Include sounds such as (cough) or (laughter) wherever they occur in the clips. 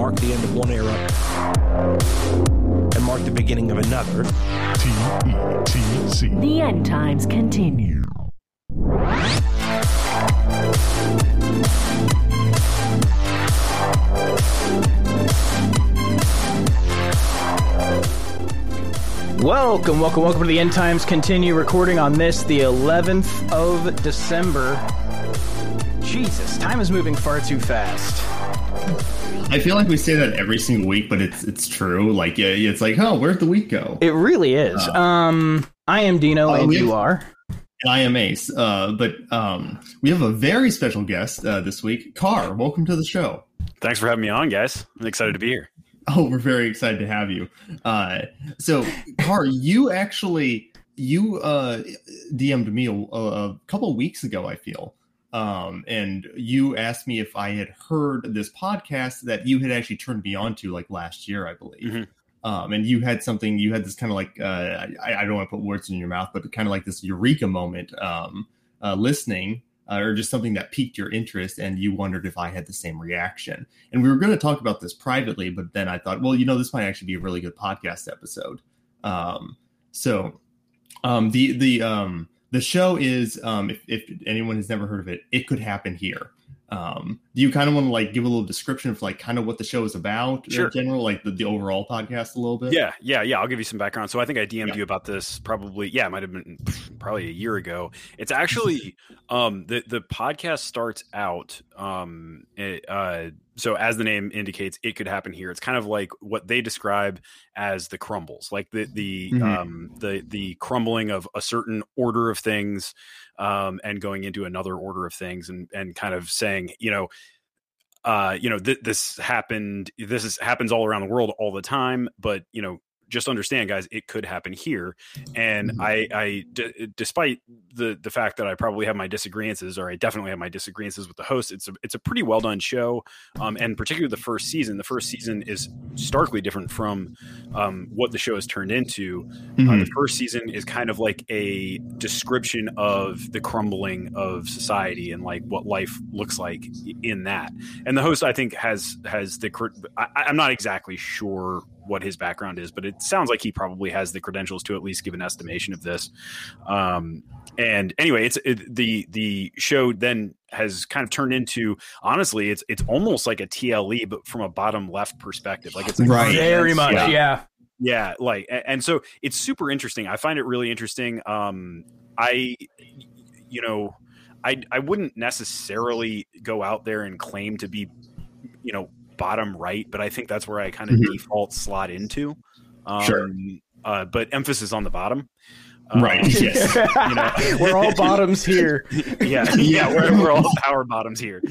mark the end of one era and mark the beginning of another. T-E-T-C. The end times continue. Welcome, welcome, welcome to the End Times Continue recording on this, the 11th of December. Jesus, time is moving far too fast. I feel like we say that every single week, but it's it's true. Like yeah, it's like, oh, where'd the week go? It really is. Um, I am Dean-O, Uh, and you have- are. And I am Ace. Uh, but um, we have a very special guest uh, this week. Car, welcome to the show. Thanks for having me on, guys. I'm excited to be here. Oh, we're very excited to have you. Uh, so, Car, you actually you uh, DM'd me a, a couple weeks ago. I feel, um, and you asked me if I had heard this podcast that you had actually turned me on to, like last year, I believe. Mhm. Um, and you had something. You had this kind of like uh, I, I don't want to put words in your mouth, but kind of like this eureka moment, um, uh, listening. Uh, or just something that piqued your interest and you wondered if I had the same reaction. And we were going to talk about this privately, but then I thought, well, you know, this might actually be a really good podcast episode. Um, so um, the the um, the show is um, if, if anyone has never heard of it, it could happen here. Um, do you kind of want to like give a little description of like kind of what the show is about Sure. in general, like the, the overall podcast a little bit? Yeah, yeah, yeah. I'll give you some background. So I think I DM'd Yeah. you about this probably, yeah, it might have been probably a year ago. It's actually (laughs) um, the the podcast starts out. Um, it, uh, so as the name indicates, it could happen here. It's kind of like what they describe as the crumbles, like the the Mhm. um, the the crumbling of a certain order of things, um, and going into another order of things, and and kind of saying, you know, uh, you know, th- this happened. This is, happens all around the world all the time. But you know, just understand, guys, it could happen here. And Mhm. I, I, d- despite the the fact that I probably have my disagreements, or I definitely have my disagreements with the host, it's a it's a pretty well done show. Um, and particularly the first season. The first season is starkly different from um, what the show has turned into. Uh, Mhm. the first season is kind of like a description of the crumbling of society and like what life looks like in that. And the host, I think, has has the. I, I'm not exactly sure what his background is, but it sounds like he probably has the credentials to at least give an estimation of this. Um, and anyway, it's it, the the show then has kind of turned into honestly, it's it's almost like a TLE, but from a bottom left perspective. Like it's like Right. Very much, Yeah. yeah. yeah like and so it's super interesting i find it really interesting um i you know i i wouldn't necessarily go out there and claim to be you know bottom right but i think that's where i kind of Mhm. default slot into um Sure. uh, but emphasis on the bottom Right. Um, Yes. (laughs) you know (laughs) We're all bottoms here. (laughs) yeah yeah we're, we're all power bottoms here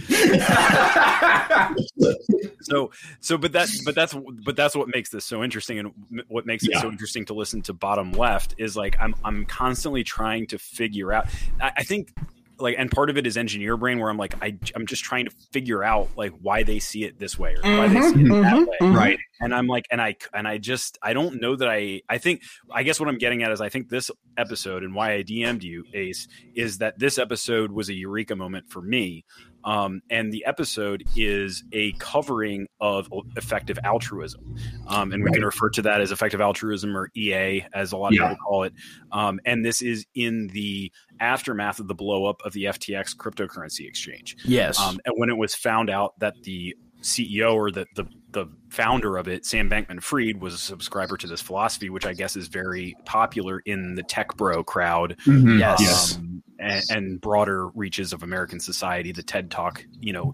so so but that but that's but that's what makes this so interesting and what makes it Yeah. so interesting to listen to bottom left is like i'm i'm constantly trying to figure out i, I think like and part of it is engineer brain where i'm like I, i'm just trying to figure out like why they see it this way or why they see it Mhm, that way mhm. right. and i'm like and i and i just i don't know that i i think i guess what i'm getting at is i think this episode and why i dm'd you ace is that this episode was a eureka moment for me um, and the episode is a covering of effective altruism um, and we can refer to that as effective altruism or ea as a lot of Yeah. people call it um, and this is in the aftermath of the blow up of the ftx cryptocurrency exchange Yes. um, and when it was found out that the CEO or the, the the founder of it, Sam Bankman Fried, was a subscriber to this philosophy, which I guess is very popular in the tech bro crowd Mhm. Yes. Yes. um, and, and broader reaches of American society, the TED Talk, you know,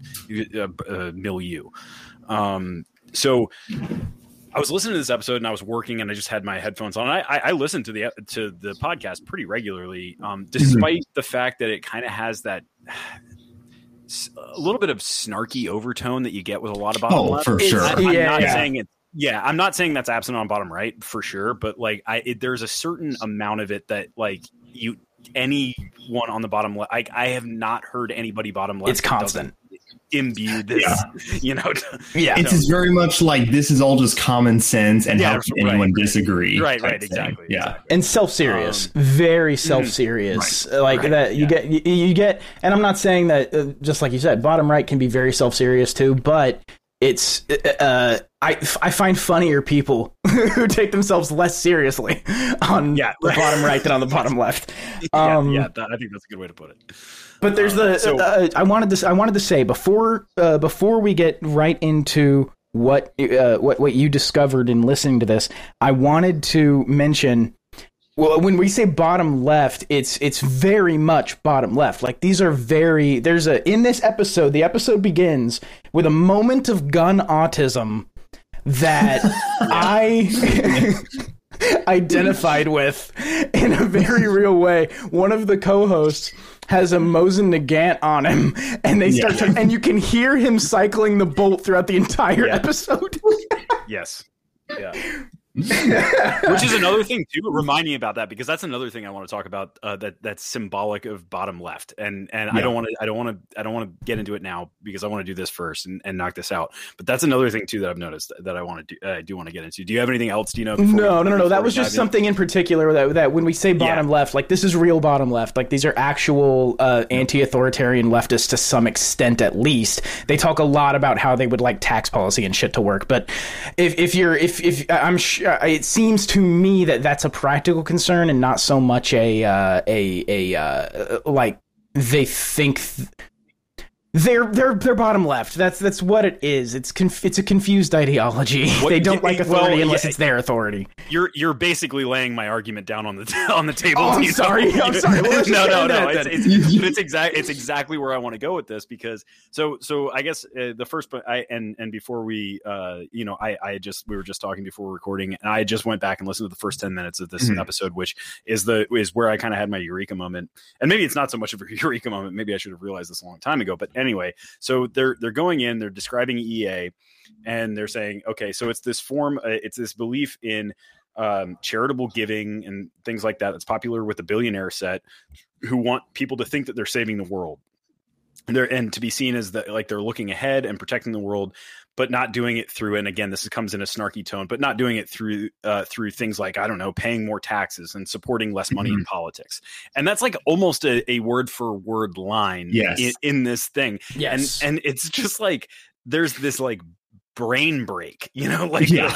uh, uh, milieu. Um, so I was listening to this episode and I was working and I just had my headphones on. I, I, I listened to the to the podcast pretty regularly, um, despite the fact that it kind of has that s- a little bit of snarky overtone that you get with a lot of bottom Oh, left. for sure. I, am Yeah, not yeah. saying it. Yeah, I'm not saying that's absent on bottom right for sure, but like I, it, there's a certain amount of it that like you anyone on the bottom left. I, I have not heard anybody bottom left. It's constant. Imbue this, (laughs) you know. (laughs) Yeah. It's just very much like this is all just common sense, and Yeah, how can right, anyone right. disagree? right, type right, thing. exactly. Yeah. exactly. and self-serious Um, very self-serious like right, that you yeah. get you, you get and i'm not saying that uh, just like you said bottom right can be very self-serious too but it's uh, I I find funnier people (laughs) who take themselves less seriously on Yeah, the bottom right than on the bottom left. yeah, Um, yeah that, I think that's a good way to put it. But there's the so- uh, I wanted to I wanted to say before uh, before we get right into what uh, what what you discovered in listening to this, I wanted to mention. Well, when we say bottom left, it's it's very much bottom left. Like these are very there's a in this episode. The episode begins with a moment of gun autism that (laughs) I (laughs) identified with in a very real way. One of the co-hosts has a Mosin Nagant on him, and they start Yeah. to, and you can hear him cycling the bolt throughout the entire Yeah. episode. Yes. Yeah. (laughs) (laughs) Which is another thing too. Remind me about that because that's another thing I want to talk about. Uh, that that's symbolic of bottom left, and and I don't want to. I don't want to. I don't want to get into it now because I want to do this first and, and knock this out. But that's another thing too that I've noticed that I want to do. I do want to get into. Do you have anything else? Do you know? No, no, no, no. That was just in? something in particular that that when we say bottom left, like this is real bottom left. Like these are actual uh, anti-authoritarian leftists to some extent, at least. They talk a lot about how they would like tax policy and shit to work. But if if you're if if I'm sure it seems to me that that's a practical concern and not so much a uh, a a uh, like they think. Th- they're they're they're bottom left. That's that's what it is. It's conf- it's a confused ideology. (laughs) What- they don't like well, authority unless yeah. it's their authority. You're you're basically laying my argument down on the (laughs) on the table. Oh, I'm you know? sorry. I'm (laughs) sorry. Well, no, no, no. that It's, it's, it's exact. It's exactly where I want to go with this because so so I guess uh, the first point I and and before we uh you know I I just we were just talking before recording and I just went back and listened to the first ten minutes of this Mhm. episode, which is the is where I kind of had my eureka moment. And maybe it's not so much of a eureka moment. Maybe I should have realized this a long time ago. But anyway, so they're they're going in, they're describing EA, and they're saying, okay, so it's this form, uh, it's this belief in um, charitable giving and things like that that's popular with the billionaire set who want people to think that they're saving the world. And and to be seen as the, like they're looking ahead and protecting the world, but not doing it through. And again, this comes in a snarky tone, but not doing it through uh, through things like I don't know, paying more taxes and supporting less money in politics. And that's like almost a, a word for word line Yes. in, in this thing Yes. and and it's just like there's this like brain break (laughs) you know (laughs) like Yeah.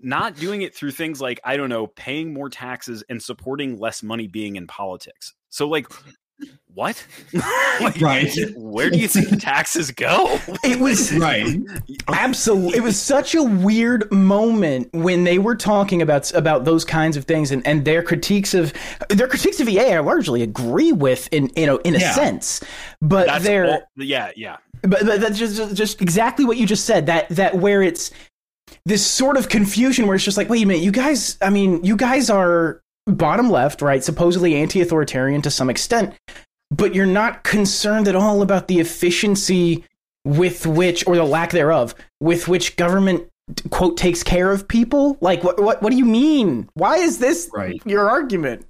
not doing it through things like i don't know paying more taxes and supporting less money being in politics so like what (laughs) like, Right. where do you think the taxes go it was (laughs) right. absolutely it was such a weird moment when they were talking about about those kinds of things and, and their critiques of their critiques of EA I largely agree with in you know in a Yeah. sense but that's they're all, yeah yeah but, but that's just, just just exactly what you just said that that where it's this sort of confusion where it's just like wait a minute you guys i mean you guys are bottom left right supposedly anti-authoritarian to some extent but you're not concerned at all about the efficiency with which or the lack thereof with which government quote takes care of people like what what, what do you mean why is this Right. your argument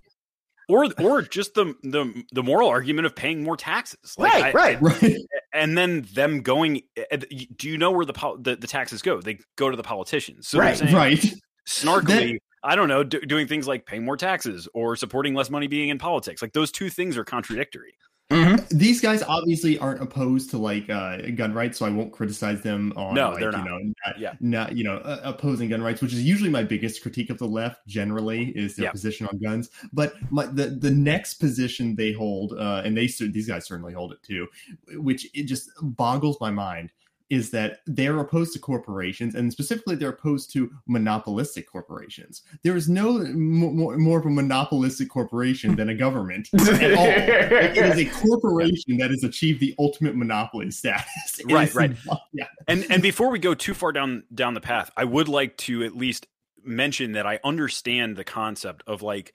or or just the the the moral argument of paying more taxes Right, I- right. Right. and then them going uh, do you know where the pol- the, the taxes go they go to the politicians so Right, saying Right. snarkily i don't know do, doing things like paying more taxes or supporting less money being in politics like those two things are contradictory Mhm. These guys obviously aren't opposed to like uh, gun rights, so I won't criticize them on No, like, they're you not. know not, Yeah. not you know uh, opposing gun rights, which is usually my biggest critique of the left. Generally, is their Yeah. position on guns. But my, the the next position they hold, uh, and they these guys certainly hold it too, which it just boggles my mind. Is that they're opposed to corporations, and specifically they're opposed to monopolistic corporations. There is no more, more of a monopolistic corporation than a government (laughs) at all. It is a corporation that has achieved the ultimate monopoly status. (laughs) It Right, right. Yeah, and and before we go too far down down the path i would like to at least mention that i understand the concept of like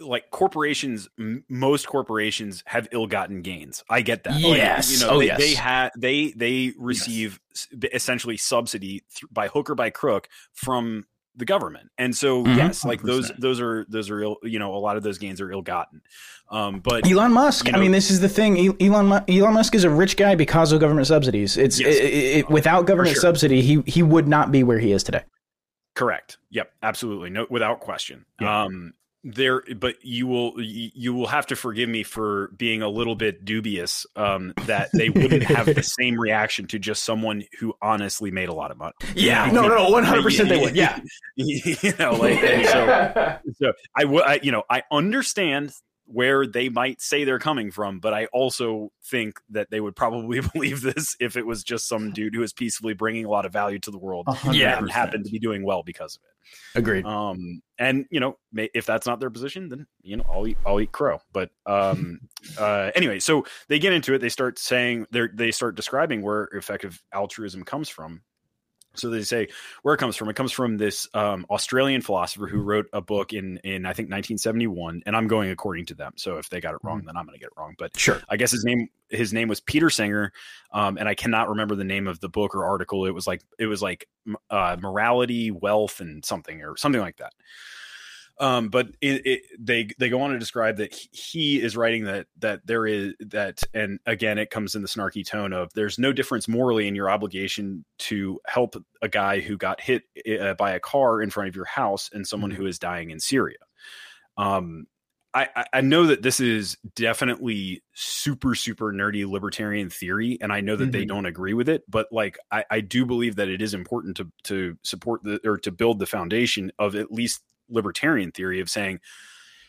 like corporations m- most corporations have ill-gotten gains i get that Like, Yes. you know Oh, they, yes. they have they they receive s essentially subsidy th- by hook or by crook from the government and so Mhm. yes like those 100%. those are those are ill you know a lot of those gains are ill-gotten um but Elon Musk. you I mean, this is the thing. Elon Elon Musk is a rich guy because of government subsidies. It's Yes. it, it- without government sure. subsidy, he he would not be where he is today. Correct. Yep. Absolutely. No, without question. Yeah. Um, there but you will you will have to forgive me for being a little bit dubious um that they wouldn't have the (laughs) same reaction to just someone who honestly made a lot of money. Yeah, no, no, one hundred percent they would. Yeah, (laughs) you know like so (laughs) so I would I, you know I understand where they might say they're coming from but I also think that they would probably (laughs) believe this if it was just some dude who is peacefully bringing a lot of value to the world A hundred Yeah. and happened to be doing well because of it agreed. um and you know if that's not their position then you know i'll eat i'll eat crow but um (laughs) uh anyway so they get into it they start saying they they start describing where effective altruism comes from so they say where it comes from it comes from this um australian philosopher who wrote a book in in i think 1971 and i'm going according to them so if they got it wrong then i'm going to get it wrong but Sure. I guess his name his name was Peter Singer, um, and I cannot remember the name of the book or article. It was like it was like uh, morality, wealth, and something or something like that. Um, but it, it, they they go on to describe that he- is writing that that there is that, and again, it comes in the snarky tone of there's no difference morally in your obligation to help a guy who got hit uh, by a car in front of your house and someone who is dying in Syria. Um, I, I- know that this is definitely super super nerdy libertarian theory, and I know that they Mhm. don't agree with it. But like, I, I do believe that it is important to to support the or to build the foundation of at least libertarian theory of saying,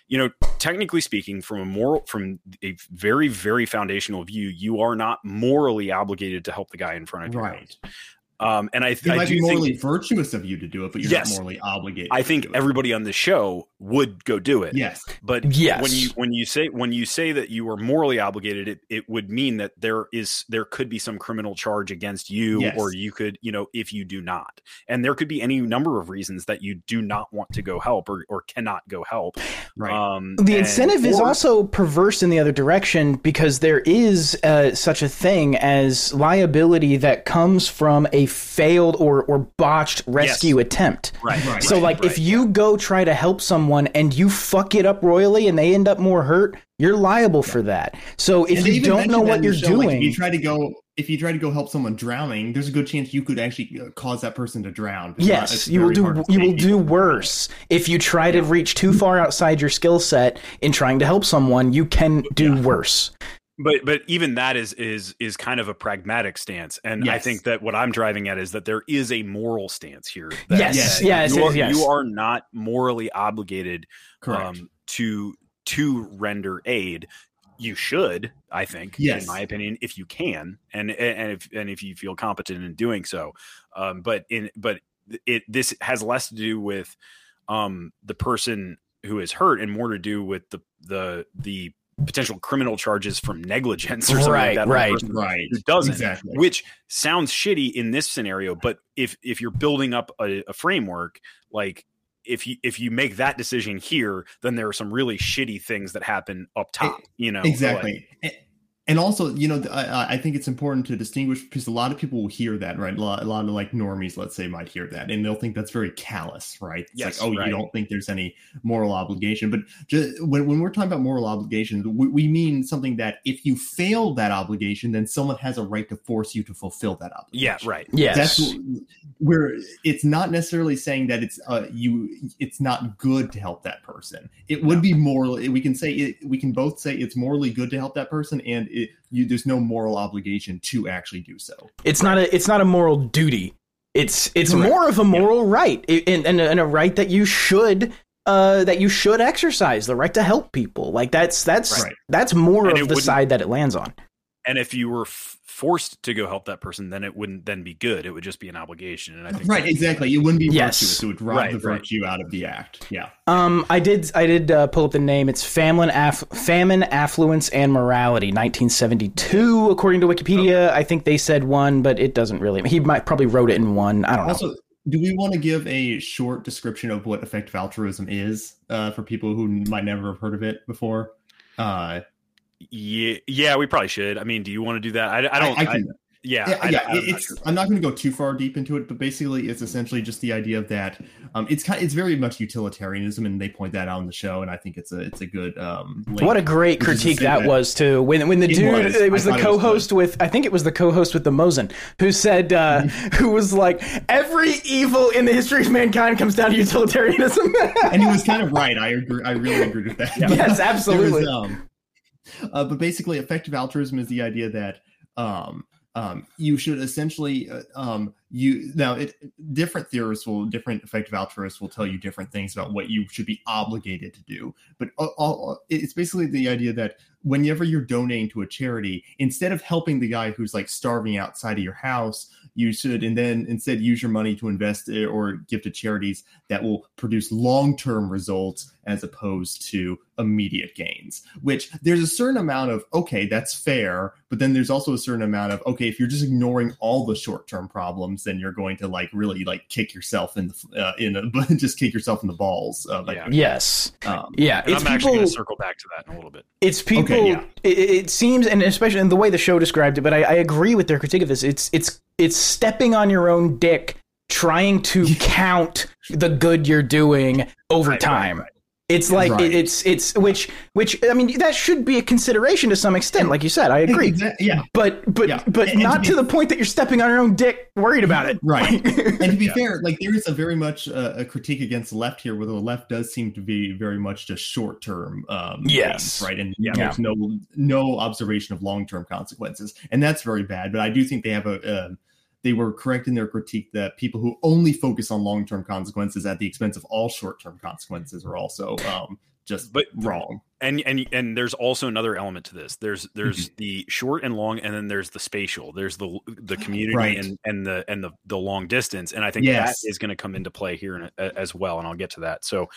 you know, technically speaking, from a moral from a very very foundational view, you are not morally obligated to help the guy in front of you. Right. Um, and I, think It I might do be think morally virtuous of you to do it, but you're Yes. not morally obligated. I think everybody on the show would go do it. Yes. But Yes. when you when you say when you say that you are morally obligated, it, it would mean that there is there could be some criminal charge against you, Yes. or you could you know if you do not, and there could be any number of reasons that you do not want to go help or or cannot go help. Right. Um, The and- incentive is or- also perverse in the other direction because there is uh, such a thing as liability that comes from a failed or, or botched rescue attempt. right. Right. So, like, if you go try to help someone and you fuck it up royally and they end up more hurt, you're liable for that. So, if you don't know what you're show, like, doing, if you try to go, if you try to go help someone drowning, there's a good chance you could actually uh, cause that person to drown. It's Yes, it's you will do. You will do worse if you try to reach too far outside your skill set in trying to help someone. You can do worse. But but even that is is is kind of a pragmatic stance. And i think that what i'm driving at is that there is a moral stance here that, Yes, that yes, you, are, yes. you are not morally obligated um, to to render aid. You should i think Yes. in my opinion if you can and and if and if you feel competent in doing so. Um but in but it this has less to do with um the person who is hurt and more to do with the the the potential criminal charges from negligence or something Right, like that on right. right. who doesn't Exactly. which sounds shitty in this scenario but if if you're building up a, a framework like if you if you make that decision here then there are some really shitty things that happen up top you know exactly. And- and also, you know, I, I think it's important to distinguish because a lot of people will hear that, right? A lot, a lot of like normies, let's say, might hear that, and they'll think that's very callous, right? It's Yes, like, oh, right. you don't think there's any moral obligation, but just, when when we're talking about moral obligation, we, we mean something that if you fail that obligation, then someone has a right to force you to fulfill that obligation. yeah right Yes. That's where it's not necessarily saying that it's uh you it's not good to help that person. It would be morally we can say it we can both say it's morally good to help that person and it you there's no moral obligation to actually do so. it's not a. It's not a moral duty. It's it's Correct. more of a moral right, and, and, and a right that you should. Uh, that you should exercise the right to help people. Like that's that's Right. that's more And of the side that it lands on. and if you were f- forced to go help that person then it wouldn't then be good it would just be an obligation and i think Right, exactly. It wouldn't be Yes. virtuous. It would rob Right, the right. virtue out of the act. Yeah. Um, I did I did uh, pull up the name. It's Famine, Aff- Famine, Affluence, and Morality, 1972, according to Wikipedia. I think they said one, but it doesn't really. He might probably wrote it in one. I don't know. Do we want to give a short description of what effective altruism is uh, for people who might never have heard of it before? Uh, yeah yeah we probably should i mean do you want to do that i, I don't I, can. yeah, yeah, I, yeah, I'm not it's. sure. I'm not going to go too far deep into it, but basically, it's essentially just the idea of that. Um, it's kind. It's very much utilitarianism, and they point that out in the show, and I think it's a. It's a good. Um, link, What a great which is to critique say that, was too. When when the It dude, was. it was I the thought it was co-host with, I think it was the co-host with the Mosin, who said, uh, (laughs) who was like, every evil in the history of mankind comes down to utilitarianism. and he was kind of right. I agree. I really agree with that. (laughs) yes, (laughs) There absolutely. (laughs) uh, but basically, effective altruism is the idea that um, um, you should essentially uh, um, you now it different theorists will different effective altruists will tell you different things about what you should be obligated to do. But all, all, it's basically the idea that whenever you're donating to a charity, instead of helping the guy who's like starving outside of your house, you should and then instead use your money to invest or give to charities that will produce long-term results as opposed to immediate gains which there's a certain amount of okay that's fair but then there's also a certain amount of okay if you're just ignoring all the short-term problems then you're going to like really like kick yourself in the uh, in a, (laughs) just kick yourself in the balls uh, like, Yeah. yes. um, Yeah. It's I'm actually people, going to circle back to that in a little bit. it's people, Okay, yeah. it, it seems, and especially in the way the show described it, but I, I agree with their critique of this. It's, it's, it's stepping on your own dick, trying to (laughs) count the good you're doing over Right, right, time. right. It's like Right. it, it's it's which which I mean that should be a consideration to some extent, like you said. I agree, exa- yeah but but Yeah. but And- and not to to be- the point that you're stepping on your own dick, worried about it. Right. (laughs) and to be Yeah. fair, like there is a very much uh, a critique against the left here, where the left does seem to be very much just short term. Um, Yes. things, right, and Yeah. there's no no observation of long term consequences, and that's very bad. But I do think they have a. Um, they were correct in their critique that people who only focus on long term consequences at the expense of all short term consequences are also um, just But- wrong. and and and there's also another element to this there's there's Mm-hmm. the short and long and then there's the spatial there's the the community Right. and and the and the the long distance and i think Yes. that is going to come into play here in, a- as well and i'll get to that so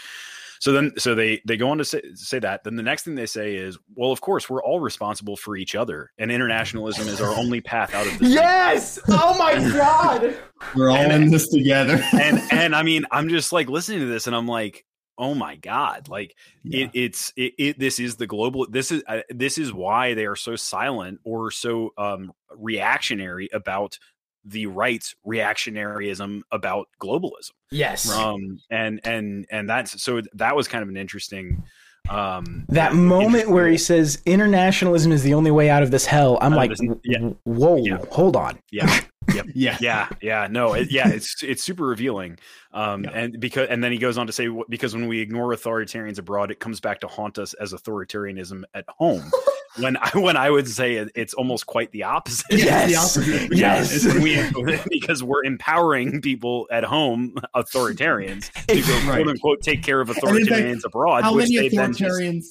so then so they they go on to say, say that then the next thing they say is well of course we're all responsible for each other and internationalism is our only path out of this Yes! Oh my god! We're all And- in this together. (laughs) and and i mean i'm just like listening to this and i'm like oh my god like Yeah. it, it's it, it this is the global this is uh, this is why they are so silent or so um reactionary about the right's reactionaryism about globalism Yes. um and and and that's so that was kind of an interesting um That moment where he says internationalism is the only way out of this hell, I'm like, this- yeah. whoa, Yeah. hold on. yeah (laughs) yeah. yeah yeah no it, yeah it's it's super revealing um Yeah. and because and then he goes on to say wh- because when we ignore authoritarians abroad it comes back to haunt us as authoritarianism at home (laughs) when i when i would say it, it's almost quite the opposite Yeah, it's the Yes. opposite. Yes. it's- we, (laughs) because we're empowering people at home authoritarians to go Right. quote unquote take care of in fact, authoritarians abroad how which many they then just- authoritarians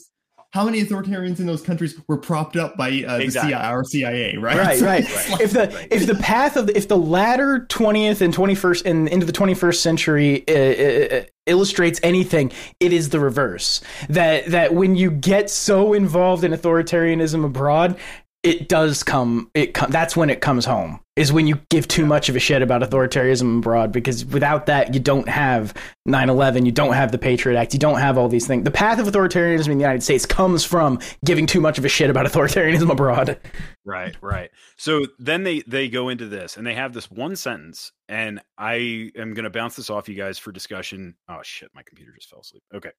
how many authoritarians in those countries were propped up by uh, the Exactly. CIA, our CIA, right? Right, right. (laughs) If the Right. if the path of the, if the latter twentieth and twenty first and into the twenty first century uh, uh, uh, illustrates anything, it is the reverse. That that when you get so involved in authoritarianism abroad, it does come. It com- that's when it comes home. Is when you give too much of a shit about authoritarianism abroad because without that you don't have 9/11, you don't have the Patriot Act, you don't have all these things. The path of authoritarianism in the United States comes from giving too much of a shit about authoritarianism abroad. Right, right. So then they they go into this and they have this one sentence, and I am going to bounce this off you guys for discussion. Oh shit, my computer just fell asleep. Okay,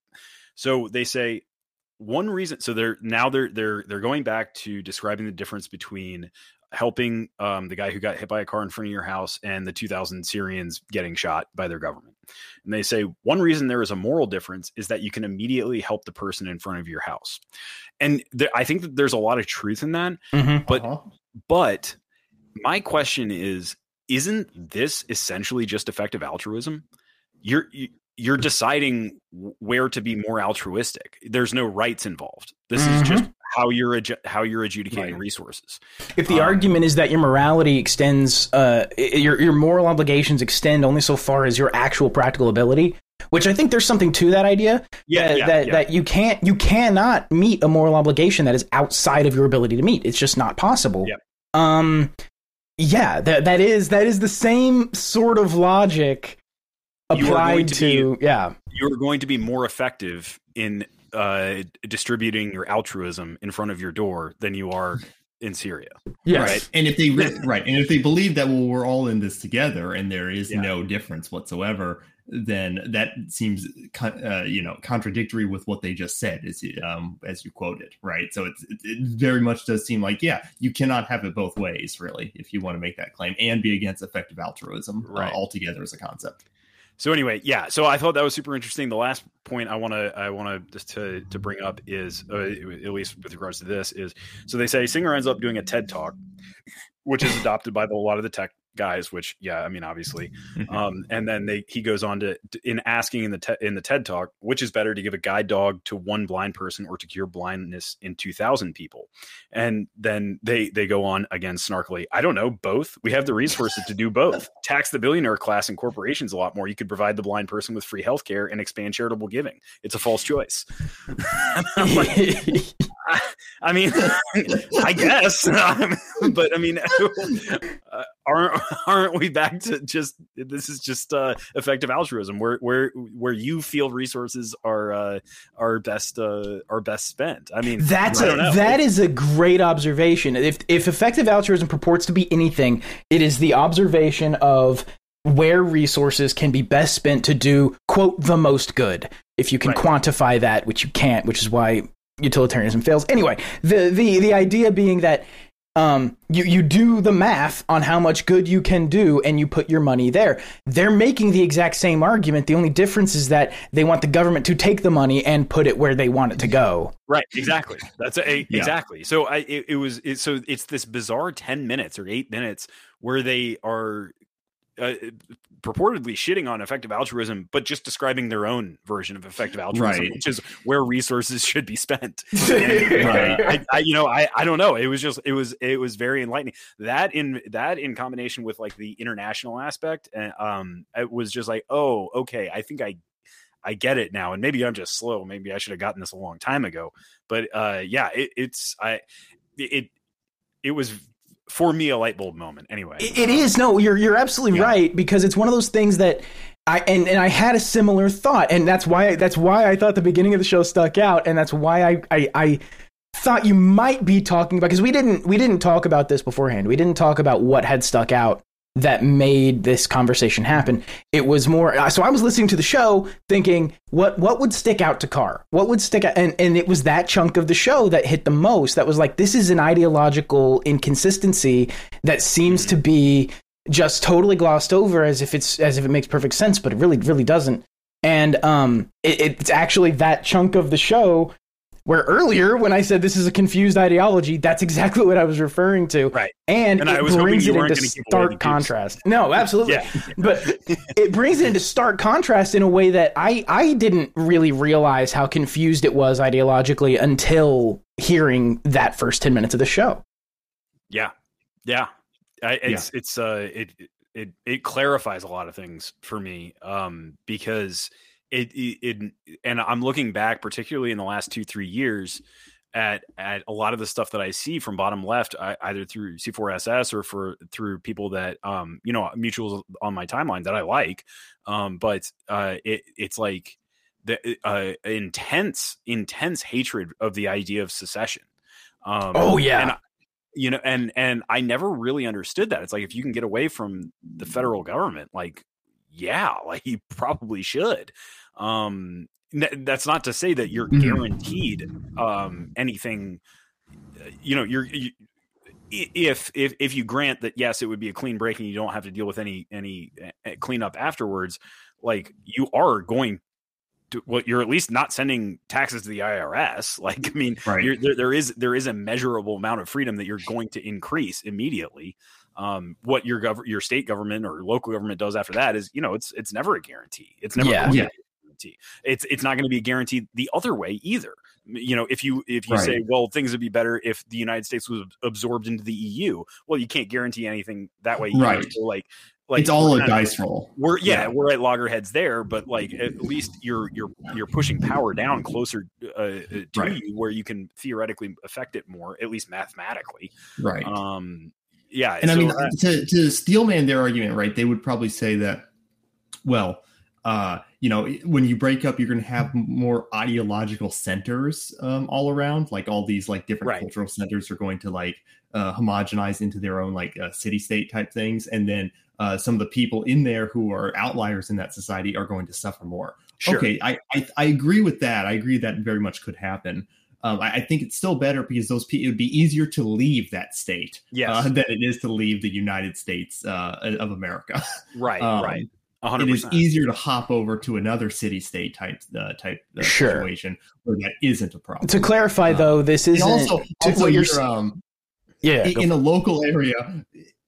so they say one reason. So they're now they're they're they're going back to describing the difference between helping um, the guy who got hit by a car in front of your house and the 2,000 Syrians getting shot by their government. And they say one reason there is a moral difference is that you can immediately help the person in front of your house. And there, I think that there's a lot of truth in that. Mm-hmm. But Uh-huh. but my question is, isn't this essentially just effective altruism? You're you- you're deciding where to be more altruistic. There's no rights involved. This is just how you're adju- how you're adjudicating Right. resources. If the Um, argument is that your morality extends, uh, your your moral obligations extend only so far as your actual practical ability, which I think there's something to that idea. Yeah, that, yeah, that, yeah. that you can't, you cannot meet a moral obligation that is outside of your ability to meet. It's just not possible. Yep. Um, yeah, that that is that is the same sort of logic You are going applied to to, yeah. You're going to be more effective in uh, distributing your altruism in front of your door than you are in Syria. Yes. Right. (laughs) And if they re- right, and if they believe that well, we're all in this together, and there is Yeah. no difference whatsoever, then that seems uh, you know contradictory with what they just said, as you, um, as you quoted, right? So it's, it, it very much does seem like yeah, you cannot have it both ways, really, if you want to make that claim and be against effective altruism Right. uh, altogether as a concept. So anyway, yeah. So I thought that was super interesting. The last point I want to I want to to to bring up is uh, at least with regards to this is so they say Singer ends up doing a TED talk, which is adopted by the, a lot of the tech guys. Which yeah, I mean obviously, um, and then they he goes on to in asking in the te- in the TED talk, which is better to give a guide dog to one blind person or to cure blindness in two thousand people, and then they they go on again snarkily. I don't know both. We have the resources to do both. Tax the billionaire class and corporations a lot more. You could provide the blind person with free healthcare and expand charitable giving. It's a false choice. (laughs) Like, (laughs) I mean, I guess, (laughs) but I mean, uh, aren't aren't we back to just this is just uh, effective altruism, where where where you feel resources are uh, are best uh, are best spent? I mean, That's I a, that is a great observation. If if effective altruism purports to be anything, it is the observation of where resources can be best spent to do quote the most good. If you can Right. quantify that, which you can't, which is why utilitarianism fails. Anyway, the the the idea being that um, you you do the math on how much good you can do, and you put your money there. They're making the exact same argument. The only difference is that they want the government to take the money and put it where they want it to go. Right, exactly. That's a, Yeah. exactly. So I it, it was it, so it's this bizarre 10 minutes or 8 minutes where they are uh, purportedly shitting on effective altruism but just describing their own version of effective altruism Right. which is where resources (laughs) should be spent. (laughs) Right. I, I you know I I don't know. It was just it was it was very enlightening. That in that in combination with like the international aspect and um it was just like, "Oh, okay, I think I I get it now, and maybe I'm just slow. Maybe I should have gotten this a long time ago. But uh, yeah, it, it's I it it was for me a light bulb moment. Anyway, It- it is no, you're you're absolutely Yeah. right because it's one of those things that I and, and I had a similar thought, and that's why that's why I thought the beginning of the show stuck out, and that's why I I, I thought you might be talking about because we didn't we didn't talk about this beforehand. We didn't talk about what had stuck out that made this conversation happen. It was more so I was listening to the show thinking what what would stick out to Car? What would stick out and and it was that chunk of the show that hit the most. That was like this is an ideological inconsistency that seems to be just totally glossed over as if it's as if it makes perfect sense, but it really really doesn't. And um, it, it's actually that chunk of the show where earlier when I said this is a confused ideology, that's exactly what I was referring to. Right. And, And I it was brings it into gonna give away the stark contrast. No, absolutely. (laughs) yeah, But it brings it into stark contrast in a way that I, I didn't really realize how confused it was ideologically until hearing that first 10 minutes of the show. yeah, yeah. I, it's it's uh it it it clarifies a lot of things for me um because it, it it and I'm looking back particularly in the last two three years at at a lot of the stuff that I see from bottom left, I, either through C4SS or for through people that um you know mutuals on my timeline that I like, um but uh it it's like the uh intense intense hatred of the idea of secession. Um, Oh, yeah. and, you know, and and I never really understood that. It's like if you can get away from the federal government, like yeah, (laughs) like you probably should. Um, that's not to say that you're Mhm. guaranteed um, anything. uh, You know, you're. You, if if if you grant that yes, it would be a clean break and you don't have to deal with any any uh, cleanup afterwards, like you are going to well, you're at least not sending taxes to the IRS. (laughs) Like, I mean, Right. there there is there is a measurable amount of freedom that you're going to increase immediately. Um, what your gov- your state government or local government does after that is, you know, it's it's never a guarantee. It's never Yeah. Yeah. Guarantee. It's it's not going to be a guarantee the other way either. You know, if you if you Right. say, well, things would be better if the United States was absorbed into the EU. Well, you can't guarantee anything that way. Either. Right. So like, like it's all a dice roll. we're yeah, Yeah. we're at loggerheads there, but like at least you're you're you're pushing power down closer uh, uh, to Right. you, where you can theoretically affect it more, at least mathematically. Right. Um, yeah, and I so, mean, uh, to to steelman their argument, right? They would probably say that, well, uh, you know, when you break up, you're going to have more ideological centers um, all around. Like all these like different Right. cultural centers are going to like uh, homogenize into their own like uh, city state type things, and then uh, some of the people in there who are outliers in that society are going to suffer more. Sure. Okay, I, I I agree with that. I agree that very much could happen. Um, I, I think it's still better because those people, it would be easier to leave that state Yes. uh, than it is to leave the United States uh, of America. right. (laughs) Um, right. A It hundred is percent. easier to hop over to another city state type uh, type uh, Sure. situation where that isn't a problem. To clarify, Uh, though, this isn't also, also what you're um, yeah. i- go in a local area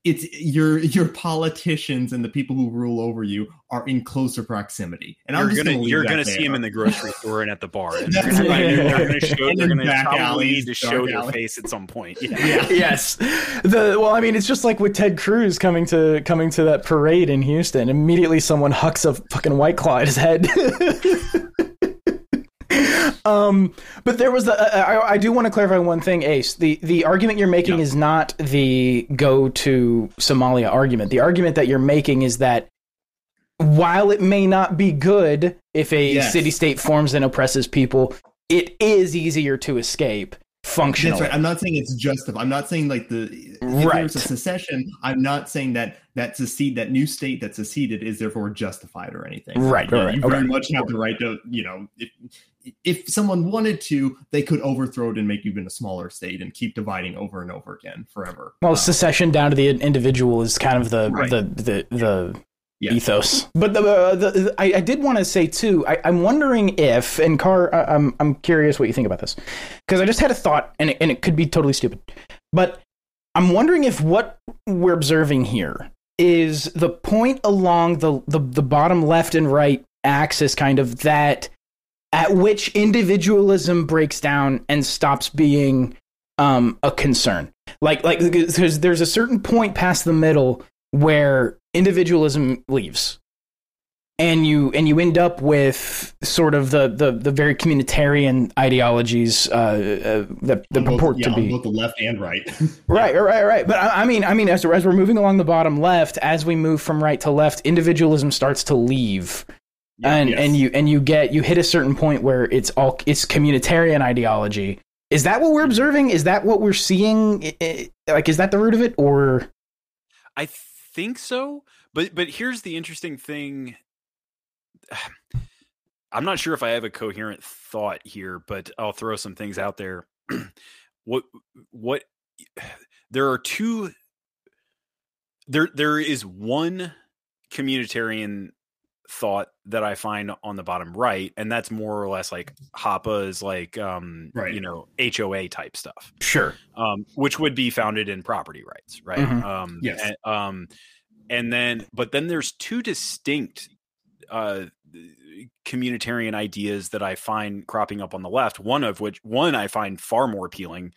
it's your your politicians and the people who rule over you are in closer proximity and i'm You're just gonna, gonna, you're gonna see them in the grocery store and at the bar. (laughs) And they're That's gonna, right. they're gonna show. And They're in gonna back probably alleys, need to show dark their alleys. face at some point. Yeah. yeah (laughs) yes. The well, I mean, it's just like with Ted Cruz coming to coming to that parade in Houston. Immediately, someone hucks a fucking white claw at his head. (laughs) um, but there was the. Uh, I, I do want to clarify one thing, Ace. The the argument you're making Yeah. is not the go to Somalia argument. The argument that you're making is that while it may not be good if a Yes. city state forms and oppresses people, it is easier to escape functionally. That's right. I'm not saying it's justified. I'm not saying like the if Right. there's a secession. I'm not saying that that secede that new state that seceded is therefore justified or anything. Right, Yeah, right, You very Okay. much have the right to you know if if someone wanted to, they could overthrow it and make even a smaller state and keep dividing over and over again forever. Well, Uh, secession down to the individual is kind of the Right. the the, the Yeah. ethos. But the, uh, the, the I, I did want to say too. I, I'm wondering if, and Car, I, I'm I'm curious what you think about this because I just had a thought, and it, and it could be totally stupid, but I'm wondering if what we're observing here is the point along the the, the bottom left and right axis, kind of that at which individualism breaks down and stops being um, a concern. Like like because there's a certain point past the middle where individualism leaves. And you and you end up with sort of the the, the very communitarian ideologies uh, uh, that, both- purport yeah, to be both the left and right. (laughs) Right, right, right, right. But I, I mean, I mean, as as we're moving along the bottom left, as we move from right to left, individualism starts to leave, and yes. and you and you get you hit a certain point where it's all it's communitarian ideology. Is that what we're mm-hmm. observing? Is that what we're seeing? Like, is that the root of it, or I think so, but but here's the interesting thing. (sighs) I'm not sure if I have a coherent thought here, but I'll throw some things out there. (clears throat) what what (sighs) there are two there there is one communitarian thought that I find on the bottom right, and that's more or less like Hoppe's like um Right. you know HOA type stuff sure? um, which would be founded in property rights, right? Mhm. Um, Yes. And, um, and then, but then there's two distinct uh, communitarian ideas that I find cropping up on the left. One of which, one I find far more appealing.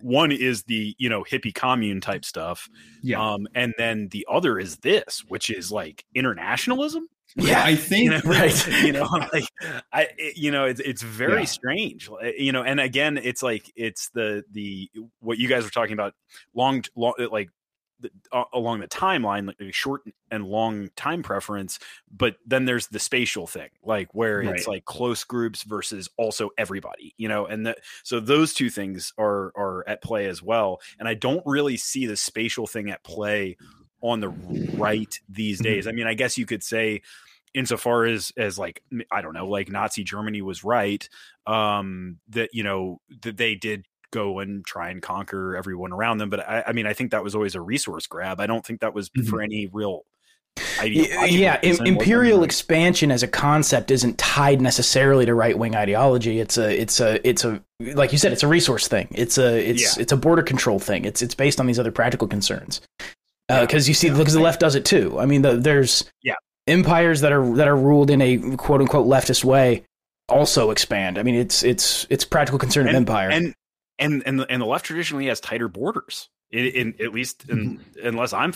One is the you know hippie commune type stuff, yeah, um, and then the other is this, which is like internationalism. Yeah. I (laughs) think (laughs) You know, Right. you know, like I, it- you know, it's it's very Yeah. strange, you know, and again, it's like it's the the what you guys were talking about, long, long, like the, uh, along the timeline, like short and long time preference, but then there's the spatial thing, like where it's like close groups versus also everybody, you know, and that so those two things are are at play as well, and I don't really see the spatial thing at play on the right these Mhm. days. I mean, I guess you could say insofar as as like I don't know, like Nazi Germany was right um that you know that they did go and try and conquer everyone around them, but I, I mean, I think that was always a resource grab. I don't think that was Mhm. for any real Yeah, reason, imperial expansion as a concept isn't tied necessarily to right wing ideology. It's a, it's a, it's a, like you said, it's a resource thing. It's a, it's, Yeah. it's a border control thing. It's, it's based on these other practical concerns. Because you see, because the left does it too. I mean, the, there's Yeah. empires that are that are ruled in a quote unquote leftist way also expand. I mean, it's it's it's practical concern of empire. and and and the, and the left traditionally has tighter borders. In, in at least in, Mm-hmm. unless I'm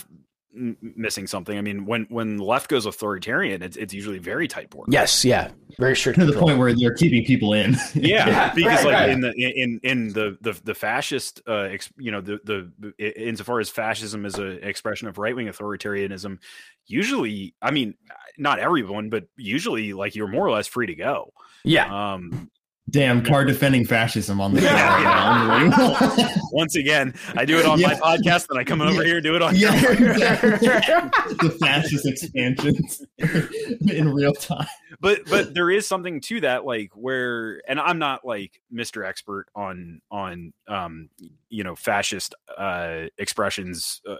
m- missing something. I mean, when when the left goes authoritarian, it's it's usually very tight borders. Yes, yeah, very strict. to the point where they're keeping people in. Yeah, Yeah, (laughs) because right, like right. in the in in the the the fascist, uh, ex, you know, the the insofar as fascism is an expression of right wing authoritarianism, usually, I mean, not everyone, but usually, like you're more or less free to go. Yeah, Um, Damn, Car defending fascism on the. Yeah. Yeah, (laughs) once again, I do it on my podcast, and I come over Yeah. here and do it on. yeah, exactly. (laughs) the fascist expansions (laughs) in real time. but but there is something to that like where and i'm not like mr expert on on um you know fascist uh expressions uh,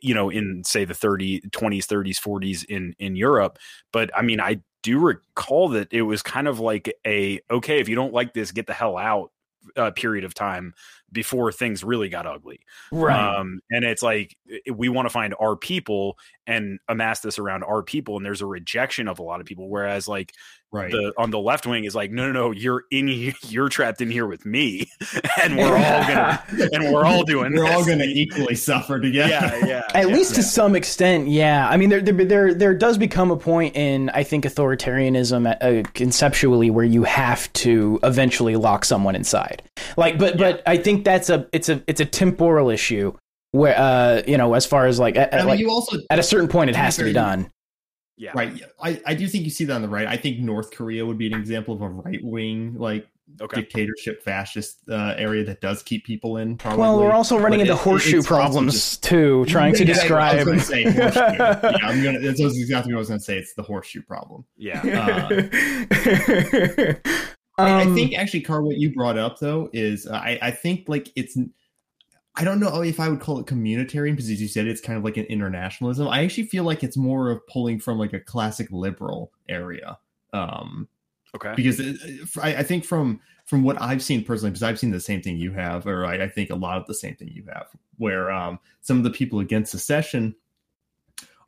you know in say the 30 20s 30s 40s in in europe but i mean i do recall that it was kind of like a okay if you don't like this get the hell out uh, period of time before things really got ugly right. um, and it's like we want to find our people and amass this around our people and there's a rejection of a lot of people whereas like Right. the on the left wing is like no no no you're in you're trapped in here with me (laughs) (laughs) and we're all gonna and we're all doing We're all going to equally suffer together. yeah yeah (laughs) At yeah. least to some extent, yeah. I mean, there, there, there, there does become a point in, I think, authoritarianism uh, conceptually where you have to eventually lock someone inside. Like, but, but I think that's a, it's a, it's a temporal issue where, uh, you know, as far as like, at, I mean, like you also at a certain point, it has to be done. yeah right. I, I do think you see that on the right. I think North Korea would be an example of a right wing like okay dictatorship fascist uh, area that does keep people in. Probably. Well, we're also running But into it- it- horseshoe it's also problems just- too, trying to Yeah, yeah, I describe. was say (laughs) horseshoe. yeah, I'm gonna. That's exactly what I was going to say. It's the horseshoe problem. yeah (laughs) I, I Um, think actually, Carl, what you brought up though is uh, I, I think like it's I don't know if I would call it communitarian because as you said, it's kind of like an internationalism. I actually feel like it's more of pulling from like a classic liberal area. Um, okay because it, I, I think from from what I've seen personally, because I've seen the same thing you have, or I, I think a lot of the same thing you have, where um, some of the people against secession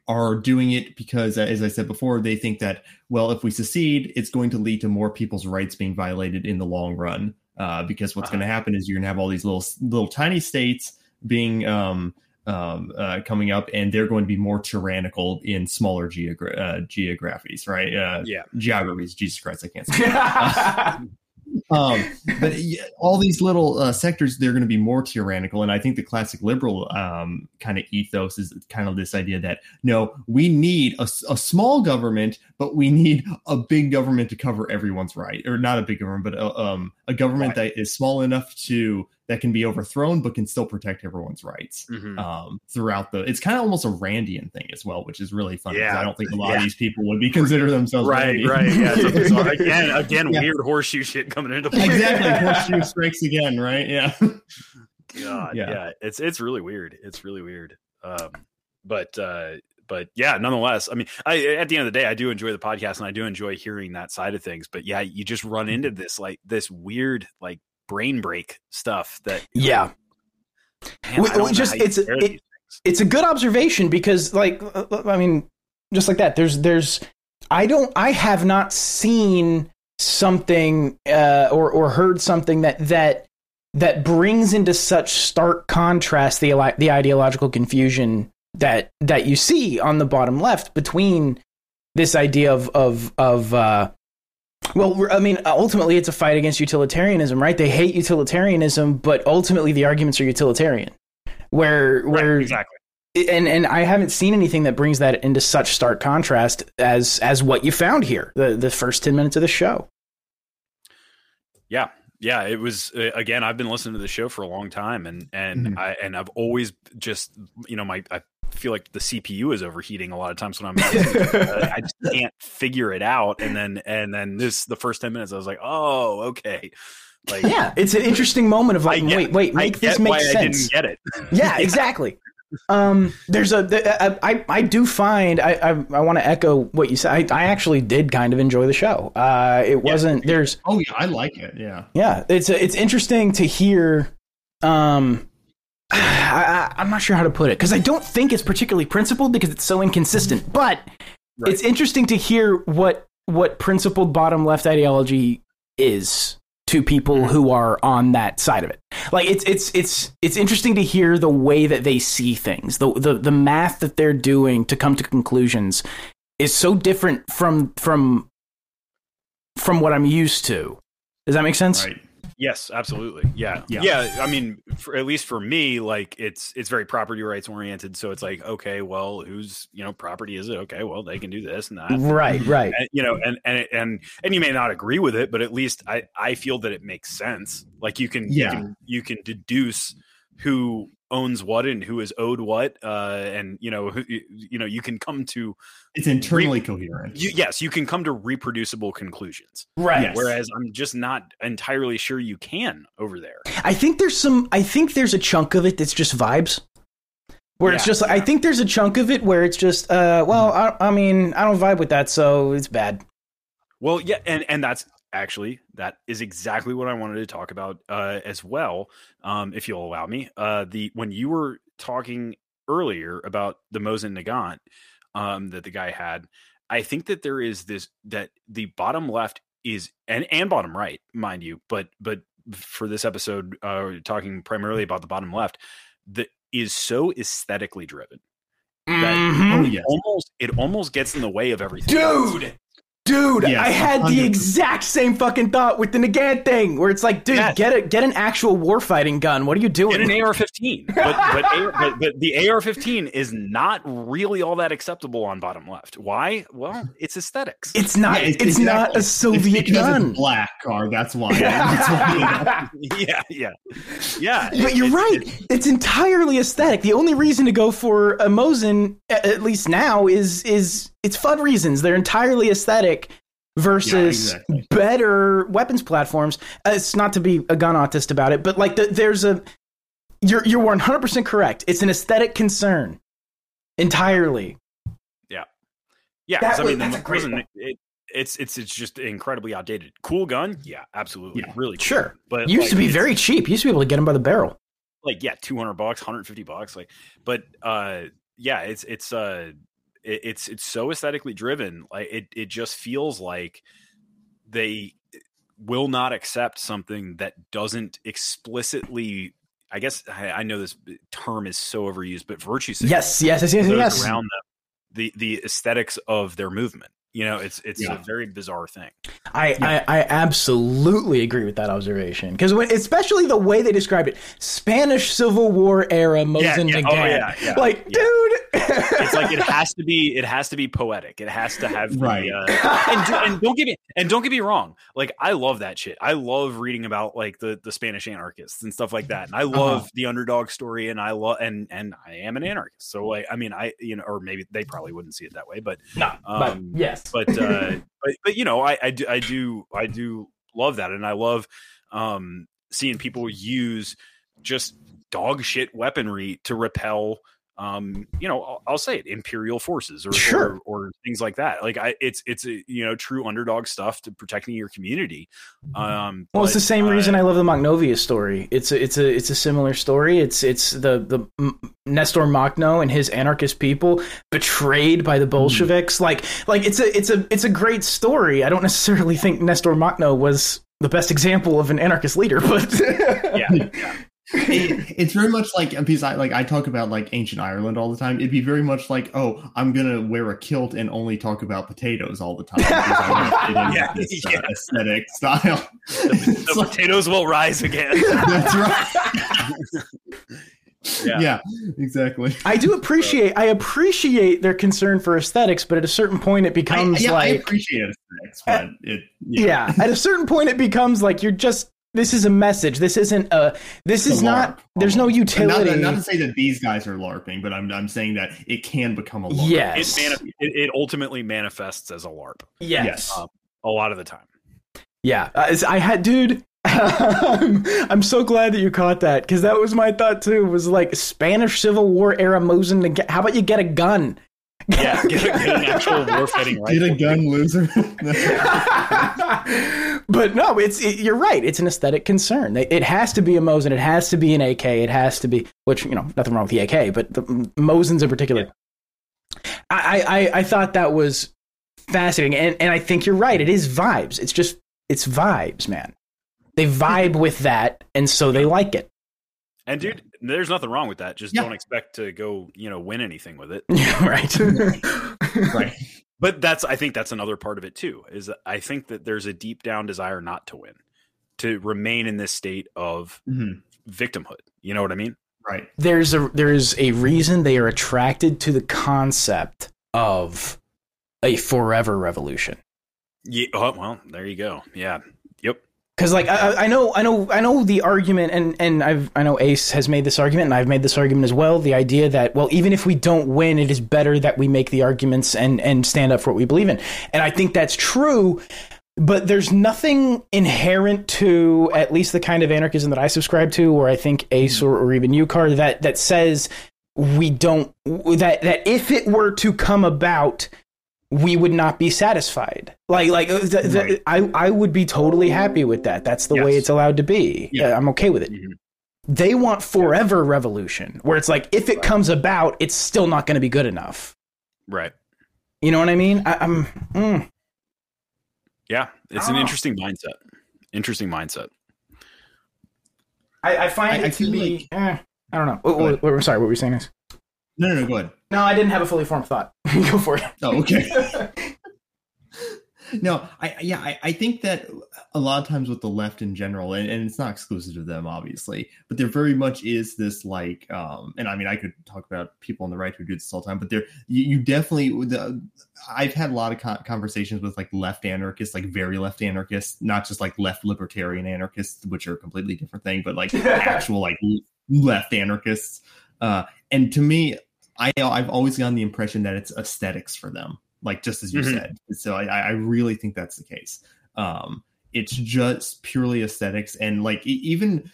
are doing it because, as I said before, they think that well, if we secede, it's going to lead to more people's rights being violated in the long run. Uh, because what's Uh-huh. going to happen is you're going to have all these little little tiny states being um, um, uh, coming up, and they're going to be more tyrannical in smaller geogra- uh, geographies, right? Uh, yeah geographies. Jesus Christ, I can't (laughs) say. (laughs) um, but all these little uh, sectors, they're going to be more tyrannical. And I think the classic liberal um, kind of ethos is kind of this idea that no, we need a small government, but we need a big government to cover everyone's right, or not a big government, but a, um, a government that is small enough to that can be overthrown, but can still protect everyone's rights Mhm. um, throughout the. It's kind of almost a Randian thing as well, which is really fun. 'cause Yeah. I don't think a lot Yeah. of these people would be (laughs) consider themselves right Randian. right yeah so, again (laughs) again Yeah. weird horseshoe shit coming into play exactly. (laughs) Horseshoe strikes again, right? Yeah. God, Yeah. yeah. it's it's really weird. It's really weird. Um, but uh, but yeah, nonetheless, I mean, I at the end of the day, I do enjoy the podcast and I do enjoy hearing that side of things. But yeah, you just run into this like this weird like brain break stuff that yeah. man, We- we just- it's- it- it's a good observation because like uh, i mean just like that there's there's i don't i have not seen something uh or or heard something that that that brings into such stark contrast the the ideological confusion that that you see on the bottom left between this idea of of of uh well, I mean, ultimately, it's a fight against utilitarianism, right? They hate utilitarianism, but ultimately, the arguments are utilitarian. Where, where, Right, exactly. and and I haven't seen anything that brings that into such stark contrast as as what you found here the the first ten minutes of the show. Yeah, yeah. It was uh, again. I've been listening to the show for a long time, and and Mhm. I and I've always just you know my I feel like the CPU is overheating a lot of times when I'm (laughs) I just can't figure it out, and then and then this the first ten minutes I was like, oh okay, like Yeah, it's an interesting moment of like, I get- wait, wait, I make this make sense. I didn't get it. (laughs) yeah, exactly. Um, there's a, th- I, I, I do find, I, I, I want to echo what you said. I, I actually did kind of enjoy the show. Uh, it wasn't, there's, Oh yeah, I like it. Yeah. yeah, it's, a, it's interesting to hear, um, (sighs) I, I, I'm not sure how to put it because I don't think it's particularly principled because it's so inconsistent, but Right. it's interesting to hear what, what principled bottom left ideology is to people mm. who are on that side of it. Like it's it's it's it's interesting to hear the way that they see things. The the the math that they're doing to come to conclusions is so different from from from what I'm used to. Does that make sense? Right. Yes, absolutely. Yeah. Yeah. yeah. I mean, for, at least for me, like it's it's very property rights oriented. So it's like, okay, well, whose you know property is it? Okay, well, they can do this and that. Right, right. And, you know, and and and and you may not agree with it, but at least I I feel that it makes sense. Like you can Yeah. you can you can deduce who owns what and who is owed what, uh, and you know who, you know you can come to It's internally coherent. you, yes you can come to reproducible conclusions. Right. Yes. Whereas I'm just not entirely sure you can over there. I think there's some. I think there's a chunk of it that's just vibes. Where it's Yeah, just, I think there's a chunk of it where it's just, uh, well, I, I mean, I don't vibe with that, so it's bad. Well, yeah, and and that's actually that is exactly what I wanted to talk about uh, as well, um, if you'll allow me. Uh, the when you were talking earlier about the Mosin Nagant um, that the guy had, I think that there is this that the bottom left is and and bottom right, mind you, but but for this episode, uh, talking primarily about the bottom left, that is so aesthetically driven that yes. almost it almost gets in the way of everything. else. Dude, dude, Yes, I had the 100%. exact same fucking thought with the Nagant thing, where it's like, dude, Yes. get a get an actual warfighting gun. What are you doing? Get an AR-15, (laughs) but but, AR, but but the AR-15 is not really all that acceptable on bottom left. Why? Well, it's aesthetics. it's not. Yeah, it's not a It's Soviet because gun. It's black car. That's why. (laughs) That's why (laughs) yeah, yeah, yeah. But you're It's- right. it's- It's entirely aesthetic. The only reason to go for a Mosin, at least now, is is it's fun reasons. They're entirely aesthetic versus Yeah, exactly. better weapons platforms. Uh, it's not to be a gun autist about it, but like the, there's a you're you're 100 percent correct. It's an aesthetic concern entirely. yeah. Yeah, I was- mean, the that's a great it, it's it's it's just incredibly outdated. Cool gun, yeah, absolutely, Yeah. really. Cool. Sure. but used like, to be very cheap. Used to be able to get them by the barrel. like yeah 200 bucks 150 bucks like but uh yeah it's it's uh it, it's it's so aesthetically driven like it it just feels like they eh, will not accept something that doesn't explicitly i guess i, I know this term is so overused but virtue signal Yes, yes, yes, yes, yes. around them the the aesthetics of their movement you know it's it's Yeah. a very bizarre thing I, I, I absolutely agree with that observation because especially the way they described it, Spanish Civil War era Mosin yeah. Nagant. Oh, yeah, yeah, like, yeah. dude, it's like it (laughs) has to be it has to be poetic it has to have the, Right. uh, and, do, and don't get me and don't get me wrong like i love that shit i love reading about like the the spanish anarchists and stuff like that and i love Uh-huh. the underdog story and i love and and i am an anarchist so like i mean i you know or maybe they probably wouldn't see it that way but no, but Um, yes, but uh but, but you know I, I do i do i do love that and i love um seeing people use just dog shit weaponry to repel um you know I'll, I'll say it imperial forces or, Sure. or or things like that like i it's it's a, you know true underdog stuff to protecting your community um well, it's the same uh, reason I love the Makhnovia story. It's a, it's a it's a similar story. It's it's the the Nestor Makhno and his anarchist people betrayed by the Bolsheviks. Like like it's a it's a it's a great story. I don't necessarily think Nestor Makhno was the best example of an anarchist leader, (laughs) but yeah, yeah. It, it's very much like because I like I talk about like ancient Ireland all the time. It'd be very much like, oh, I'm gonna wear a kilt and only talk about potatoes all the time. because I wanna fit (laughs) in with Yeah, this, uh, yeah. aesthetic style. the, (laughs) the potatoes will rise again (laughs) That's right. Yeah. yeah. exactly. I do appreciate I appreciate their concern for aesthetics, but at a certain point it I, becomes like I appreciate aesthetics, but it yeah. at a certain point it becomes like you're just this is a message. This isn't a this It's is a not there's no almost. And utility. Not, not to say that these guys are larping, but I'm I'm saying that it can become a larp. it, yes. manif- it, it ultimately manifests as a larp yes. Yes. Um, a lot of the time Yeah. Uh, I had dude I'm, (laughs) I'm so glad that you caught that because that was my thought too. Was like Spanish Civil War era Mosin. to get- How about you get a gun? Yeah, get, a, get an actual warfighting rifle. (laughs) Get a gun, loser. (laughs) (laughs) but no, it's it, you're right. It's an aesthetic concern. It it has to be a Mosin. It has to be an AK. It has to be which you know nothing wrong with the AK, but the Mosins in particular. I, I I thought that was fascinating, and and I think you're right. It is vibes. It's just it's vibes, man. They vibe with that, and so they like it. And dude, there's nothing wrong with that. Just Yeah. don't expect to go, you know, win anything with it. (laughs) right. (laughs) right. But that's I think that's another part of it too. Is I think that there's a deep down desire not to win, to remain in this state of Mhm. victimhood. You know what I mean? Right. there's a there's a reason they are attracted to the concept of a forever revolution. Yeah. Oh, well, there you go. Yeah. Because like I, I- know I know I know the argument and and I've I know Ace has made this argument and I've made this argument as well. The idea that well even if we don't win, it is better that we make the arguments and and stand up for what we believe in. And I think that's true. But there's nothing inherent to at least the kind of anarchism that I subscribe to, or I think Ace or, or even Ucar that that says we don't that that if it were to come about, we would not be satisfied. Like like uh, Right. I I would be totally happy with that. That's the way it's allowed to be. Yeah. Yeah, I'm okay with it. Mhm. They want forever revolution, where it's like if it comes about, it's still not going to be good enough. Right. You know what I mean? I, I'm. Mm. Yeah. It's an Ah. interesting mindset. Interesting mindset. I, I find I- it I to be. like- eh, I don't know. What, Go ahead. what, what, sorry, what were you saying? Is No, no, no. Go ahead. No, I didn't have a fully formed thought. (laughs) Go for it. Oh, okay. (laughs) no, I yeah, I, I think that a lot of times with the left in general, and, and it's not exclusive to them, obviously, but there very much is this like, um, and I mean, I could talk about people on the right who do this all the time, but there, you, you definitely, the, I've had a lot of con- conversations with like left anarchists, like very left anarchists, not just like left libertarian anarchists, which are a completely different thing, but like (laughs) actual like left anarchists. Uh, and to me, I I've always gotten the impression that it's aesthetics for them, like just as you Mhm. said. So I, I really think that's the case. Um, it's just purely aesthetics, and like even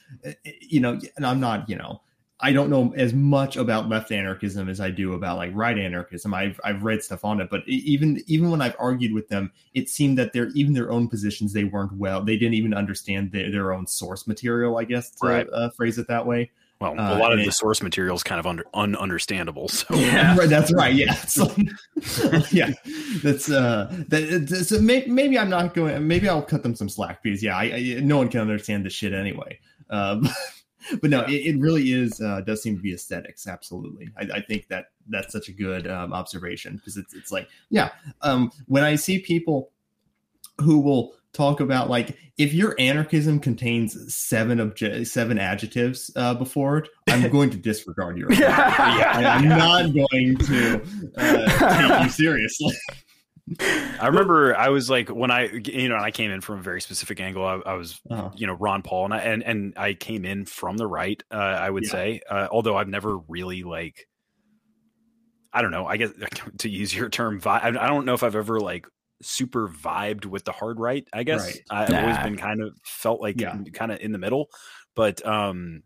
you know, and I'm not you know. I don't know as much about left anarchism as I do about like right anarchism. I've I've read stuff on it, but even even when I've argued with them, it seemed that their even their own positions they weren't well. They didn't even understand their, their own source material. I guess to Right. uh, phrase it that way. Well, Uh, a lot of the source material is kind of under ununderstandable. So (laughs) Yeah. Right, that's right. Yeah, (laughs) like- (laughs) yeah. That's uh, that. So may, maybe I'm not going. Maybe I'll cut them some slack because yeah, I, I no one can understand this shit anyway. Uh, but no, it, it really is. Uh, does seem to be aesthetics. Absolutely, I, I think that that's such a good um, observation because it's it's like yeah. Um, when I see people who will talk about like if your anarchism contains seven obje- seven adjectives uh, before it, I'm (laughs) going to disregard your. (laughs) Yeah. I, I'm not going to uh, take you seriously. (laughs) I remember I was like when I you know I came in from a very specific angle. I, I was Uh-huh. you know Ron Paul and I and and I came in from the right. Uh, I would Yeah. say, uh, although I've never really like. I don't know. I guess to use your term, vi- I I don't know if I've ever like super vibed with the hard right. I guess Right. I've always been kind of felt like Yeah. kind of in the middle, but um,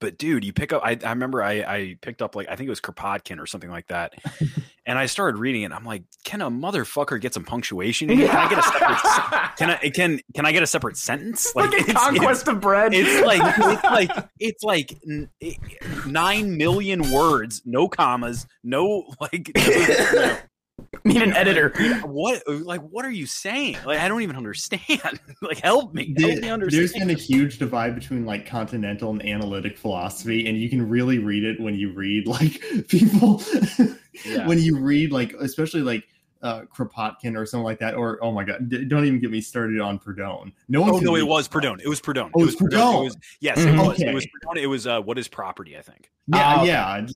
but dude, you pick up. I, I remember I I picked up like I think it was Kropotkin or something like that, (laughs) and I started reading it. I'm like, can a motherfucker get some punctuation? Can I get a separate? Can I can can I get a separate sentence? (laughs) Like a it's- conquest of bread. It's, it's like it's (laughs) like it's like n- nine million words, no commas, no like. (laughs) need an editor. what like what are you saying? Like I don't even understand. (laughs) like help me, help me There- understand. There's been a huge divide between like continental and analytic philosophy, and you can really read it when you read (laughs) like people Yeah. when you read like especially like uh Kropotkin or something like that, or oh my god, d- don't even get me started on Perdone. No one. Oh can no, it was Proudhon. Perdone. It was Perdone. Oh, it was Proudhon. It was yes, it was. Okay. It was Perdone. It was uh, what is property? I think. Yeah, Ah, okay. yeah.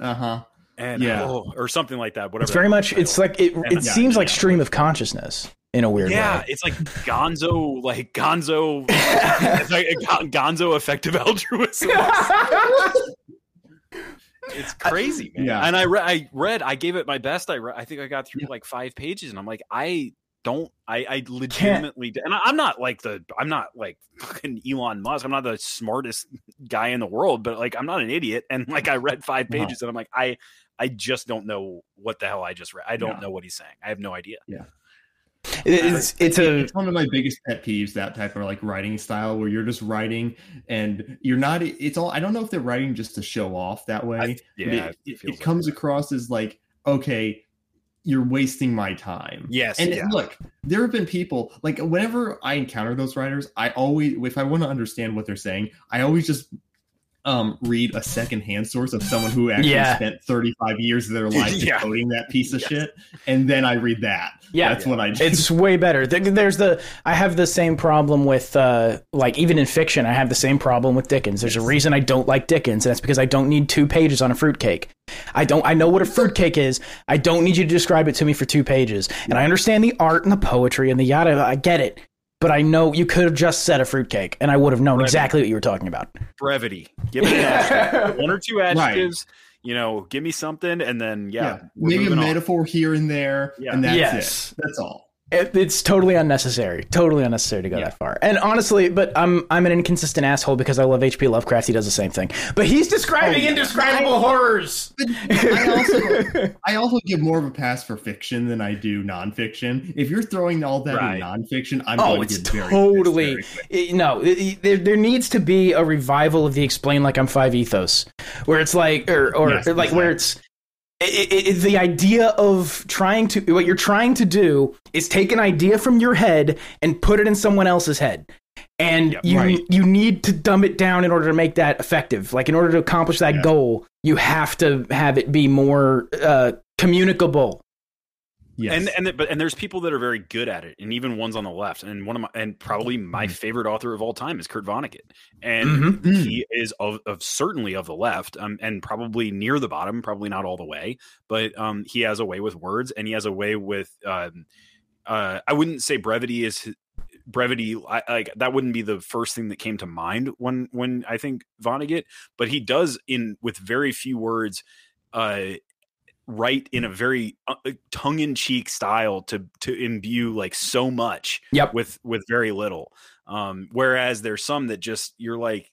Uh huh. And Yeah. oh, or something like that. Whatever. It's very much. It's like it. It Yeah, seems like yeah. stream of consciousness in a weird yeah, way. Yeah, it's like Gonzo, like Gonzo, (laughs) it's like Gonzo effective altruism. (laughs) It's crazy, man. Yeah. And I, re- I read, I gave it my best. I, re- I think I got through like five pages, and I'm like, I don't, I, I legitimately, and I, I'm not like the, I'm not like fucking Elon Musk. I'm not the smartest guy in the world, but like, I'm not an idiot. And like, I read five Uh-huh. pages, and I'm like, I, I just don't know what the hell I just read. I don't Yeah. know what he's saying. I have no idea. Yeah. It's it's a it's one of my biggest pet peeves that type of like writing style where you're just writing and you're not it's all i don't know if they're writing just to show off that way I- but yeah, it, it it, it comes that. across as like okay you're wasting my time. Yes, And yeah. look, there have been people like whenever I encounter those writers, I always if I want to understand what they're saying, I always just um read a secondhand source of someone who actually Yeah. spent 35 years of their life (laughs) Yeah. decoding that piece of Yes. shit and then I read that. Yeah. That's what I do. It's way better. There's the I have the same problem with uh like even in fiction I have the same problem with Dickens. There's a reason I don't like Dickens and that's because I don't need two pages on a fruitcake. I don't I know what a fruitcake is. I don't need you to describe it to me for two pages. And I understand the art and the poetry and the yada I get it. But I know you could have just said a fruitcake and I would have known Right. exactly what you were talking about. brevity. Give it an adjective. (laughs) one or two adjectives. You know, give me something, and then yeah, yeah. Maybe a moving on. metaphor here and there Yeah. and that's Yes. it. That's all. It, it's totally unnecessary. Totally unnecessary to go Yeah. that far. And honestly, but I'm I'm an inconsistent asshole because I love H.P. Lovecraft. He does the same thing, but he's describing Oh, yeah. indescribable horrors. I also (laughs) I also give more of a pass for fiction than I do nonfiction. If you're throwing all that Right. in nonfiction, I'm Oh, going it's to get very totally very it- no. it- it- there, there needs to be a revival of the explain like I'm five ethos, where it's like or or, Yes, or like where it's. It, it, it- the idea of trying to what you're trying to do is take an idea from your head and put it in someone else's head and Yep, you right. you need to dumb it down in order to make that effective like in order to accomplish that Yeah. goal you have to have it be more uh, communicable Yes. And and but and there's people that are very good at it, and even ones on the left. And one of my and probably my Mm-hmm. favorite author of all time is Kurt Vonnegut, and Mhm. Mm. he is of, of certainly of the left, um, and probably near the bottom, probably not all the way, but um, he has a way with words, and he has a way with um, uh, I wouldn't say brevity is his- brevity I, like that wouldn't be the first thing that came to mind when when I think Vonnegut, but he does in with very few words. Uh, write in a very uh, tongue-in-cheek style to to imbue like so much Yep. with with very little um whereas there's some that just you're like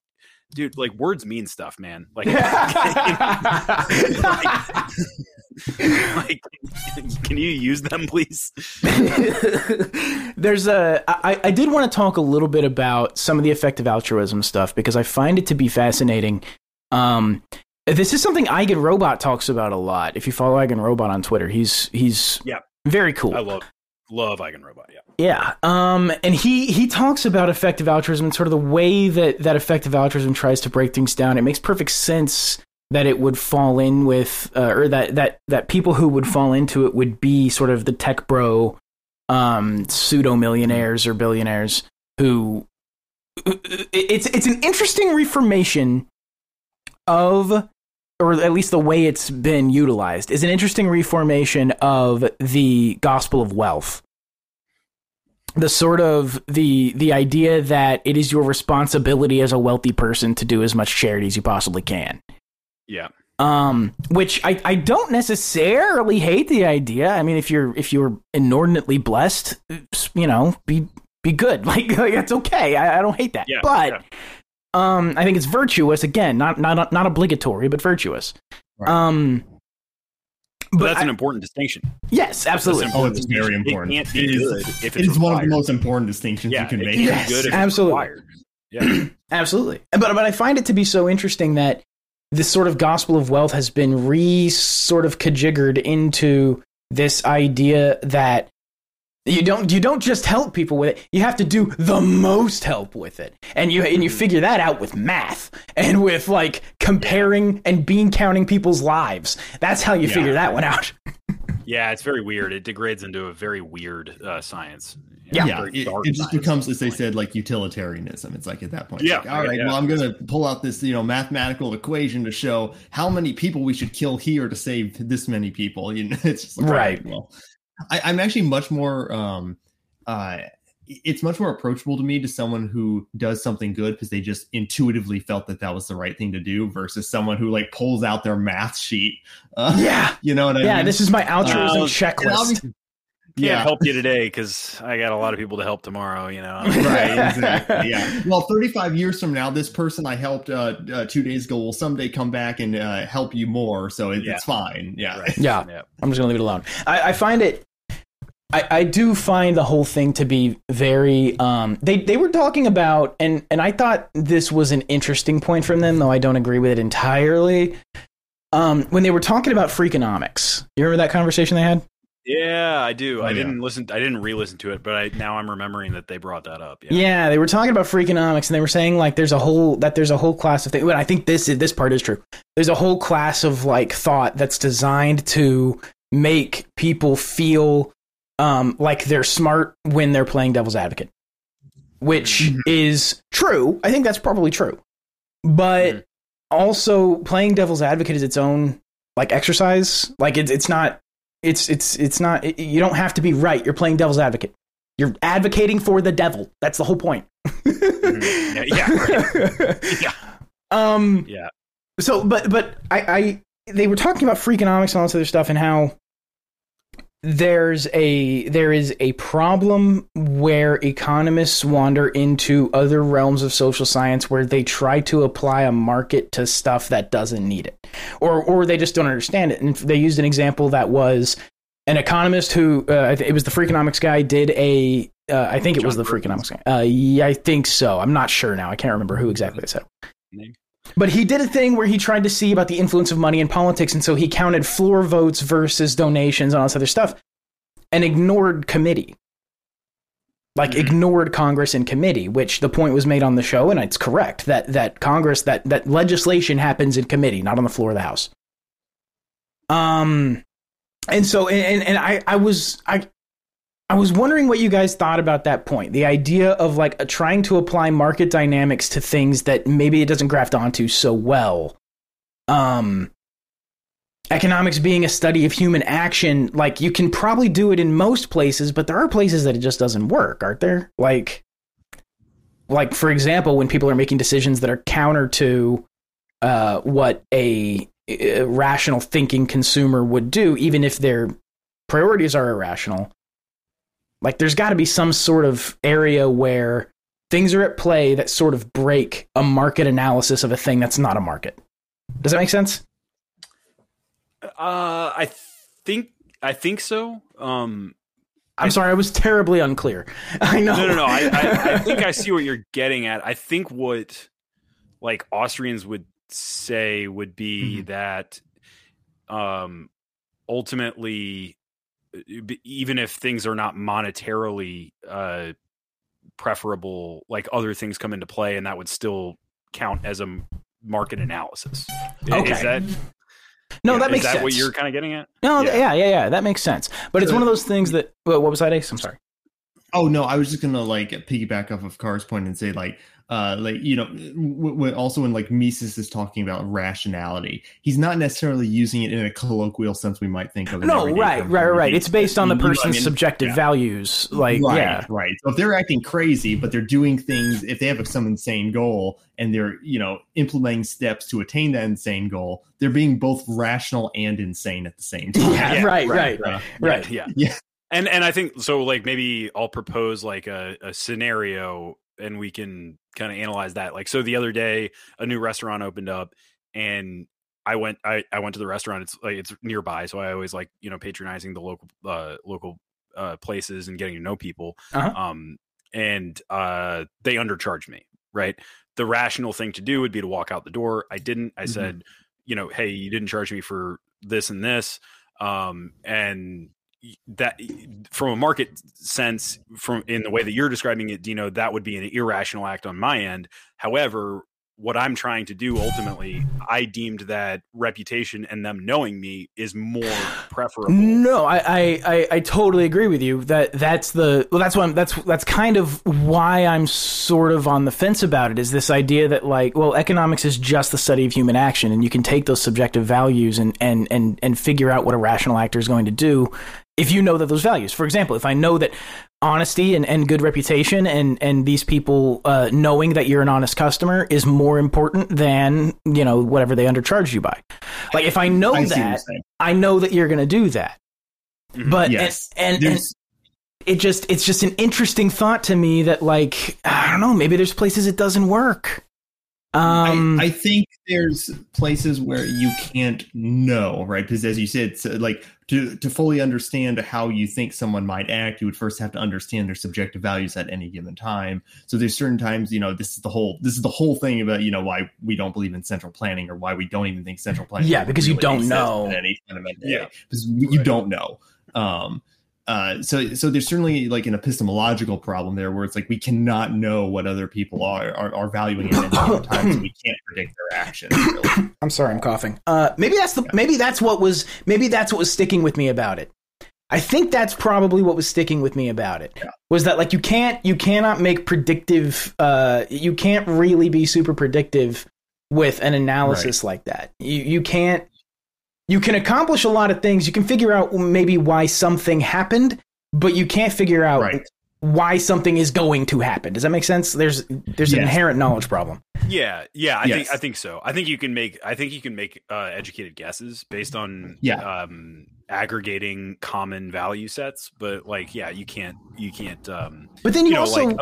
dude like words mean stuff man like (laughs) (laughs) like can you use them please There's a. I, I did want to talk a little bit about some of the effective altruism stuff because I find it to be fascinating. Um, this is something Eigen Robot talks about a lot. If you follow Eigen Robot on Twitter, he's he's Yeah. very cool. i love love Eigenrobot yeah Yeah. Um, and he he talks about effective altruism and sort of the way that that effective altruism tries to break things down. It makes perfect sense that it would fall in with, uh, or that that that people who would fall into it would be sort of the tech bro, um, pseudo millionaires or billionaires who. It's it's an interesting reformation of or at least the way it's been utilized is an interesting reformation of the gospel of wealth. The sort of the the idea that it is your responsibility as a wealthy person to do as much charity as you possibly can. Yeah. Um which i i don't necessarily hate the idea. I mean if you're if you're inordinately blessed you know be be good. (laughs) Like, like that's okay. I, I don't hate that. Yeah, but yeah. Um i think it's virtuous again not not not obligatory but virtuous Right. um but but that's I- an important distinction yes absolutely Oh, it's very important. it can't be It is- good if it's it is one of the most important distinctions yeah you can it make. can't Yes, be good if absolutely. required. yeah (clears throat) Absolutely. But but I find it to be so interesting that this sort of gospel of wealth has been re sort of kajiggered into this idea that you don't you don't just help people with it you have to do the most help with it and you and you figure that out with math and with like comparing and bean counting people's lives that's how you Yeah. figure that one out (laughs) yeah it's very weird it degrades into a very weird uh, science Yeah. yeah, it, it just becomes, as they said, like utilitarianism. It's like at that point, Yeah, like, all right, yeah. well, I'm going to pull out this, you know, mathematical equation to show how many people we should kill here to save this many people. You know, (laughs) it's just like, all Right. Well, I, I'm actually much more, um, uh, it's much more approachable to me to someone who does something good because they just intuitively felt that that was the right thing to do versus someone who like pulls out their math sheet. Uh, yeah (laughs) you know what I yeah mean? Yeah, this is my altruism Uh, checklist obviously- can't yeah, help you today because I got a lot of people to help tomorrow. You know, (laughs) right (laughs) exactly yeah well 35 years from now this person i helped uh, uh two days ago will someday come back and uh, help you more so it, Yeah. it's fine yeah Right. (laughs) Yeah. yeah. I'm just gonna leave it alone. I, I find it. I, I do find the whole thing to be very. Um, they they were talking about, and and I thought this was an interesting point from them, though I don't agree with it entirely. Um, when they were talking about freakonomics, you remember that conversation they had? Yeah, I do. Oh, I yeah. didn't listen. I didn't re-listen to it, but I now I'm remembering that they brought that up. Yeah. Yeah, they were talking about freakonomics, and they were saying like there's a whole that there's a whole class of things. But I think this is this part is true. There's a whole class of like thought that's designed to make people feel um, like they're smart when they're playing devil's advocate, which Mhm. is true. I think that's probably true, but Mhm. also playing devil's advocate is its own like exercise. Like it's it's not it's it's it's not it, you don't have to be right. You're playing devil's advocate. You're advocating for the devil. That's the whole point. Mhm. Yeah, yeah, right. (laughs) Yeah. Um. Yeah. So, but but I, I they were talking about freakonomics and all this other stuff and how there's a there is a problem where economists wander into other realms of social science where they try to apply a market to stuff that doesn't need it. Or or they just don't understand it. And they used an example that was an economist who uh, it was the freakonomics guy did a uh, I think it was the freakonomics guy. Uh, yeah I think so. I'm not sure now. I can't remember who exactly I said? But he did a thing where he tried to see about the influence of money in politics, and so he counted floor votes versus donations and all this other stuff, and ignored committee. Like Mhm. ignored Congress and committee, which the point was made on the show, and it's correct that that Congress that that legislation happens in committee, not on the floor of the House. Um, and so and and I I was I I was wondering what you guys thought about that point. The idea of like uh, trying to apply market dynamics to things that maybe it doesn't graft onto so well. Um economics being a study of human action, like you can probably do it in most places, but there are places that it just doesn't work, aren't there? Like like for example, when people are making decisions that are counter to uh what a, a rational thinking consumer would do even if their priorities are irrational like there's got to be some sort of area where things are at play that sort of break a market analysis of a thing that's not a market. Does that make sense? Uh, I think I think so. Um, I'm sorry, I was terribly unclear. (laughs) I know. no, no, no. I, I, I (laughs) think I see what you're getting at. I think what like Austrians would say would be Mm-hmm. that um ultimately even if things are not monetarily uh preferable like other things come into play and that would still count as a market analysis Okay. is that no, yeah, that makes is that sense. what you're kind of getting at no, Yeah. yeah. yeah, yeah, that makes sense. But it's one of those things that. Well, what was that, Ace? I'm sorry. Oh no, I was just gonna like piggyback off of Car's point and say like, uh, like you know, w- w- also when like Mises is talking about rationality, he's not necessarily using it in a colloquial sense we might think of. No, right, right, right, right. It's based on the know I person's mean? subjective Yeah. values. Like, right, yeah, right. So if they're acting crazy, but they're doing things, if they have some insane goal and they're you know implementing steps to attain that insane goal, they're being both rational and insane at the same (laughs) time. yeah, Yeah, right, right, Uh, right. yeah Yeah. And and i think so like maybe i'll propose like a, a scenario and we can kind of analyze that like so the other day a new restaurant opened up and i went i, I went to the restaurant it's like it's nearby so i always like you know patronizing the local uh local uh places and getting to know people Uh-huh. um and uh they undercharged me right the rational thing to do would be to walk out the door i didn't i Mhm. said you know hey you didn't charge me for this and this um and that from a market sense from in the way that you're describing it dino that would be an irrational act on my end however what i'm trying to do ultimately i deemed that reputation and them knowing me is more preferable No, I, I, I, totally agree with you. That that's the well, that's why I'm, that's that's kind of why I'm sort of on the fence about it. Is this idea that like, well, economics is just the study of human action, and you can take those subjective values and and and and figure out what a rational actor is going to do if you know that those values. For example, if I know that honesty and, and good reputation and and these people uh, knowing that you're an honest customer is more important than you know whatever they undercharge you by. Like if I know I see what you're that. I know that you're going to do that. Mhm. But Yes. and, and, and it just it's just an interesting thought to me that like I don't know maybe there's places it doesn't work. Um, I, I think there's places where you can't know, right? Because as you said, so like to to fully understand how you think someone might act, you would first have to understand their subjective values at any given time. So there's certain times, you know, this is the whole this is the whole thing about you know why we don't believe in central planning or why we don't even think central planning. Yeah, because you don't know. in any fundamental Yeah. way, because you don't know. Um, uh, so so there's certainly like an epistemological problem there where it's like we cannot know what other people are are, are valuing at any given time, so we can't predict their actions. Really. (coughs) I'm sorry, I'm coughing. Uh, maybe that's the maybe that's what was maybe that's what was sticking with me about it. I think that's probably what was sticking with me about it Yeah. was that like you can't you cannot make predictive uh you can't really be super predictive with an analysis like that. You you can't you can accomplish a lot of things. You can figure out maybe why something happened, but you can't figure out Right. why something is going to happen. Does that make sense? There's there's an inherent knowledge problem. Yeah, yeah, I Yes. think I think so. I think you can make I think you can make uh, educated guesses based on Yeah. um, aggregating common value sets, but like yeah, you can't you can't um, But then you, you know also like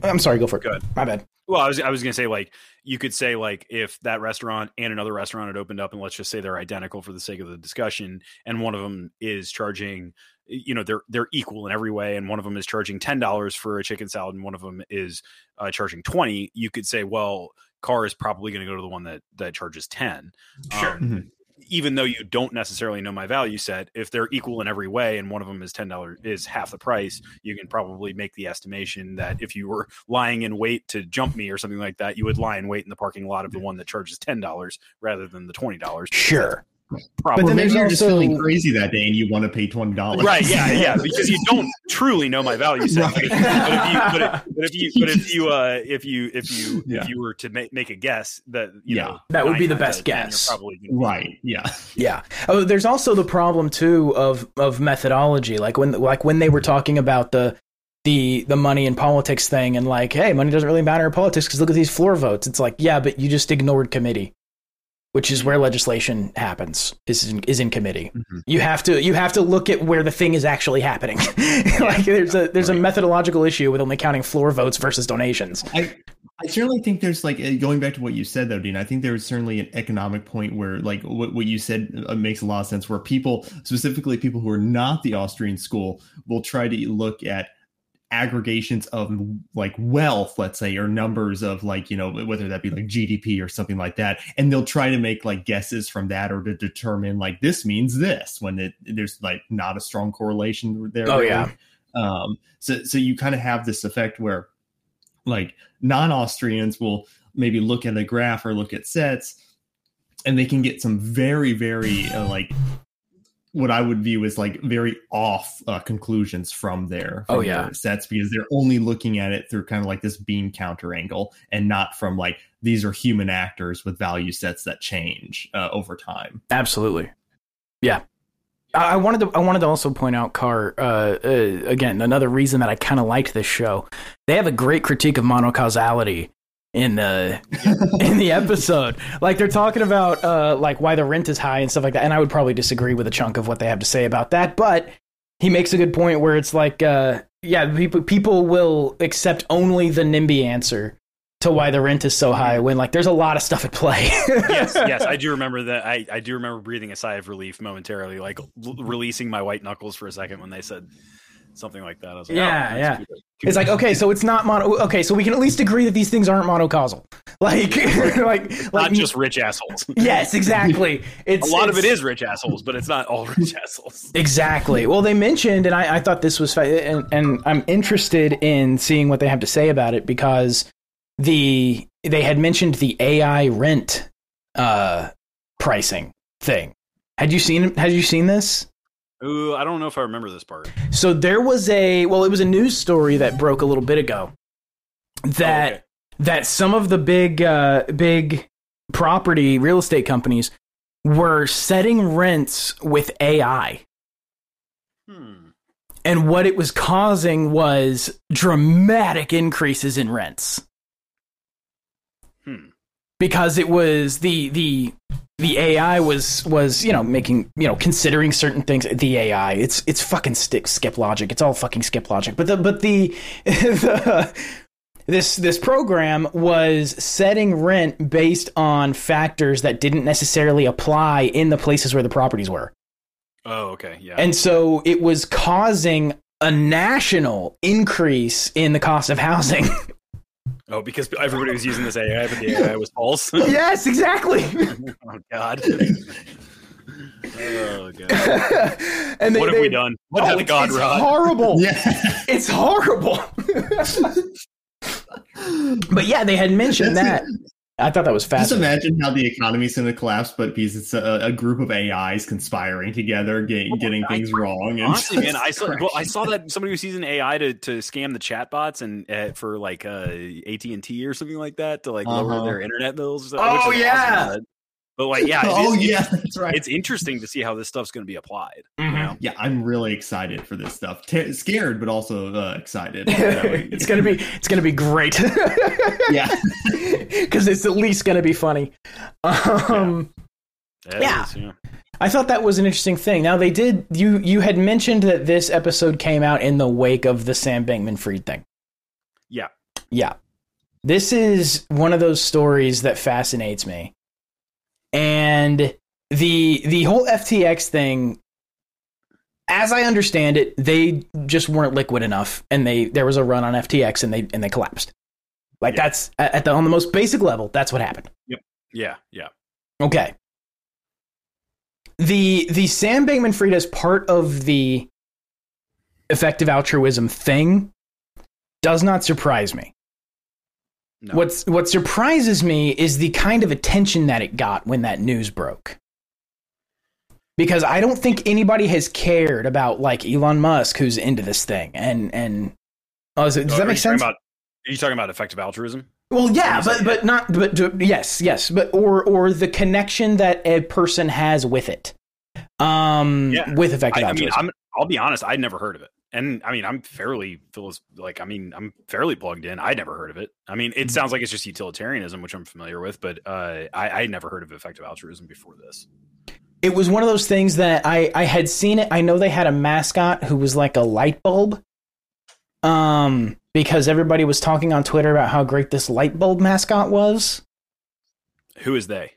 a- I'm sorry, go for it. Go ahead. My bad. Well, I was I was gonna say like you could say like if that restaurant and another restaurant had opened up, and let's just say they're identical for the sake of the discussion, and one of them is charging, you know, they're they're equal in every way, and one of them is charging ten dollars for a chicken salad, and one of them is uh, charging twenty. You could say, well, car is probably going to go to the one that that charges ten. Sure. Um, Mhm. Even though you don't necessarily know my value set, if they're equal in every way, and one of them is ten dollars is half the price, you can probably make the estimation that if you were (laughs) lying in wait to jump me or something like that, you would lie in wait in the parking lot of the one that charges ten dollars rather than the twenty dollars. Sure. Probably. But then maybe you're just feeling crazy that day and you want to pay twenty dollars. right, yeah, yeah, (laughs) because you don't truly know my value set. But, if, but if you, but if, but if you, but if (laughs) you, uh, if you, if you, Yeah. if you were to make make a guess, that you Yeah. know, That would be the nine out of best guess. Probably Right. Yeah. Yeah. Oh, there's also the problem too of of methodology. Like when like when they were talking about the the the money and politics thing and like, hey, money doesn't really matter in politics because look at these floor votes. It's like, yeah, but you just ignored committee, which is where legislation happens. Is in, is in committee. Mhm. You have to you have to look at where the thing is actually happening. (laughs) like there's a there's a methodological issue with only counting floor votes versus donations. I I certainly think there's like uh, going back to what you said though, Dean. I think there's certainly an economic point where like what, what you said uh, makes a lot of sense. Where people, specifically people who are not the Austrian school, will try to look at aggregations of like wealth, let's say, or numbers of like you know whether that be like GDP or something like that, and they'll try to make like guesses from that or to determine like this means this when it, there's like not a strong correlation there. Oh, really. yeah. Um. So so you kind of have this effect where like non-austrians will maybe look at a graph or look at sets and they can get some very very uh, like what i would view as like very off uh, conclusions from their from Oh, yeah. sets because they're only looking at it through kind of like this beam counter angle and not from like these are human actors with value sets that change uh, over time Absolutely. Yeah. I I wanted to. I wanted to also point out, Car. Uh, uh, again, another reason that I kind of liked this show. They have a great critique of monocausality in the (laughs) in the episode. Like they're talking about uh, like why the rent is high and stuff like that. And I would probably disagree with a chunk of what they have to say about that. But he makes a good point where it's like, uh, yeah, people people will accept only the NIMBY answer to why the rent is so high when like there's a lot of stuff at play. (laughs) yes, yes, I do remember that. I, I do remember breathing a sigh of relief momentarily, like l- releasing my white knuckles for a second when they said something like that. I was like, Yeah, oh, yeah. good. It's like okay, so it's not mono. Okay, so we can at least agree that these things aren't monocausal. (laughs) Like, like, not just rich assholes. (laughs) yes, exactly. It's (laughs) a It's lot of it's- rich assholes, but it's not all rich assholes. exactly. Well, they mentioned, and I, I thought this was, and, and I'm interested in seeing what they have to say about it because the they had mentioned the AI rent uh pricing thing. Had you seen? Had you seen this? Ooh, I don't know if I remember this part. So there was a well, it was a news story that broke a little bit ago that Oh, okay. that some of the big uh, big property real estate companies were setting rents with AI, Hmm. and what it was causing was dramatic increases in rents. Because it was the the the AI was was you know making you know considering certain things. The AI, it's it's fucking stick skip logic. It's all fucking skip logic. But the but the (laughs) the, this this program was setting rent based on factors that didn't necessarily apply in the places where the properties were. Oh, okay, yeah. And so it was causing a national increase in the cost of housing. (laughs) oh, because everybody was using this AI, but the AI was false. (laughs) yes, exactly. (laughs) oh God. Oh god! (laughs) and they, what have they- we done? What Oh, hath it's, God it's wrought? horrible. Yeah. It's horrible. but yeah, they had mentioned that. I thought that was Just imagine how the economy's going to collapse, but because it's a, a group of AIs conspiring together, getting, getting I- things wrong. And Honestly, man, (laughs) I saw well, I saw that somebody was using AI to, to scam the chatbots and uh, for like uh, AT and T or something like that to like lower Uh-huh. their internet bills. Or Oh, something, yeah. awesome, but like yeah, it (laughs) oh is- yeah, that's right. it's interesting to see how this stuff's going to be applied. You Mhm. know? yeah, I'm really excited for this stuff. Ter- scared, but also uh, excited. (laughs) It's gonna be it's gonna be great. (laughs) yeah. because it's at least gonna be funny. Um, It Yeah. is, yeah. I thought that was an interesting thing. Now they did you you had mentioned that this episode came out in the wake of the Sam Bankman Fried thing. Yeah. Yeah. This is one of those stories that fascinates me. And the the whole FTX thing as I understand it, they just weren't liquid enough and they there was a run on FTX and they and they collapsed. Like Yeah. that's at at the on the most basic level, that's what happened. Yep. Yeah, yeah. Okay. The the Sam Bankman Fried as part of the effective altruism thing does not surprise me. No. What's what surprises me is the kind of attention that it got when that news broke. Because I don't think anybody has cared about like Elon Musk who's into this thing and and oh, is it, does Oh, that make sense? About, are you talking about effective altruism? Well, yeah, but but not but yes, yes, but or or the connection that a person has with it, um, Yeah. with effective I, I mean, altruism. I'm. I'll be honest. I'd never heard of it, and I mean, I'm fairly like. I mean, I'm fairly plugged in. I'd never heard of it. I mean, Mm-hmm. it sounds like it's just utilitarianism, which I'm familiar with, but uh, I I never heard of effective altruism before this. it was one of those things that I I had seen it. I know they had a mascot who was like a light bulb, um, because everybody was talking on Twitter about how great this light bulb mascot was. Who is they?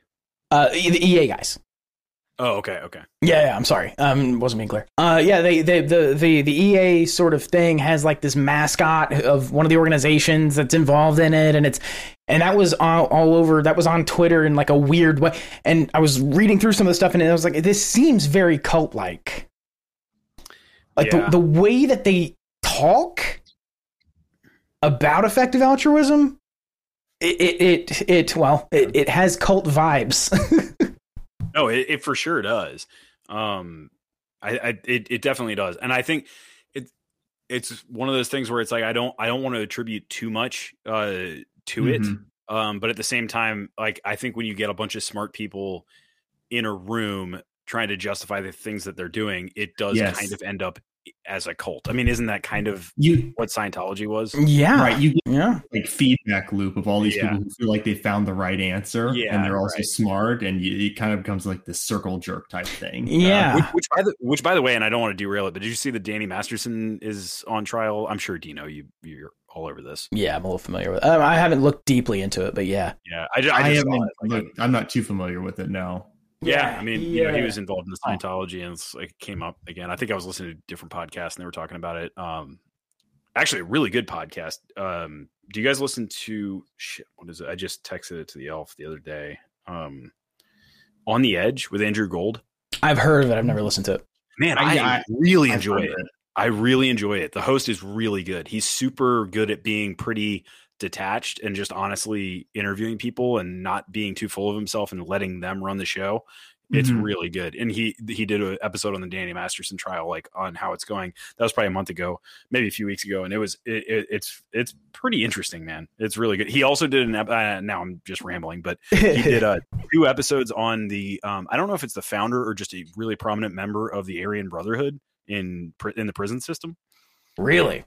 Uh, the EA guys. Oh, okay, okay. Yeah, yeah, I'm sorry. Um, wasn't being clear. Uh, yeah, they, they, the, the, the EA sort of thing has like this mascot of one of the organizations that's involved in it, and it's, and that was all, all over. That was on Twitter in like a weird way. And I was reading through some of the stuff, and I was like, this seems very cult like. Like Yeah. the the way that they talk about effective altruism, it it it, it well, it, it has cult vibes. (laughs) No, it, it for sure does. Um, I, I it, it definitely does, and I think it it's one of those things where it's like I don't I don't want to attribute too much uh to it. Mhm. Um, but at the same time, like I think when you get a bunch of smart people in a room trying to justify the things that they're doing, it does Yes. kind of end up as a cult. I mean, isn't that kind of You what Scientology was? yeah, right. You get yeah. like feedback loop of all these Yeah. people who feel like they found the right answer, Yeah, and they're also right. smart, and you, it kind of becomes like this circle jerk type thing. Yeah. Which, which by the which by the way, and I don't want to derail it, but did you see that Danny Masterson is on trial? I'm sure Dean-O, you you're all over this. Yeah, I'm a little familiar with. It. Um, I haven't looked deeply into it, but yeah. Yeah, I, ju- I, I just haven't. saw it. Like, looked, I'm not too familiar with it. No. Yeah, I mean, you know, he was involved in the Scientology, and it's like came up again. I think I was listening to a different podcasts, and they were talking about it. Um, actually, a really good podcast. Um, do you guys listen to shit? What is it? I just texted it to the Elf the other day. Um, on the Edge with Andrew Gold. I've heard of it. I've never listened to it. Man, I- I, I- really I've enjoy heard it. I really enjoy it. The host is really good. He's super good at being pretty detached and just honestly interviewing people and not being too full of himself and letting them run the show. It's Mhm. really good. And he he did an episode on the Danny Masterson trial, like on how it's going. That was probably a month ago, maybe a few weeks ago, and it was it, it, it's it's pretty interesting, man. It's really good. He also did an uh, now I'm just rambling, but he (laughs) did uh, two episodes on the um, I don't know if it's the founder or just a really prominent member of the Aryan Brotherhood in in the prison system. really?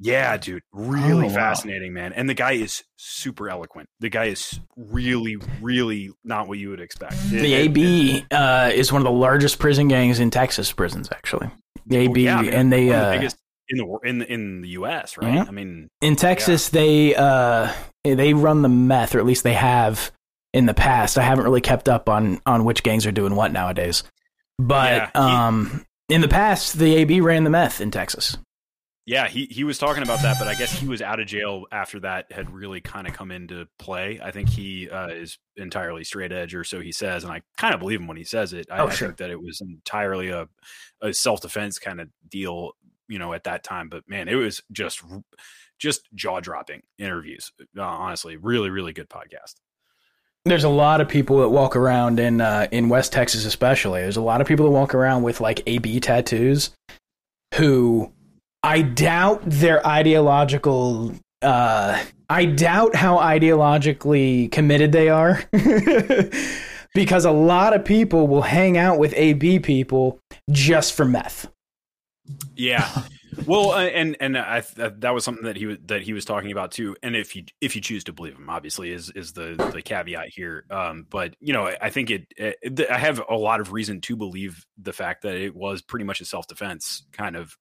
Yeah, dude, really Oh, wow. fascinating, man. And the guy is super eloquent. The guy is really, really not what you would expect. It- The it- AB uh, is one of the largest prison gangs in Texas prisons, actually. The AB, yeah, and they one of the uh, biggest in the in in the U.S. Right? Yeah. I mean, In Texas, they uh they run the meth, or at least they have in the past. I haven't really kept up on on which gangs are doing what nowadays. But Yeah, he- um in the past, the AB ran the meth in Texas. Yeah, he he was talking about that, but I guess he was out of jail after that had really kind of come into play. I think he uh, is entirely straight edge, or so he says, and I kind of believe him when he says it. I, Oh, I sure. think that it was entirely a, a self defense kind of deal, you know, at that time. But man, it was just just jaw dropping interviews. Uh, honestly, really, really good podcast. There's a lot of people that walk around in uh, in West Texas, especially. There's a lot of people that walk around with like AB tattoos, who I doubt their ideological. Uh, I doubt how ideologically committed they are, (laughs) because a lot of people will hang out with AB people just for meth. Yeah. (laughs) Well, uh, and and I th- that was something that he was that he was talking about too. And if you if you choose to believe him, obviously is is the the caveat here. Um, but you know, I- I think it, it. I have a lot of reason to believe the fact that it was pretty much a self defense kind of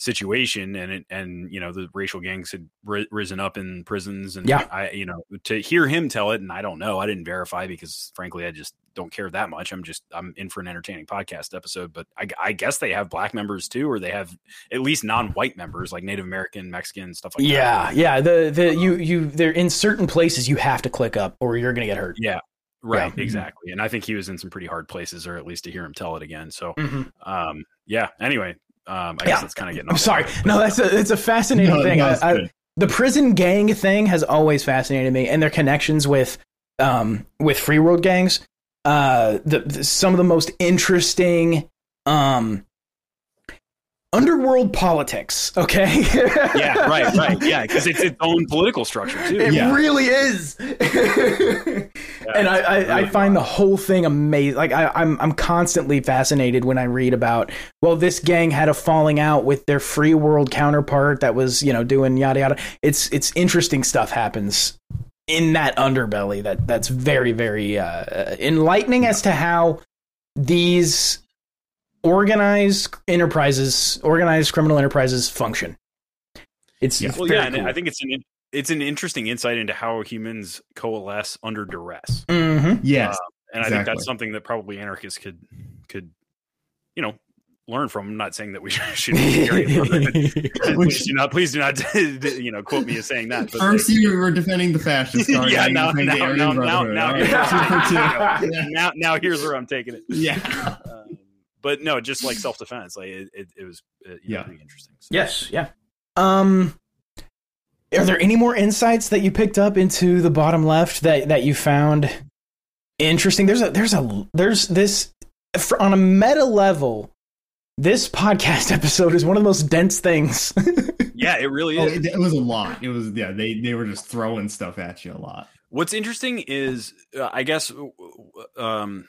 situation, and it, and you know the racial gangs had ri- risen up in prisons, and Yeah. I you know to hear him tell it, and I don't know, I didn't verify because frankly, I just don't care that much. I'm just I'm in for an entertaining podcast episode, but I, I guess they have black members too, or they have at least non-white members like Native American, Mexican, stuff like Yeah, that. yeah. The the you you they're in certain places you have to click up or you're gonna get hurt. Yeah. Right, Yeah. exactly. And I think he was in some pretty hard places, or at least to hear him tell it again. So, Mhm. um, yeah. Anyway, um, I Yeah. guess that's kind of getting. I'm sorry. No, that's a it's a (laughs) fascinating No, thing. I- I- the prison gang thing has always fascinated me, and their connections with um with free world gangs. Uh, the, the some of the most interesting um underworld politics. Okay. yeah, (laughs) right, right, yeah, because it's its own political structure too. It Yeah. really is. and I, I, I really find the whole thing amazing. Like I, I'm I'm constantly fascinated when I read about well, this gang had a falling out with their free world counterpart that was you know doing yada yada. It's it's interesting stuff happens in that underbelly that that's very very uh, enlightening as to how these organized enterprises, organized criminal enterprises function. It's, it's Well, very yeah, and cool. I think it's an it's an interesting insight into how humans coalesce under duress, Mhm. Yes. and I think that's something that probably anarchists could could you know learn from. I'm not saying that we (laughs) should. (laughs) carry it further. please do not, please do not, (laughs) you know, quote me as saying that. But First, you were defending the fascists. Sorry, Yeah, you're now- defending the now- now- now- now- right, two for two. like, now, now here's where I'm taking it. Yeah. Um, but no, just like (laughs) self defense, like it, it, it was, uh, you know, Yeah. pretty interesting. So. Yes, yeah. Um are there any more insights that you picked up into the bottom left that that you found interesting? There's a there's a there's this for, on a meta level this podcast (laughs) episode is one of the most dense things. (laughs) Yeah, it really Oh, is. it, it was a lot. It was yeah. They they were just throwing stuff at you a lot. What's interesting is, uh, I guess, um,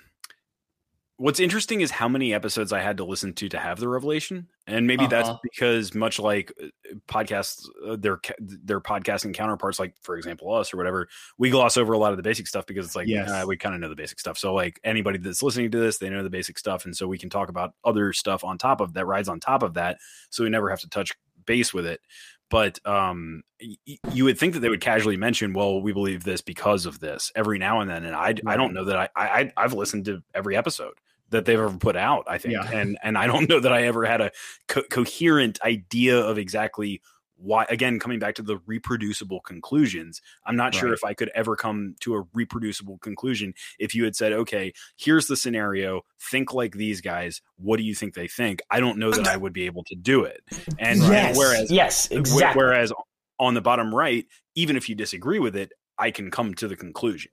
what's interesting is how many episodes I had to listen to to have the revelation, and maybe that's Uh-huh. because much like uh, podcasts, uh, their their podcasting counterparts, like for example us or whatever, we gloss over a lot of the basic stuff because it's like Yes. uh, we kind of know the basic stuff. So like anybody that's listening to this, they know the basic stuff, and so we can talk about other stuff on top of that rides on top of that, so we never have to touch base with it. But um, y- you would think that they would casually mention, "Well, we believe this because of this." Every now and then, and I, I don't know that I, I, I've listened to every episode that they've ever put out. I think, Yeah. and and I don't know that I ever had a co- coherent idea of exactly why. Again, coming back to the reproducible conclusions, I'm not sure if I could ever come to a reproducible conclusion if you had said, "Okay, here's the scenario. Think like these guys. What do you think they think?" I don't know that I would be able to do it. And yes, whereas yes, exactly. Whereas on the bottom right, even if you disagree with it, I can come to the conclusion.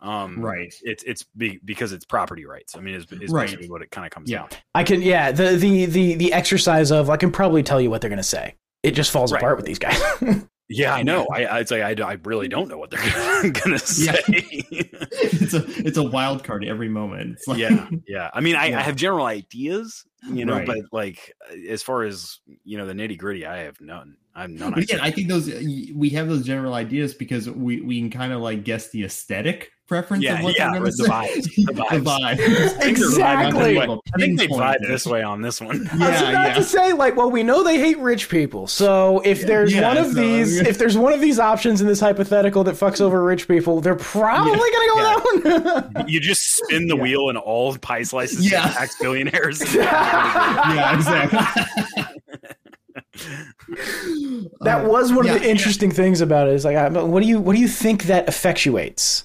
Um, Right. It's it's be, because it's property rights. I mean, is, is Right. basically what it kind of comes Yeah. down. I can yeah, the the the the exercise of I can probably tell you what they're going to say. It just falls Right. apart with these guys. (laughs) Yeah, I know. I, I'd say I, I really don't know what they're (laughs) going to Yeah. say. (laughs) it's a it's a wild card every moment. Like, yeah, yeah. I mean, I, Yeah. I have general ideas, you know. Right. But like, uh, as far as you know, the nitty gritty, I have none. I'm none. But again, I think those uh, we have those general ideas because we we can kind of like guess the aesthetic preference Yeah, of what yeah, they're going to the say. (laughs) vibes, the The vibes. vibes. Exactly. I think they Pinpoint vibe this way on this one. I was Yeah, about yeah. to say, like, well, we know they hate rich people. So if there's Yeah, one of so- these, if there's one of these options in this hypothetical that fucks over rich people, they're probably Yeah, gonna go with that one. You just spin the wheel and all pie slices Yeah. yeah. tax billionaires. (laughs) (laughs) yeah, exactly. (laughs) that Uh, was one yeah, of the interesting things about it. Is like, what do you what do you think that effectuates?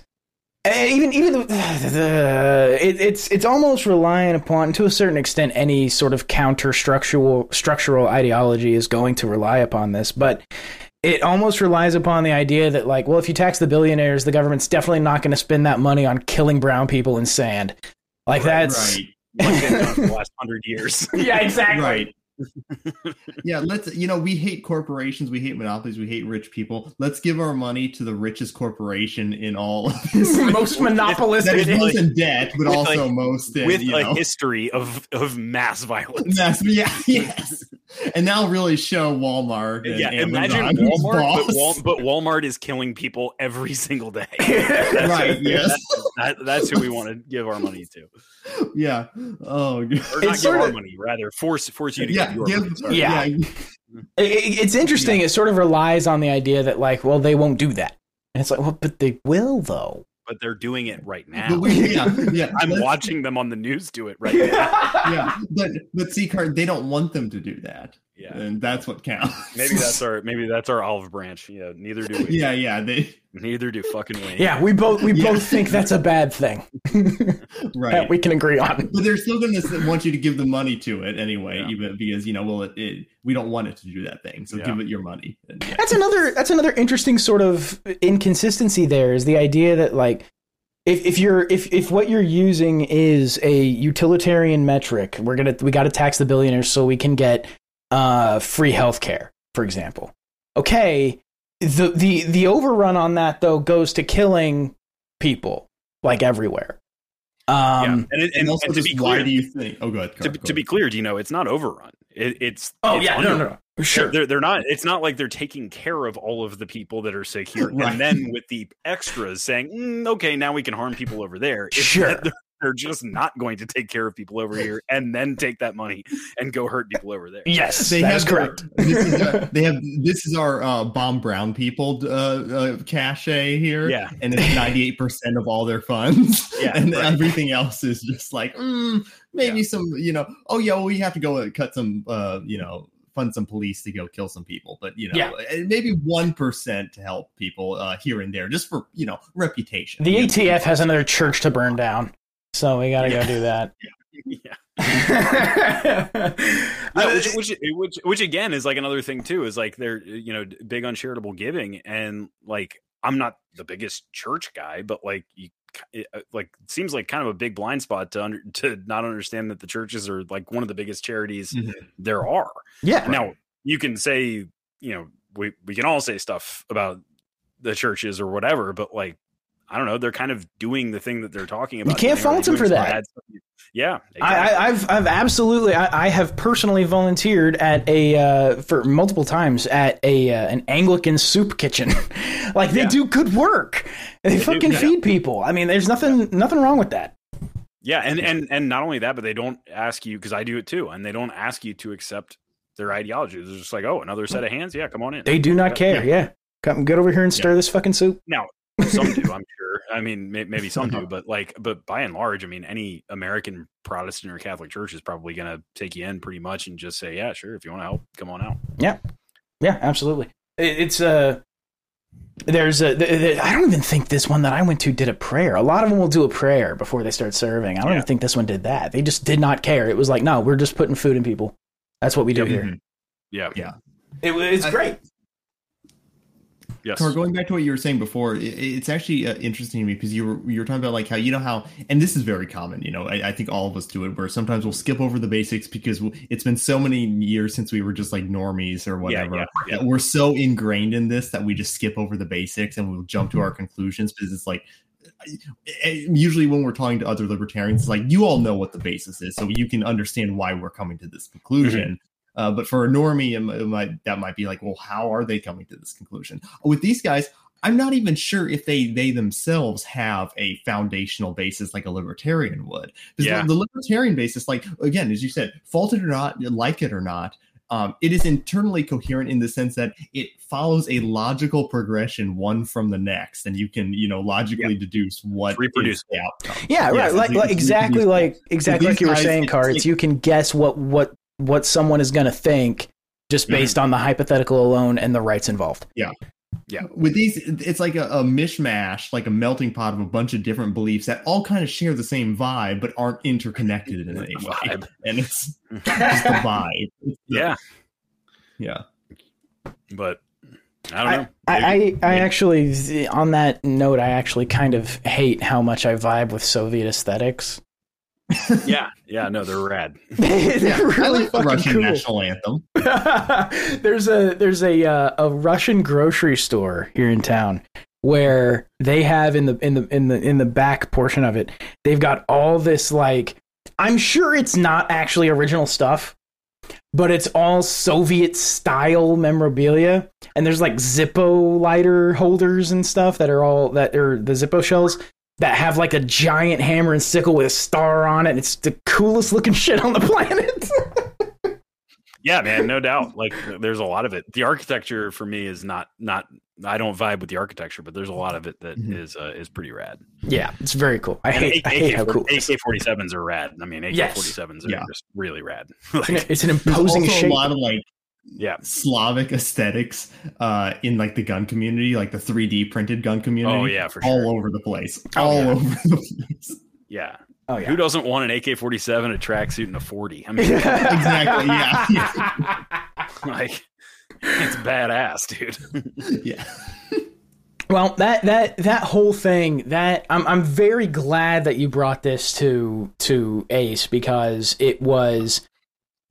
And even even the, the it, it's it's almost relying upon to a certain extent any sort of counter structural structural ideology is going to rely upon this, but it almost relies upon the idea that like, well, if you tax the billionaires, the government's definitely not going to spend that money on killing brown people in sand. Like that's right. Like (laughs) they've done for the last hundred years. (laughs) yeah, exactly. Right. (laughs) yeah, let's you know, we hate corporations, we hate monopolies, we hate rich people. Let's give our money to the richest corporation in all of this. Most that monopolistic. is With, most in debt, but also like- most in, with you a know. history of of mass violence. That's, yeah, yes. And now really show Walmart. And yeah, Amazon imagine Walmart, but. Wal- but Walmart is killing people every single day. (laughs) right, (laughs) yes. That, that's who we want to give our money to, Yeah. Oh, God. or It's not give sort our of- money, rather force force you to yeah. give your Give, money. Yeah. yeah. It- it- it's interesting. It sort of relies on the idea that, like, well, they won't do that. And it's like, well, but they will, though. But they're doing it right now. We, yeah, (laughs) yeah. I'm let's- watching them on the news do it right now. Yeah, but but see, Car, they don't want them to do that, Yeah, and that's what counts. maybe that's (laughs) our maybe that's our olive branch. Yeah, neither do we. yeah, yeah. They neither do fucking we. Yeah, we both we Yeah. both think that's a bad thing. (laughs) right. That we can agree on. but they're still going to want you to give the money to it anyway, Yeah. even because you know, well, it, it, we don't want it to do that thing, so Yeah. give it your money. And, yeah. That's another that's another interesting sort of inconsistency there is the idea that like if, if you're if, if what you're using is a utilitarian metric, we're gonna we gotta tax the billionaires so we can get uh free healthcare, for example. Okay. The the the overrun on that though goes to killing people like everywhere. Yeah. Um and, it, And and, also, and to just be why clear, do you think? Oh, good. to, to be clear, do you know it's not overrun? It, it's Oh it's yeah, under- no, no, no. Sure. They're, they're not. It's not like they're taking care of all of the people that are sick here, (laughs) Right. and then with the extras saying, "Mm, "Okay, now we can harm people over there." It's Sure. that They're, they're just not going to take care of people over here, (laughs) and then take that money and go hurt people over there. Yes, they that have is their- correct. this is uh, they have this is our uh, bomb brown people uh, uh, cachet here. Yeah. and it's ninety eight percent of all their funds. (laughs) Yeah, and right. everything else is just like mm, maybe Yeah. some you know. Oh yeah, well we have to go cut some uh, you know fund some police to go kill some people, but you know Yeah. maybe one percent to help people uh, here and there just for you know reputation. The You know? ATF has another church to burn down, so we got to go do that. Yeah. (laughs) Yeah, which, which, which, which again is like another thing too. Is like they're you know big on charitable giving, and like I'm not the biggest church guy, but like you it, uh, like seems like kind of a big blind spot to under, to not understand that the churches are like one of the biggest charities Mhm. there are. yeah, Now you can say you know we we can all say stuff about the churches or whatever, but like I don't know, they're kind of doing the thing that they're talking about. You can't fault them for that. Yeah, I, exactly. I, I've I've absolutely I, I have personally volunteered at a uh, for multiple times at a uh, an Anglican soup kitchen. (laughs) like they Yeah. do good work. They, do, fucking yeah. feed people. I mean, there's nothing nothing wrong with that. Yeah, and and and not only that, but they don't ask you because I do it too, and they don't ask you to accept their ideology. They're just like, oh, another set of hands. Yeah, come on in. They do not care. Yeah, come get over here and stir this fucking soup. Now, some do, I'm sure. (laughs) I mean, may, maybe some do, but like, but by and large, I mean, any American Protestant or Catholic church is probably going to take you in pretty much and just say, yeah, sure, if you want to help, come on out. Yeah, yeah, absolutely. It, it's uh there's a. th- th- I don't even think this one that I went to did a prayer. A lot of them will do a prayer before they start serving. I don't Yeah. even think this one did that. They just did not care. It was like, no, we're just putting food in people. That's what we do Yep. here. Yeah, Yeah. It, it's I- great. Yes, Car, going back to what you were saying before, i- it's actually uh, interesting to me because you were you were talking about like how you know how, and this is very common. You know, I, I think all of us do it, where sometimes we'll skip over the basics because w- it's been so many years since we were just like normies or whatever. yeah, yeah. that we're so ingrained in this that we just skip over the basics and we'll jump to our conclusions because it's like usually when we're talking to other libertarians, it's like you all know what the basis is, so you can understand why we're coming to this conclusion. Uh, but for a normie, it, it might that might be like, well, how are they coming to this conclusion? With these guys, I'm not even sure if they they themselves have a foundational basis like a libertarian would. Because Yeah. the, the libertarian basis, like again, as you said, faulted or not, like it or not, um, it is internally coherent in the sense that it follows a logical progression one from the next, and you can you know logically deduce what Reproduce. the outcome. Yeah, Yes, right. Like, like exactly like exactly these like you were saying, it's cards. like- You can guess what what what someone is going to think just Mm-hmm. based on the hypothetical alone and the rights involved. Yeah. Yeah. With these it's like a, a mishmash like a melting pot of a bunch of different beliefs that all kind of share the same vibe but aren't interconnected in any way Vibe. (laughs) and it's (laughs) just the vibe It's the- Yeah, yeah but I don't know. I, I, I actually, on that note, I actually kind of hate how much I vibe with Soviet aesthetics. Yeah, yeah, no, they're rad. (laughs) They're yeah i really like the fucking russian cool. national anthem (laughs) there's a there's a uh, a Russian grocery store here in town where they have in the in the in the in the back portion of it they've got all this like I'm sure it's not actually original stuff but it's all Soviet style memorabilia and there's like Zippo lighter holders and stuff that are all that are the Zippo shells that have like a giant hammer and sickle with a star on it. It's the coolest looking shit on the planet. (laughs) Yeah, man, no doubt. Like, there's a lot of it. The architecture for me is not not. I don't vibe with the architecture, but there's a lot of it that is Mhm. uh, is pretty rad. yeah, it's very cool. I And hate, I hate how cool. AK forty sevens are rad. I mean, AK Yes. forty sevens are Yeah. just really rad. (laughs) It's an, Like, it's an imposing also shape. a lot of like yeah, slavic aesthetics uh in like the gun community like the 3d printed gun community Oh yeah, for all sure. over the place Oh, all yeah. over the place Yeah. Oh yeah. Who doesn't want an AK forty seven, a tracksuit, and a forty? I mean, (laughs) Exactly, yeah, (laughs) like it's badass, dude. (laughs) yeah Well, that that that whole thing that I'm I'm very glad that you brought this to to Ace because it was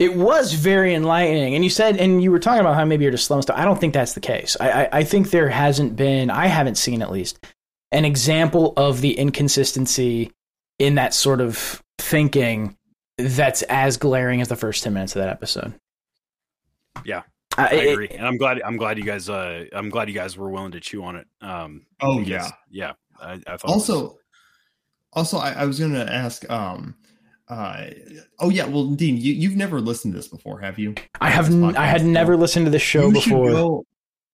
it was very enlightening. And you said and you were talking about how maybe you're just slow and stuff. I don't think that's the case. I, I I think there hasn't been I haven't seen at least an example of the inconsistency in that sort of thinking that's as glaring as the first ten minutes of that episode. Yeah. I, I it- agree, and I'm glad. I'm glad you guys. Uh, I'm glad you guys were willing to chew on it. Um, oh because- yeah yeah. I, I thought it was- also also I, I was gonna ask um uh oh yeah well dean you, you've never listened to this before have you I have This n- I had podcast? never listened to this show you before. should go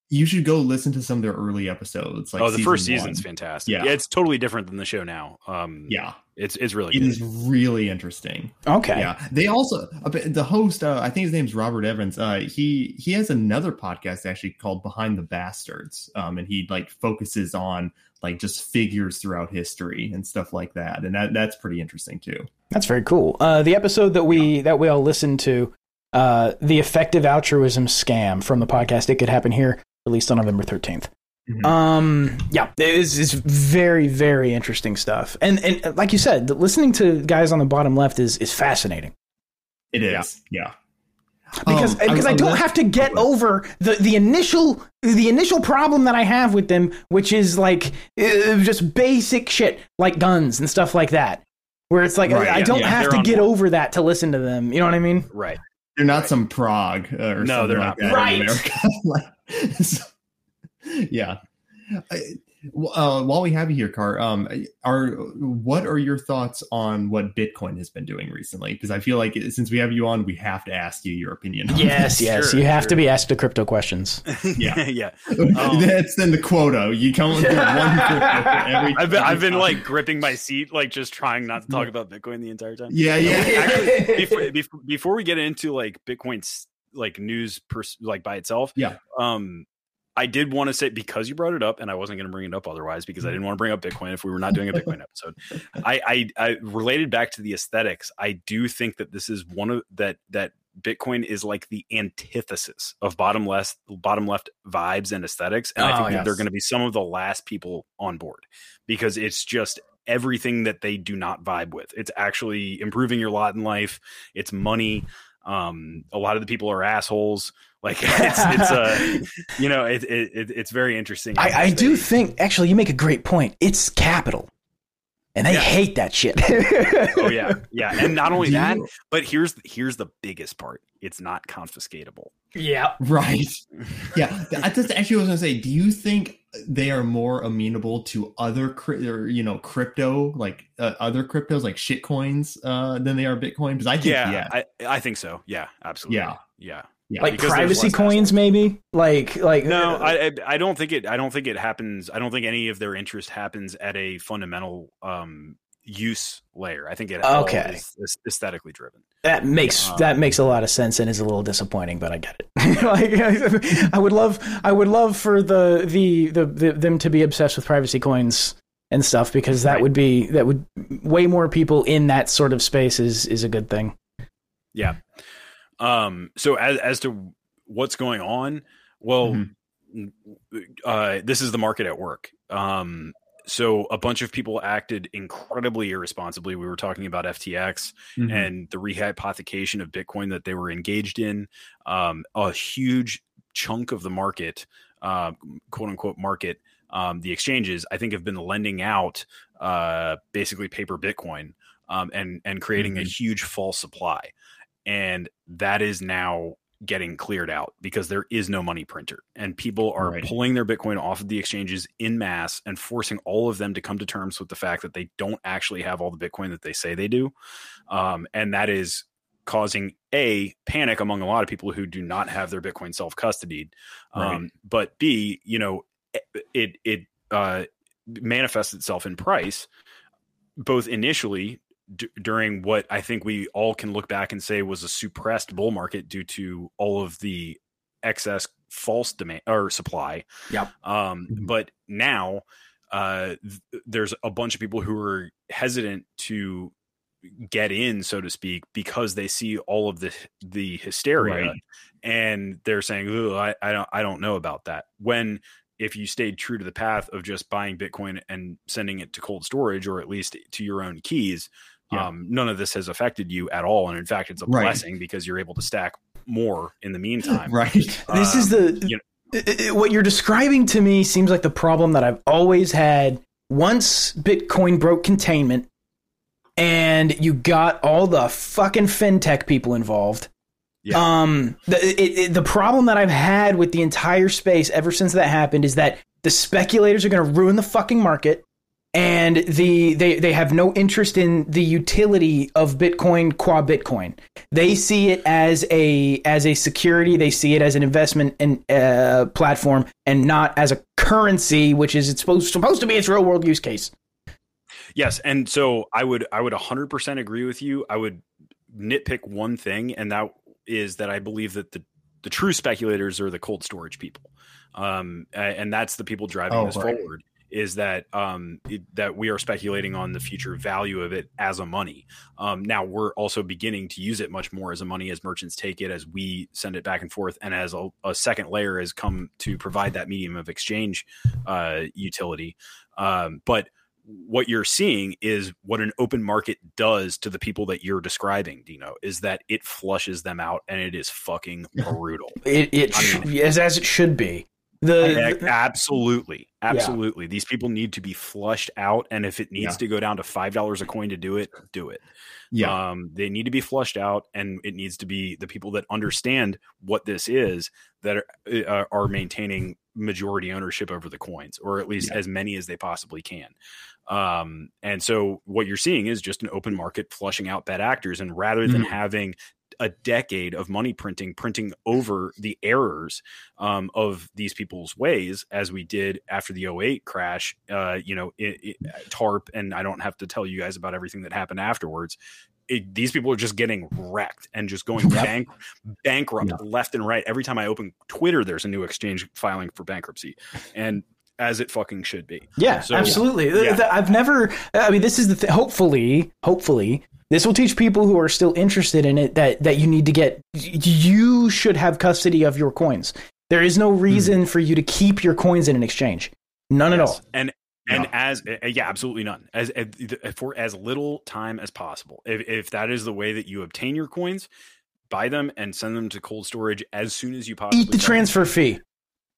you should go listen to some of their early episodes like oh, the first season season's one. fantastic. Yeah. Yeah. it's totally different than the show now. Um, yeah it's it's really it good. is really interesting Okay. Yeah, they also the host. Uh, I think his name's Robert Evans. Uh, he he has another podcast actually called Behind the Bastards, um, and he like focuses on like just figures throughout history and stuff like that, and that that's pretty interesting too. That's very cool. Uh, the episode that we that we all listened to, uh, the effective altruism scam from the podcast. It could happen here, released on November 13th Mhm. Um, yeah, it is, it's very very interesting stuff. And and like you said, listening to guys on the bottom left is is fascinating It is, Yeah. yeah. Because Um, because I, I'm don't less- have to get over the the initial the initial problem that I have with them, which is like uh, just basic shit like guns and stuff like that. Where it's like Right, I yeah, don't yeah, have to get board. over that to listen to them. You know what I mean? right. They're not some Prague uh, or No, something they're like not. that Right. in America. (laughs) like, (laughs) so- yeah. I- uh, while we have you here, Car, um, are what are your thoughts on what Bitcoin has been doing recently? Because I feel like since we have you on, we have to ask you your opinion. on Yes, this. yes. Sure, you have to be asked the crypto questions. (laughs) Yeah. yeah. (laughs) Um, (laughs) That's then the quota. You come with one crypto every. I've been I've been like gripping my seat, like just trying not to talk about Bitcoin the entire time. Yeah, yeah. Actually, before, before before we get into like Bitcoin's like news pers- like by itself, Yeah. Um, I did want to say because you brought it up, and I wasn't going to bring it up otherwise because I didn't want to bring up Bitcoin if we were not doing a Bitcoin episode. I, I I related back to the aesthetics. I do think that this is one of that that Bitcoin is like the antithesis of bottom left bottom left vibes and aesthetics, and I Oh, think that yes. they're going to be some of the last people on board because it's just everything that they do not vibe with. It's actually improving your lot in life. It's money. Um, a lot of the people are assholes. Like (laughs) it's it's uh (laughs) you know it, it, it it's very interesting. I, I do think actually you make a great point. It's capital, and they Yeah. hate that shit. (laughs) Oh yeah, yeah, and not only Do that, but here's here's the biggest part: it's not confiscatable. yeah. Right. Yeah. I just I was gonna say, do you think they are more amenable to other cri- or you know crypto like uh, other cryptos like shit coins uh, than they are Bitcoin? Because I think Yeah, yeah, I, I think so. Yeah, absolutely. Yeah. yeah. Yeah. Like privacy less coins, maybe. Like like No, I I- I don't think it. I don't think it happens. I don't think any of their interest happens at a fundamental um use layer. I think it Okay. is is aesthetically driven. That makes Um, that makes a lot of sense and is a little disappointing, but I get it. (laughs) like, (laughs) I would love I would love for the, the the the them to be obsessed with privacy coins and stuff because that Right. would be that would way more people in that sort of space is is a good thing. Yeah. Um. So as as to what's going on, well, Mhm. uh, this is the market at work. Um. So a bunch of people acted incredibly irresponsibly. We were talking about FTX Mhm. and the rehypothecation of Bitcoin that they were engaged in. Um, a huge chunk of the market, uh, quote unquote market, um, the exchanges, I think, have been lending out uh, basically paper Bitcoin um, and and creating a huge false supply, and that is now getting cleared out because there is no money printer and people are Right. pulling their bitcoin off of the exchanges in mass and forcing all of them to come to terms with the fact that they don't actually have all the bitcoin that they say they do um, and that is causing a panic among a lot of people who do not have their bitcoin self-custodied um, Right. but b you know it it uh, manifests itself in price both initially d- during what I think we all can look back and say was a suppressed bull market due to all of the excess false demand or supply. Yep. Um, Mhm. But now uh, th- there's a bunch of people who are hesitant to get in, so to speak, because they see all of the the hysteria, Right. and they're saying, "Ooh, I, I don't I don't know about that." When if you stayed true to the path of just buying Bitcoin and sending it to cold storage or at least to your own keys, Yeah. um, none of this has affected you at all. And in fact, it's a Right. blessing because you're able to stack more in the meantime. (laughs) right. This is Um, the you I- I- what you're describing to me seems like the problem that I've always had. Once Bitcoin broke containment, and you got all the fucking fintech people involved. Yeah. Um, the it, it, the problem that I've had with the entire space ever since that happened is that the speculators are going to ruin the fucking market, and the they they have no interest in the utility of Bitcoin qua Bitcoin. They see it as a as a security. They see it as an investment and uh, platform, and not as a currency, which is it's supposed supposed to be its real world use case. Yes, and so I would I would 100% agree with you. I would nitpick one thing and that is that I believe that the the true speculators are the cold storage people. Um and that's the people driving Oh, this right. forward is that um it, that we are speculating on the future value of it as a money. Um now we're also beginning to use it much more as a money as merchants take it as we send it back and forth and as a, a second layer has come to provide that medium of exchange uh utility. Um but what you're seeing is what an open market does to the people that you're describing, Dean-O, is that it flushes them out and it is fucking (laughs) brutal. It it I mean- as as it should be. The, the- absolutely. Absolutely. These people need to be flushed out. And if it needs Yeah. to go down to $5 a coin to do it, do it. Yeah. Um, they need to be flushed out, and it needs to be the people that understand what this is that are, uh, are maintaining majority ownership over the coins, or at least Yeah. as many as they possibly can. Um, and so what you're seeing is just an open market flushing out bad actors, and rather than Mhm. having a decade of money printing printing over the errors um, of these people's ways as we did after the 08 crash uh, you know it, it, tarp and i don't have to tell you guys about everything that happened afterwards it, these people are just getting wrecked and just going Yep. bank, bankrupt Yeah. left and right every time i open twitter there's a new exchange filing for bankruptcy and as it fucking should be Yeah, So- absolutely. Yeah. I've never. I mean, this is the. Th- hopefully, hopefully, this will teach people who are still interested in it that that you need to get. You should have custody of your coins. There is no hmm. reason for you to keep your coins in an exchange. None at all. And and Yeah. as uh, yeah, absolutely none. As, eh, as for as little time as possible. If if that is the way that you obtain your coins, buy them and send them to cold storage as soon as you possibly Eat the can. transfer fee.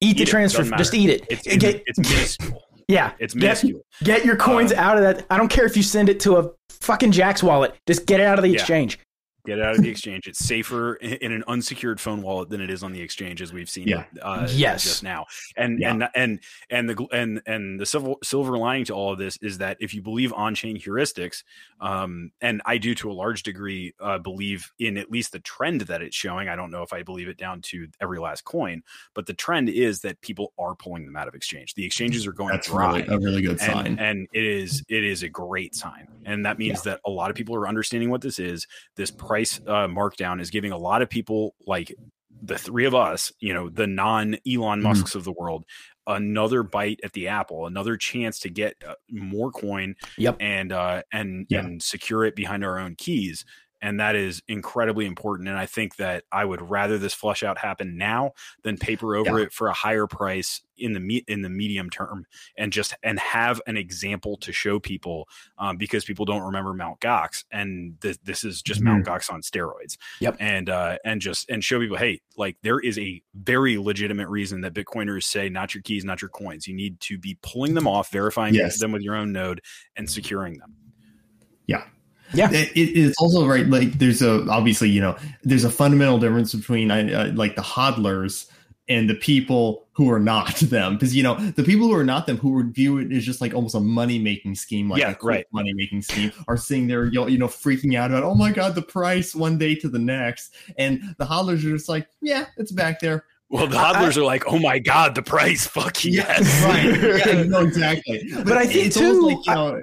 Eat, the Eat it, transfer. Just eat it. It's, Get- it's, it's minuscule. yeah, It's minuscule. Get your coins Uh, out of that. I don't care if you send it to a fucking Jaxx wallet. Just get it out of the Yeah. exchange. Get it out of the exchange. It's safer in in an unsecured phone wallet than it is on the exchange, as we've seen. Yeah. Uh, Yes. just now. And Yeah. and and and the and and the silver silver lining to all of this is that if you believe on chain heuristics, um, and I do to a large degree uh, believe in at least the trend that it's showing. I don't know if I believe it down to every last coin, but the trend is that people are pulling them out of exchange. The exchanges are going That's dry really a really good sign. and, and it is it is a great sign and that means that a lot of people are understanding what this is this price uh, markdown is giving a lot of people like the three of us you know the non elon Mhm. musks of the world another bite at the apple another chance to get uh, more coin Yep. and uh and Yeah. and secure it behind our own keys and that is incredibly important and i think that i would rather this flush out happen now than paper over Yeah. it for a higher price in the me- in the medium term and just and have an example to show people um, because people don't remember Mount Gox and th- this is just Mount Gox on steroids. Yep. And uh, and just and show people, hey, like there is a very legitimate reason that Bitcoiners say not your keys, not your coins. You need to be pulling them off, verifying Yes. them with your own node, and securing them. Yeah. It, it- it's also right. Like there's a obviously you know there's a fundamental difference between uh, like the hodlers and the people who are not (laughs) them because you know the people who are not them who would view it as just like almost a money making scheme like Yeah, a right. money making scheme are sitting there you know, you know freaking out about oh my god the price one day to the next and the hodlers are just like yeah it's back there Well, the I- hodlers are like, oh my god, the price, fuck yes. right yeah (laughs) no exactly But I think, it's too, like you know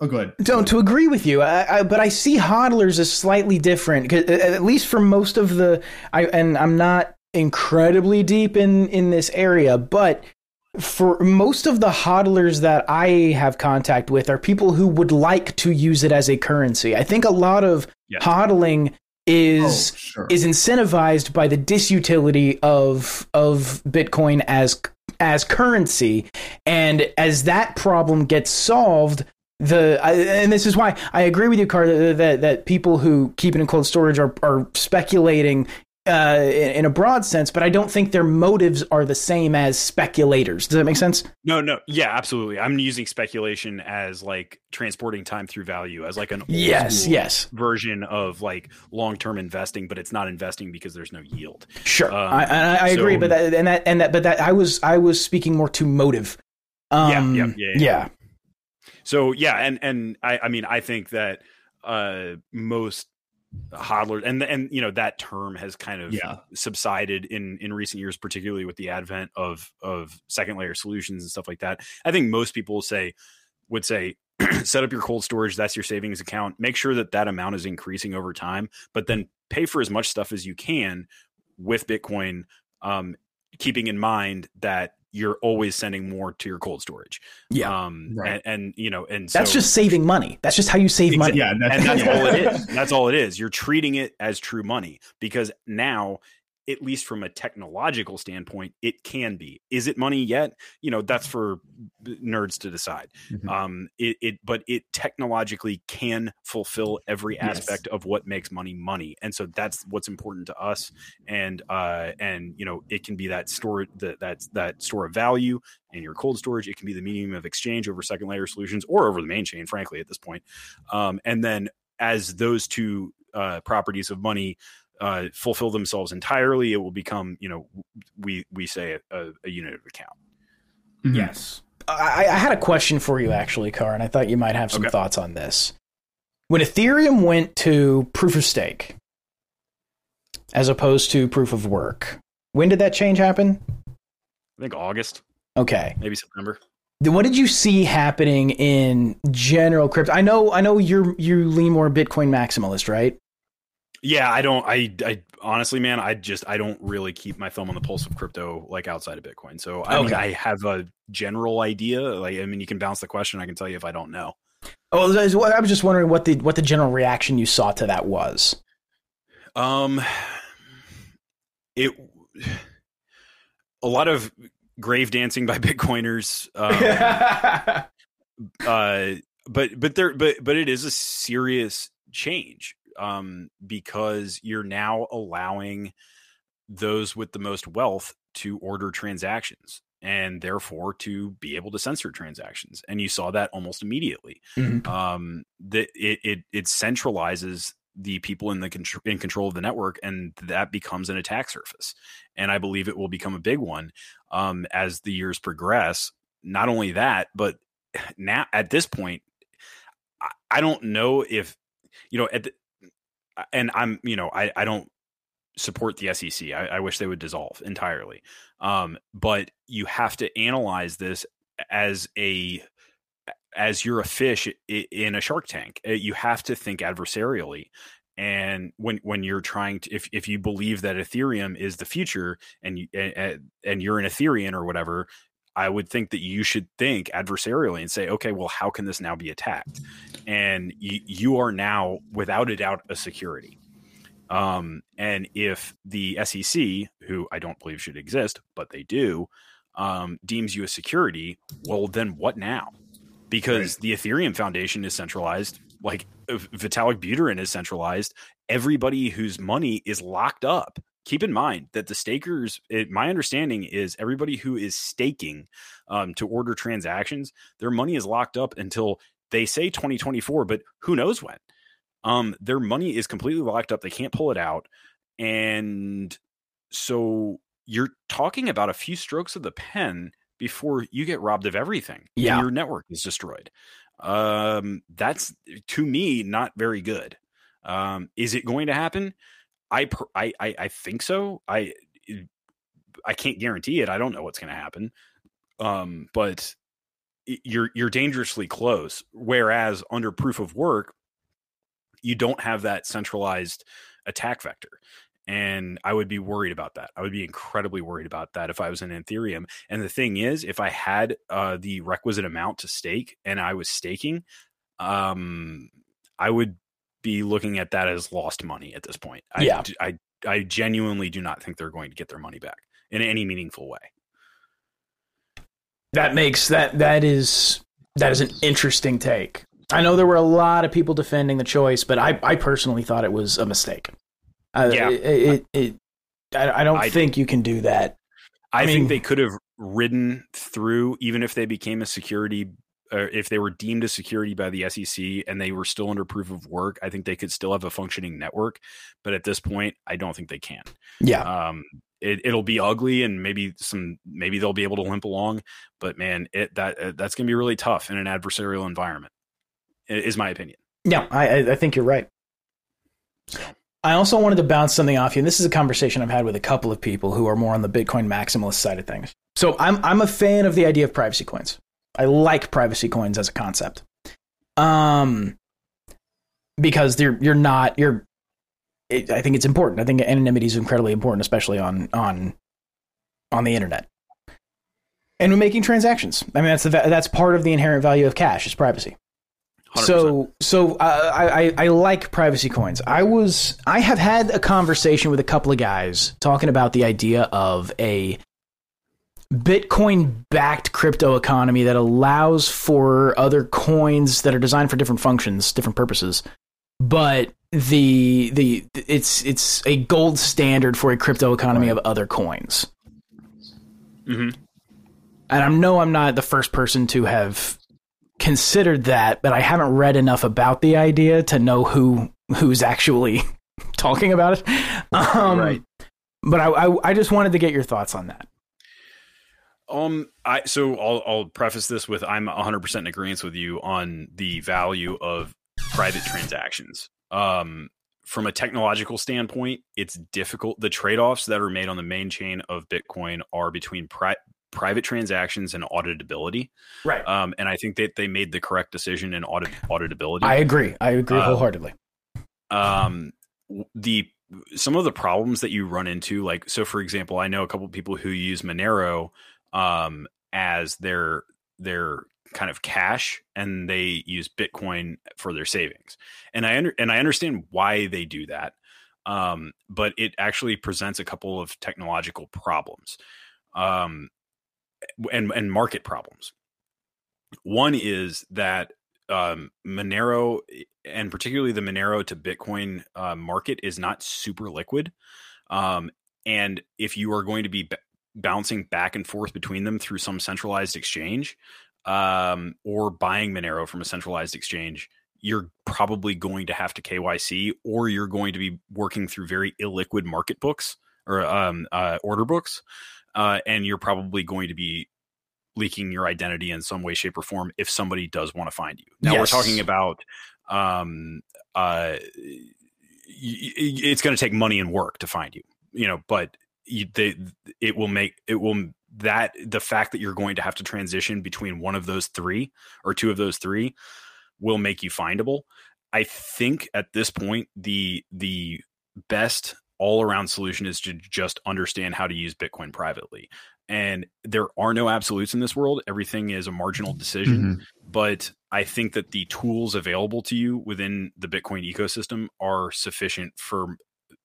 oh good Don't to agree with you, I, I, but I see hodlers as slightly different. uh, At least for most of the, I and I'm not incredibly deep in in this area, but for most of the hodlers that I have contact with are people who would like to use it as a currency. I think a lot of Yeah. hodling is oh sure is incentivized by the disutility of of Bitcoin as as currency, and as that problem gets solved, the I, and this is why I agree with you, Car, that, that that people who keep it in cold storage are are speculating. Uh, in, in a broad sense, but I don't think their motives are the same as speculators. Does that make sense? No, no, yeah, absolutely. I'm using speculation as like transporting time through value, as like an old Yes, yes, version of like long term investing, but it's not investing because there's no yield. sure. Um, I, I, I agree, but that and that and that, but that I was I was speaking more to motive. Um, yeah, yeah, yeah, yeah. So yeah, and and I I mean I think that uh most hodlers and and you know that term has kind of Yeah. subsided in in recent years particularly with the advent of of second layer solutions and stuff like that i think most people say would say (clears throat) set up your cold storage that's your savings account make sure that that amount is increasing over time but then pay for as much stuff as you can with bitcoin um keeping in mind that you're always sending more to your cold storage Yeah. um Right. and, and you know and That's so- just saving money. That's just how you save money. yeah that's, and that's (laughs) all it is. That's all it is. You're treating it as true money because now, at least from a technological standpoint, it can be. Is it money yet? You know, that's for nerds to decide. Mhm. Um, it, it, but it technologically can fulfill every Yes. aspect of what makes money money, and so that's what's important to us. And uh, and you know, it can be that store that that that store of value in your cold storage. It can be the medium of exchange over second layer solutions or over the main chain, frankly, at this point. Um, and then as those two uh, properties of money uh, fulfill themselves entirely, it will become, you know, we we say a, a, a unit of account. Mhm. Yes. I, I had a question for you, actually, Car, and I thought you might have some Okay. thoughts on this. When Ethereum went to proof of stake as opposed to proof of work, when did that change happen? I think August, Okay. maybe September. Then What did you see happening in general crypto? I know, I know you're you lean more Bitcoin maximalist, right? Yeah, I don't. I, I honestly, man, I just I don't really keep my thumb on the pulse of crypto like outside of Bitcoin. So I mean, Okay. I have a general idea. Like, I mean, you can bounce the question. I can tell you if I don't know. Oh, I was I was just wondering what the what the general reaction you saw to that was. Um, it a lot of grave dancing by (laughs) Bitcoiners. Um, (laughs) uh, but but there but but it is a serious change, um, because you're now allowing those with the most wealth to order transactions and therefore to be able to censor transactions. And you saw that almost immediately. Mhm. Um, that it, it it centralizes the people in the contr- in control of the network, and that becomes an attack surface. And I believe it will become a big one um, as the years progress. Not only that, but (sighs) now at this point, I, I don't know if you know at the, and I'm you know I I don't support the SEC. I, I wish they would dissolve entirely. Um, but you have to analyze this as a as you're a fish in a shark tank. Uh, You have to think adversarially. And when when you're trying to, if if you believe that Ethereum is the future, and you and, and you're an Ethereum or whatever, I would think that you should think adversarially and say, okay, well, how can this now be attacked? And you, you are now, without a doubt, a security. Um, and if the SEC, who I don't believe should exist, but they do, um, deems you a security, well, then what now? Because the Ethereum Foundation is centralized, like Vitalik Buterin is centralized. Everybody whose money is locked up. Keep in mind that the stakers, it, my understanding is everybody who is staking um, to order transactions, their money is locked up until they say 2024, but who knows when? um their money is completely locked up they can't pull it out and so you're talking about a few strokes of the pen before you get robbed of everything and Yeah. your network is destroyed um that's to me not very good um is it going to happen i i i, think so i i can't guarantee it i don't know what's going to happen um but you're you're dangerously close whereas under proof of work you don't have that centralized attack vector. And I would be worried about that. I would be incredibly worried about that if I was in Ethereum. And the thing is, if I had uh, the requisite amount to stake and I was staking, um, I would be looking at that as lost money at this point. I, Yeah. I, I genuinely do not think they're going to get their money back in any meaningful way. That makes that that is that is an interesting take. I know there were a lot of people defending the choice, but I, I personally thought it was a mistake. Uh, Yeah. it, it, it I, I don't I- think you can do that. I, I mean- think they could have ridden through, even if they became a security, or if they were deemed a security by the SEC and they were still under proof of work. I think they could still have a functioning network, but at this point, I don't think they can. Yeah, Um, it, it'll be ugly, and maybe some, maybe they'll be able to limp along, but man, it that uh, that's going to be really tough in an adversarial environment. Is my opinion. yeah, I, I- think you're right. So I also wanted to bounce something off you. And this is a conversation I've had with a couple of people who are more on the Bitcoin maximalist side of things. So I'm I'm a fan of the idea of privacy coins. I like privacy coins as a concept. Um because they're you're not you're it, I think it's important. I think anonymity is incredibly important especially on on on the internet. And when making transactions. I mean that's the that's part of the inherent value of cash is privacy. 100%. So, so uh, I, I I like privacy coins. I was I have had a conversation with a couple of guys talking about the idea of a Bitcoin backed crypto economy that allows for other coins that are designed for different functions, different purposes, but the the it's it's a gold standard for a crypto economy of other coins. Mhm. And I know I'm not the first person to have considered that, but I haven't read enough about the idea to know who who's actually (laughs) talking about it. Um, Right. But I, I I just wanted to get your thoughts on that. Um, I so I'll I'll preface this with I'm 100 percent in agreement with you on the value of private transactions. Um, from a technological standpoint, it's difficult. The trade offs that are made on the main chain of Bitcoin are between pri- private transactions and auditability. Right. Um, and I think that they made the correct decision in audit auditability. I agree. I agree Uh, wholeheartedly. um the some of the problems that you run into like so for example i know a couple of people who use monero um as their their kind of cash and they use bitcoin for their savings and i under, and i understand why they do that um but it actually presents a couple of technological problems um and and market problems one is that um, Monero and particularly the Monero to Bitcoin uh, market is not super liquid. Um, and if you are going to be bouncing back and forth between them through some centralized exchange um, or buying Monero from a centralized exchange, you're probably going to have to KYC or you're going to be working through very illiquid market books or um, uh, order books. Uh, and you're probably going to be leaking your identity in some way, shape, or form if somebody does want to find you. Now Yes. we're talking about um, uh, it's going to take money and work to find you, you know, but you, they, it will make it will that the fact that you're going to have to transition between one of those three or two of those three will make you findable. I think at this point the the best all around solution is to just understand how to use Bitcoin privately. And there are no absolutes in this world. Everything is a marginal decision. Mm-hmm. But I think that the tools available to you within the Bitcoin ecosystem are sufficient for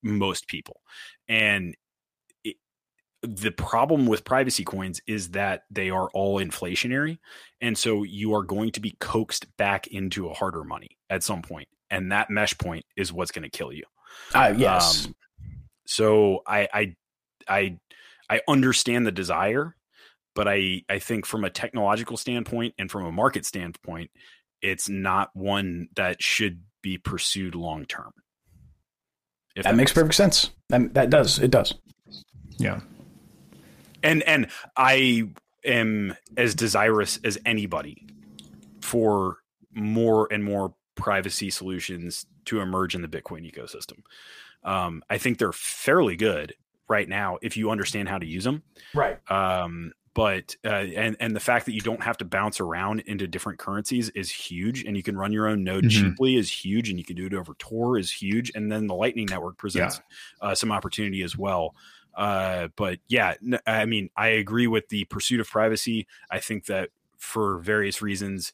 most people. And the problem with privacy coins is that they are all inflationary. And so you are going to be coaxed back into a harder money at some point. And that mesh point is what's going to kill you. Uh, yes. Um, so I, I, I, I understand the desire, but I, I think from a technological standpoint and from a market standpoint, it's not one that should be pursued long term. If that makes perfect sense. That, that does. It does. Yeah. And and I am as desirous as anybody for more and more privacy solutions to emerge in the Bitcoin ecosystem. Um, I think they're fairly good right now if you understand how to use them. Right. Um, but uh, and and the fact that you don't have to bounce around into different currencies is huge, and you can run your own node Mhm. cheaply is huge, and you can do it over Tor is huge, and then the Lightning Network presents uh, some opportunity as well. Uh, but yeah, n- I mean, I agree with the pursuit of privacy. I think that for various reasons,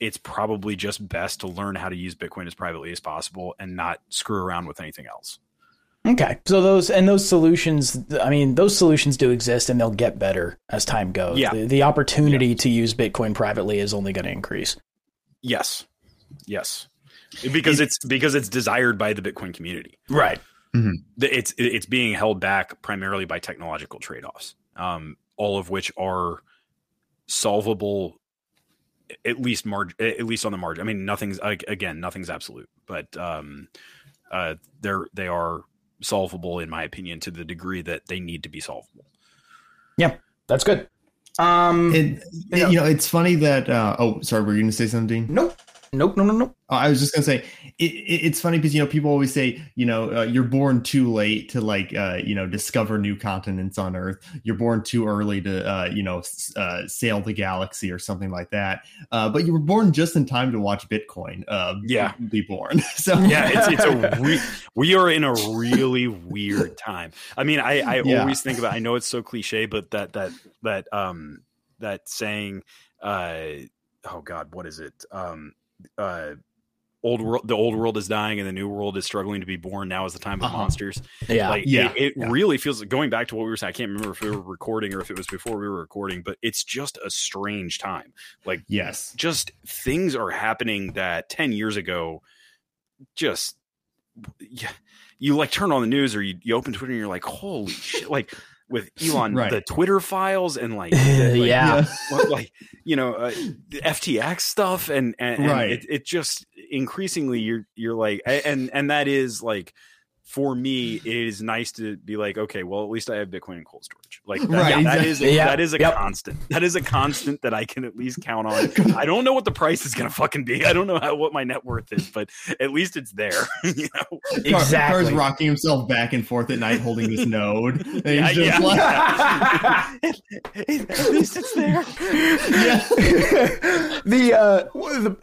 it's probably just best to learn how to use Bitcoin as privately as possible and not screw around with anything else. Okay. So those and those solutions, I mean, those solutions do exist and they'll get better as time goes. Yeah. The, the opportunity to use Bitcoin privately is only going to increase. Yes, yes, because it's because it's desired by the Bitcoin community. Right. The- it's it's being held back primarily by technological trade-offs um, all of which are solvable at least marg- at least on the margin i mean nothing's like, again nothing's absolute but um, uh, they're they are solvable in my opinion to the degree that they need to be solvable Yeah, That's good. Um. And Yeah. you know, it's funny that. Uh, oh, sorry, were you going to say something? nope. Nope. No. No. No. Oh, I was just gonna say it, it, it's funny because you know people always say you know uh, you're born too late to like uh, you know discover new continents on Earth. You're born too early to uh, you know s- uh, sail the galaxy or something like that. Uh, but you were born just in time to watch Bitcoin. Uh, Yeah. be born. (laughs) so yeah it's it's a (laughs) re- we are in a really weird time i mean i i Yeah. always think about i know it's so cliche but that that that um that saying uh oh god what is it um uh old world the old world is dying and the new world is struggling to be born now is the time of Uh-huh. monsters Yeah. like Yeah. it, it Yeah. really feels like going back to what we were saying i can't remember if we were recording or if it was before we were recording but it's just a strange time like yes, just things are happening that 10 years ago just yeah, you like turn on the news or you, you open twitter and you're like holy shit like with (laughs) elon Right. the twitter files and like, (laughs) like, yeah. what- like you know uh, the ftx stuff and and, and Right. it, it just increasingly you're you're like and and that is like for me it is nice to be like okay well at least i have bitcoin and cold storage like that, Right, that exactly. is a, Yeah. that is a Yep. constant that is a constant that i can at least count on (laughs) i don't know what the price is gonna fucking be i don't know how, what my net worth is but at least it's there (laughs) you know Exactly. Car's rocking himself back and forth at night, holding this node. (laughs) And Yeah, just yeah. like, at least it's there Yeah. the uh the,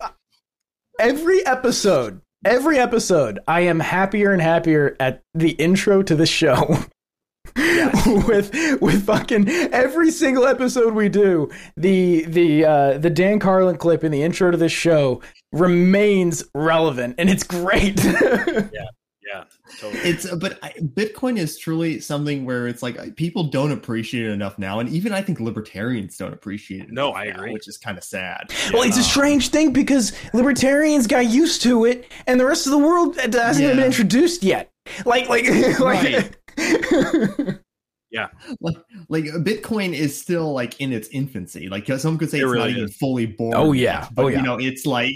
every episode every episode i am happier and happier at the intro to this show. (laughs) With with fucking every single episode we do the the uh the dan carlin clip in the intro to this show remains relevant and it's great. (laughs) Yeah totally. it's uh, but I, Bitcoin is truly something where it's like people don't appreciate it enough now, and even I think libertarians don't appreciate it. No, enough I now, agree. which is kind of sad. Well, it's a strange thing because libertarians got used to it, and the rest of the world uh, hasn't even Yeah. been introduced yet. Like, like, (laughs) like (laughs) like, like Bitcoin is still like in its infancy. Like someone could say It it's really not even fully born. Oh, yet, yeah. Oh, but Oh, yeah. you know it's like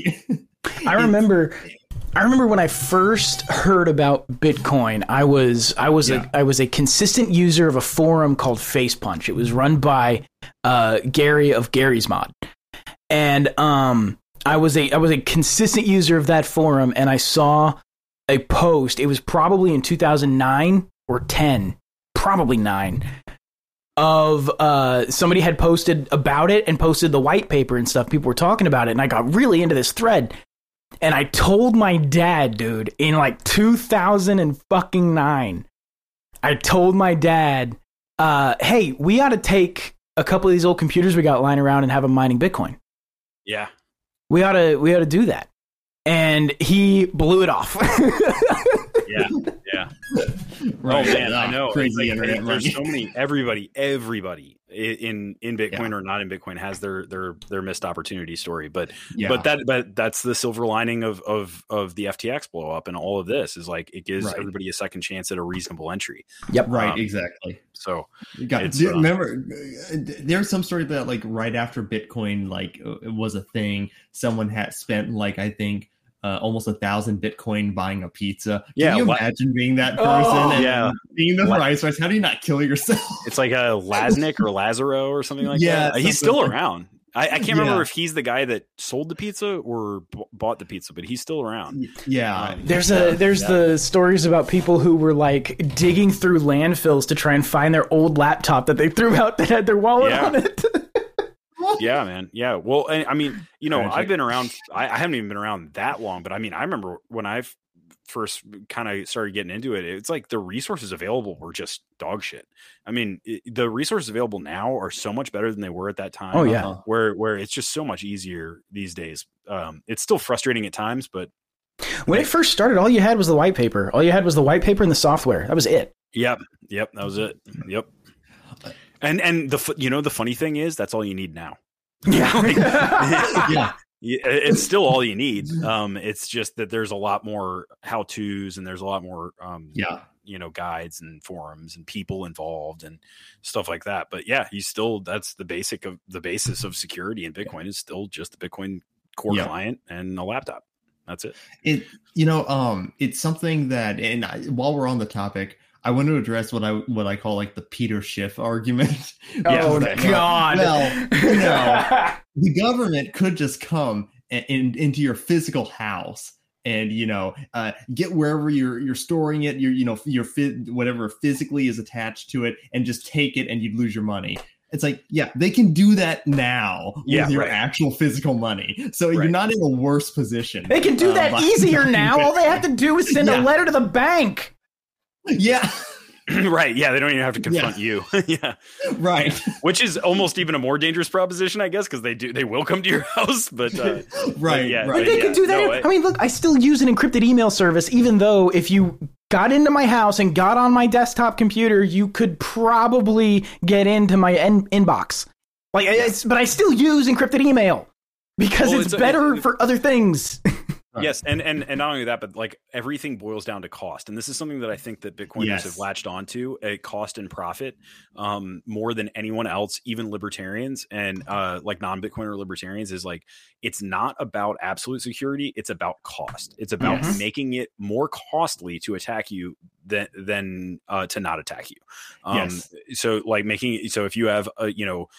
I remember (laughs) I remember when I first heard about Bitcoin, I was I was Yeah. a I was a consistent user of a forum called Facepunch. It was run by uh, Garry of Garry's Mod. And um I was a I was a consistent user of that forum and I saw a post. It was probably in 2009 or 10, probably 9 of uh somebody had posted about it and posted the white paper and stuff people were talking about it and I got really into this thread and I told my dad, dude, in like 2000 and fucking 9. I told my dad, uh, "Hey, we ought to take a couple of these old computers we got lying around and have them mining Bitcoin. Yeah. We ought to we ought to do that." And he blew it off. (laughs) Yeah. Yeah. (laughs) right, oh man, ah, I know. Crazy like, internet there's money. so many. Everybody, everybody in in Bitcoin or not in Bitcoin has their their their missed opportunity story. But yeah. but that but that's the silver lining of of of the FTX blow up and all of this is like it gives Right. everybody a second chance at a reasonable entry. yep. right, um, exactly. So You got It's, uh, remember uh, there's some story that like right after Bitcoin like uh, it was a thing, someone had spent like I think uh, almost a thousand Bitcoin buying a pizza. Can Yeah, you la- imagine being that person Oh, and yeah. being the La- price rise? How do you not kill yourself? it's like a Lasnik or Lazaro or something like Yeah, that. He's still like- around. I, I can't remember if he's the guy that sold the pizza or b- bought the pizza, but he's still around. yeah, There's a there's Yeah. the stories about people who were like digging through landfills to try and find their old laptop that they threw out that had their wallet Yeah. on it. (laughs) Yeah, man. Yeah. Well, I, I mean, you know, I've been around. I, I haven't even been around that long, but I mean, I remember when I first kind of started getting into it. It's like the resources available were just dog shit. I mean, it, the resources available now are so much better than they were at that time. Oh, yeah. Uh-huh. Where where it's just so much easier these days. Um, it's still frustrating at times, but When it first started, all you had was the white paper. All you had was the white paper and the software. That was it. Yep, yep, that was it. Yep. And and the you know the funny thing is that's all you need now. (laughs) Yeah. (laughs) yeah, (laughs) Yeah, it's still all you need. Um, it's just that there's a lot more how tos and there's a lot more um, yeah. you know guides and forums and people involved and stuff like that. But yeah, you still that's the basic of the basis of security in Bitcoin is still just the Bitcoin core Yeah. client and a laptop. That's it. It you know um it's something that and I, while we're on the topic, I want to address what I what I call like the Peter Schiff argument. (laughs) oh Because, God. Well, you know, (laughs) the government could just come and, in, into your physical house and you know uh, get wherever you're you're storing it your you know your fi- whatever physically is attached to it and just take it and you'd lose your money it's like yeah they can do that now with your right. actual physical money so you're not in a worse position They can do uh, that easier (laughs) now. All they have to do is send Yeah. a letter to the bank. Yeah (clears throat) right. Yeah, they don't even have to confront you. (laughs) yeah. right Which is almost even a more dangerous proposition, I guess, because they do they will come to your (laughs) house. But uh, (laughs) right yeah, right Like they yeah, could do that. no, I, I- mean, look, I still use an encrypted email service, even though if you got into my house and got on my desktop computer, you could probably get into my in- inbox. Like, it's, but I still use encrypted email because Well, it's, it's a- better it- for other things. Right. Yes, and, and and not only that, but like everything boils down to cost, and this is something that I think that Bitcoiners Yes. have latched onto a cost and profit um, more than anyone else, even libertarians and uh, like non-Bitcoiner libertarians. Is like it's not about absolute security; it's about cost. It's about Yes. making it more costly to attack you than than uh, to not attack you. Um, Yes. So, like making so if you have a you know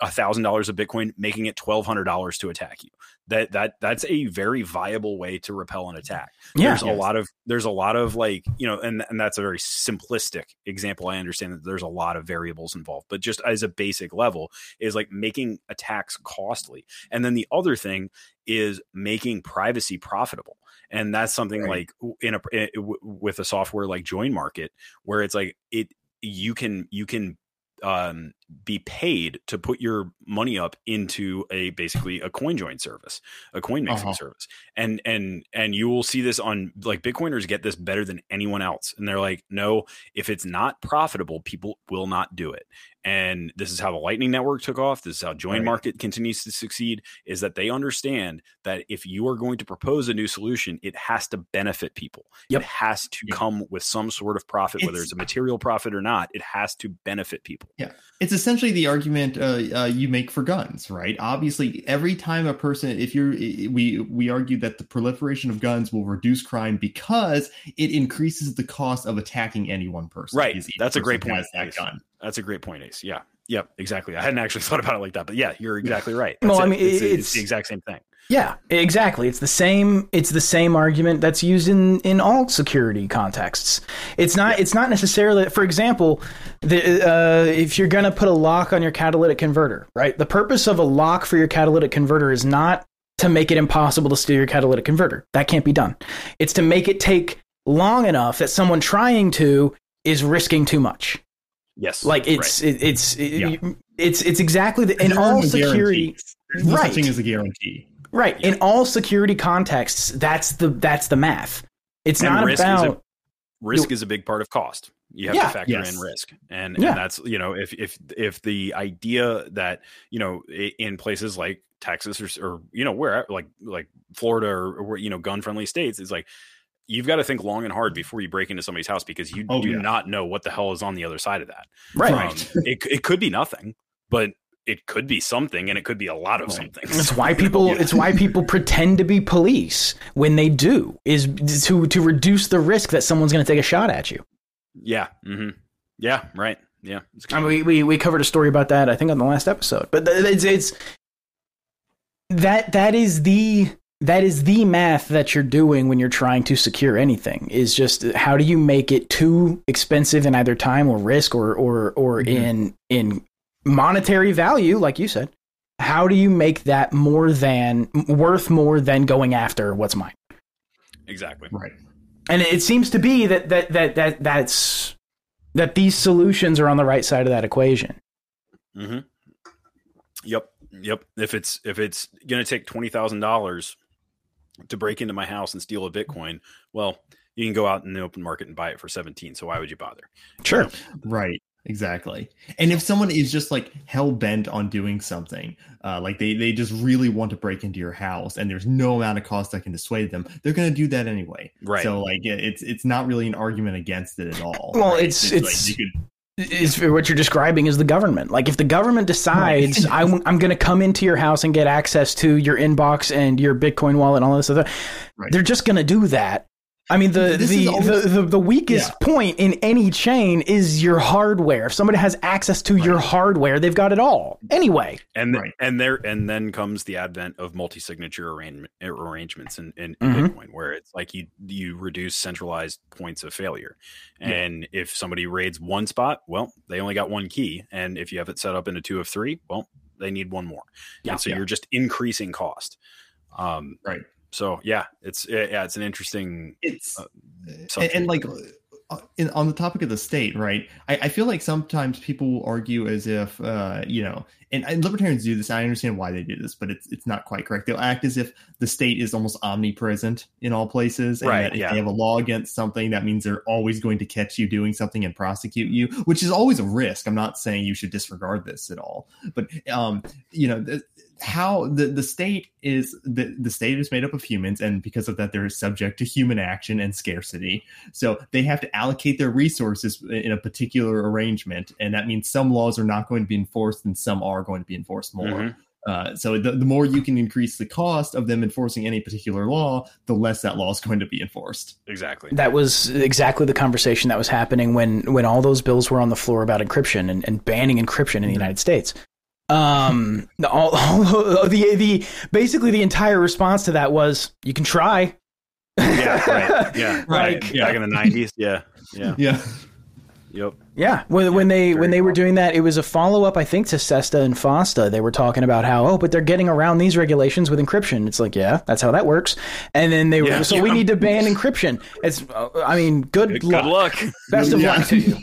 a thousand dollars of Bitcoin, making it twelve hundred dollars to attack you. That that that's a very viable way to repel an attack. Yeah. there's a lot of there's a lot of like you know, and and that's a very simplistic example. I understand that there's a lot of variables involved, but just as a basic level is like making attacks costly. And then the other thing is making privacy profitable. And that's something Right. like in a i- w- with a software like JoinMarket, where it's like it you can you can um be paid to put your money up into a basically a coin join service, a coin mixing Uh-huh. service. And and and you will see this on like Bitcoiners get this better than anyone else. And they're like, no, if it's not profitable, people will not do it. And this is how the Lightning Network took off. This is how JoinMarket continues to succeed. Is that they understand that if you are going to propose a new solution, it has to benefit people. Yep. It has to Yeah. come with some sort of profit, whether It's- it's a material profit or not. It has to benefit people. Yeah. It's essentially the argument uh, uh, you make for guns, right? Obviously, every time a person, if you're, we we argue that the proliferation of guns will reduce crime because it increases the cost of attacking any one person. Right. That's a great point, That gun. That's a great point, Ace. Yeah. Yep. Exactly. I hadn't actually (laughs) thought about it like that, but yeah, you're exactly right. Well, That's I it. mean, it's, it's- it's the exact same thing. Yeah, exactly. It's the same. It's the same argument that's used in in all security contexts. It's not. It's not necessarily. For example, the, uh, if you're going to put a lock on your catalytic converter, right? The purpose of a lock for your catalytic converter is not to make it impossible to steal your catalytic converter. That can't be done. It's to make it take long enough that someone trying to is risking too much. Yes. Like it's it, it's it, Yeah. it's it's exactly the, in There all no security. There's no Right. such thing as a guarantee. Right. In all security contexts, that's the that's the math. It's And not risk is a- about risk is a big part of cost. You have Yeah. to factor Yes. in risk, and, Yeah. and that's you know if if if the idea that you know in places like Texas or, or you know where like like Florida or, or you know gun friendly states is like you've got to think long and hard before you break into somebody's house because you Oh, do yeah. not know what the hell is on the other side of that. right. Right. Um, (laughs) it it could be nothing, but it could be something, and it could be a lot of Right. something. It's (laughs) why people it's why people pretend to be police when they do is to to reduce the risk that someone's going to take a shot at you. Yeah. Mm-hmm. Yeah. Right. Yeah. It's I mean, we, we we covered a story about that I think on the last episode. But th- it's it's that that is the that is the math that you're doing when you're trying to secure anything is just how do you make it too expensive in either time or risk or or or Mhm. in in monetary value like you said how do you make that more than worth more than going after what's mine exactly. Right. and it seems to be that that that that that's that these solutions are on the right side of that equation hmm Yep. Yep. If it's if it's going to take twenty thousand dollars to break into my house and steal a Bitcoin, well, you can go out in the open market and buy it for seventeen. So why would you bother? sure Right. Exactly. And if someone is just like hell bent on doing something, uh, like they they just really want to break into your house, and there's no amount of cost that can dissuade them, they're going to do that anyway. Right. So like it's it's not really an argument against it at all. Well, right? it's- like, it's- you could is what you're describing is the government. Like if the government decides I'm, I'm going to come into your house and get access to your inbox and your Bitcoin wallet and all this other, Right. they're just going to do that. I mean, the the, always- the, the the weakest point in any chain is your hardware. If somebody has access to your hardware, they've got it all. Anyway, And Right. and there and then comes the advent of multi-signature arrangement, arrangements in, in Mhm. Bitcoin, where it's like you you reduce centralized points of failure. And if somebody raids one spot, well, they only got one key, and if you have it set up in a two of three, well, they need one more. Yeah. and so Yeah. you're just increasing cost. Um, Right. So yeah, it's yeah, it's an interesting. it's Uh, and, and like uh, in, on the topic of the state right I, I feel like sometimes people will argue as if uh you know and, and libertarians do this i understand why they do this but it's it's not quite correct they'll act as if the state is almost omnipresent in all places and Right, that if yeah. they have a law against something that means they're always going to catch you doing something and prosecute you which is always a risk i'm not saying you should disregard this at all but um you know the, how the, the state is the, the state is made up of humans and because of that they're subject to human action and scarcity so they have to allocate their resources in a particular arrangement and that means some laws are not going to be enforced and some are going to be enforced more Mhm. uh, so the, the more you can increase the cost of them enforcing any particular law the less that law is going to be enforced Exactly. that was exactly the conversation that was happening when when all those bills were on the floor about encryption and, and banning encryption in the United States. Um, all, (laughs) all the the basically the entire response to that was you can try. Yeah. Right. (laughs) Yeah. Right, Right. yeah. Back in the nineties. Yeah. Yeah. yeah Yep. Yeah, when when they when they were doing that, it was a follow up, I think, to Sesta and Fosta. They were talking about how oh, but they're getting around these regulations with encryption. It's like yeah, that's how that works. And then they were Yeah. so we need to ban encryption. It's uh, I mean, good, Good, luck. good luck. Best of Yeah. luck to you.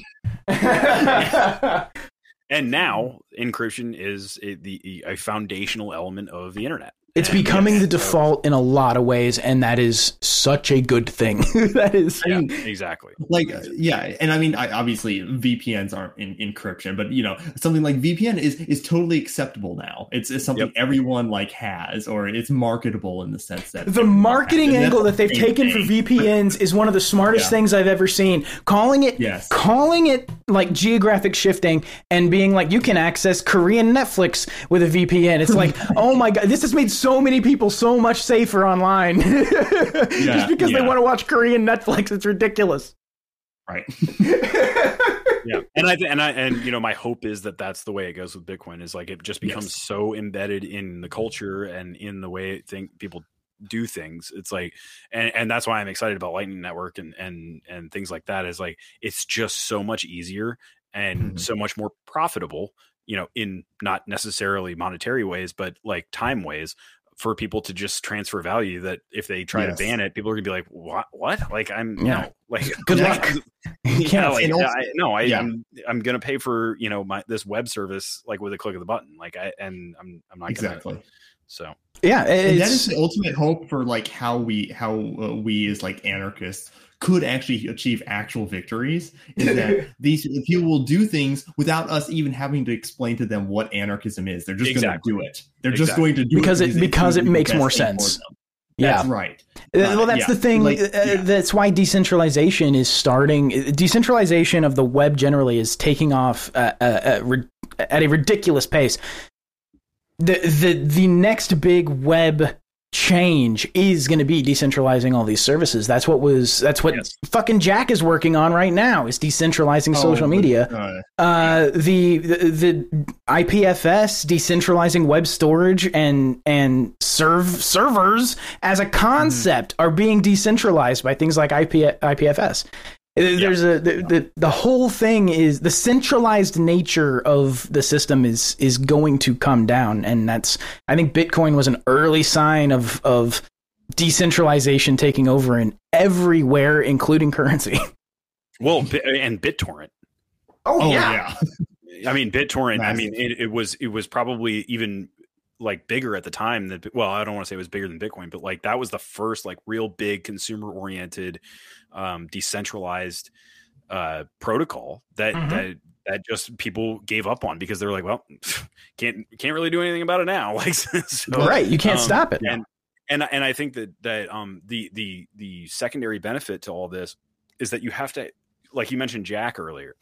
(laughs) and now mm-hmm. encryption is a, the eh, a foundational element of the internet. It's becoming yes, the default in a lot of ways, and that is such a good thing. (laughs) that is. Yeah, I mean, exactly. like uh, yeah and i mean I, obviously vpns aren't in encryption but you know something like vpn is is totally acceptable now it's, it's something Yep. everyone like has or it's marketable in the sense that The marketing angle that they've same taken for. VPNs is one of the smartest Yeah. things I've ever seen. Calling it, Yes. calling it like geographic shifting and being like you can access Korean Netflix with a VPN. It's like, (laughs) oh my god, this has made so many people so much safer online (laughs) just because they want to watch Korean Netflix. It's ridiculous. right (laughs) yeah and i and i and you know my hope is that that's the way it goes with bitcoin is like it just becomes Yes. so embedded in the culture and in the way think people do things it's like and and that's why i'm excited about lightning network and and and things like that is like it's just so much easier and Mhm. so much more profitable you know in not necessarily monetary ways but like time ways for people to just transfer value that if they try Yes. to ban it people are gonna be like what what like i'm Yeah. no like Good yeah, luck. You yeah, like, (laughs) (laughs) also- I, no, I, yeah. I'm I'm gonna pay for you know my this web service like with a click of the button, like I and I'm I'm not exactly gonna so yeah, and that the ultimate hope for like how we how uh, we as like anarchists could actually achieve actual victories is that (laughs) these people will do things without us even having to explain to them what anarchism is they're just Exactly. going to do it they're just going to do Because it it- because it makes more sense. yeah. that's right Uh, Uh, well, that's yeah. the thing. Like, uh, yeah. That's why decentralization is starting. Decentralization of the web generally is taking off uh, uh, uh, at a ridiculous pace. The the the next big web change is going to be decentralizing all these services. That's what was. That's what Yes. fucking Jack is working on right now. Is decentralizing social Oh, media. uh, Uh, the, the the IPFS decentralizing web storage and and serve servers as a concept are being decentralized by things like IP, IPFS. There's a the, the the whole thing is the centralized nature of the system is is going to come down, and that's I think Bitcoin was an early sign of of decentralization taking over in everywhere, including (laughs) currency. well and BitTorrent. oh, oh yeah, (laughs) I mean BitTorrent. I mean it, it was it was probably even like bigger at the time that well I don't want to say it was bigger than Bitcoin, but like that was the first like real big consumer oriented, um, decentralized uh, protocol that Mhm. that that just people gave up on because they're like well (laughs) can't can't really do anything about it now (laughs) like so, right, you can't um, stop it. and and and I think that that um the the the secondary benefit to all this is that you have to like you mentioned Jack earlier,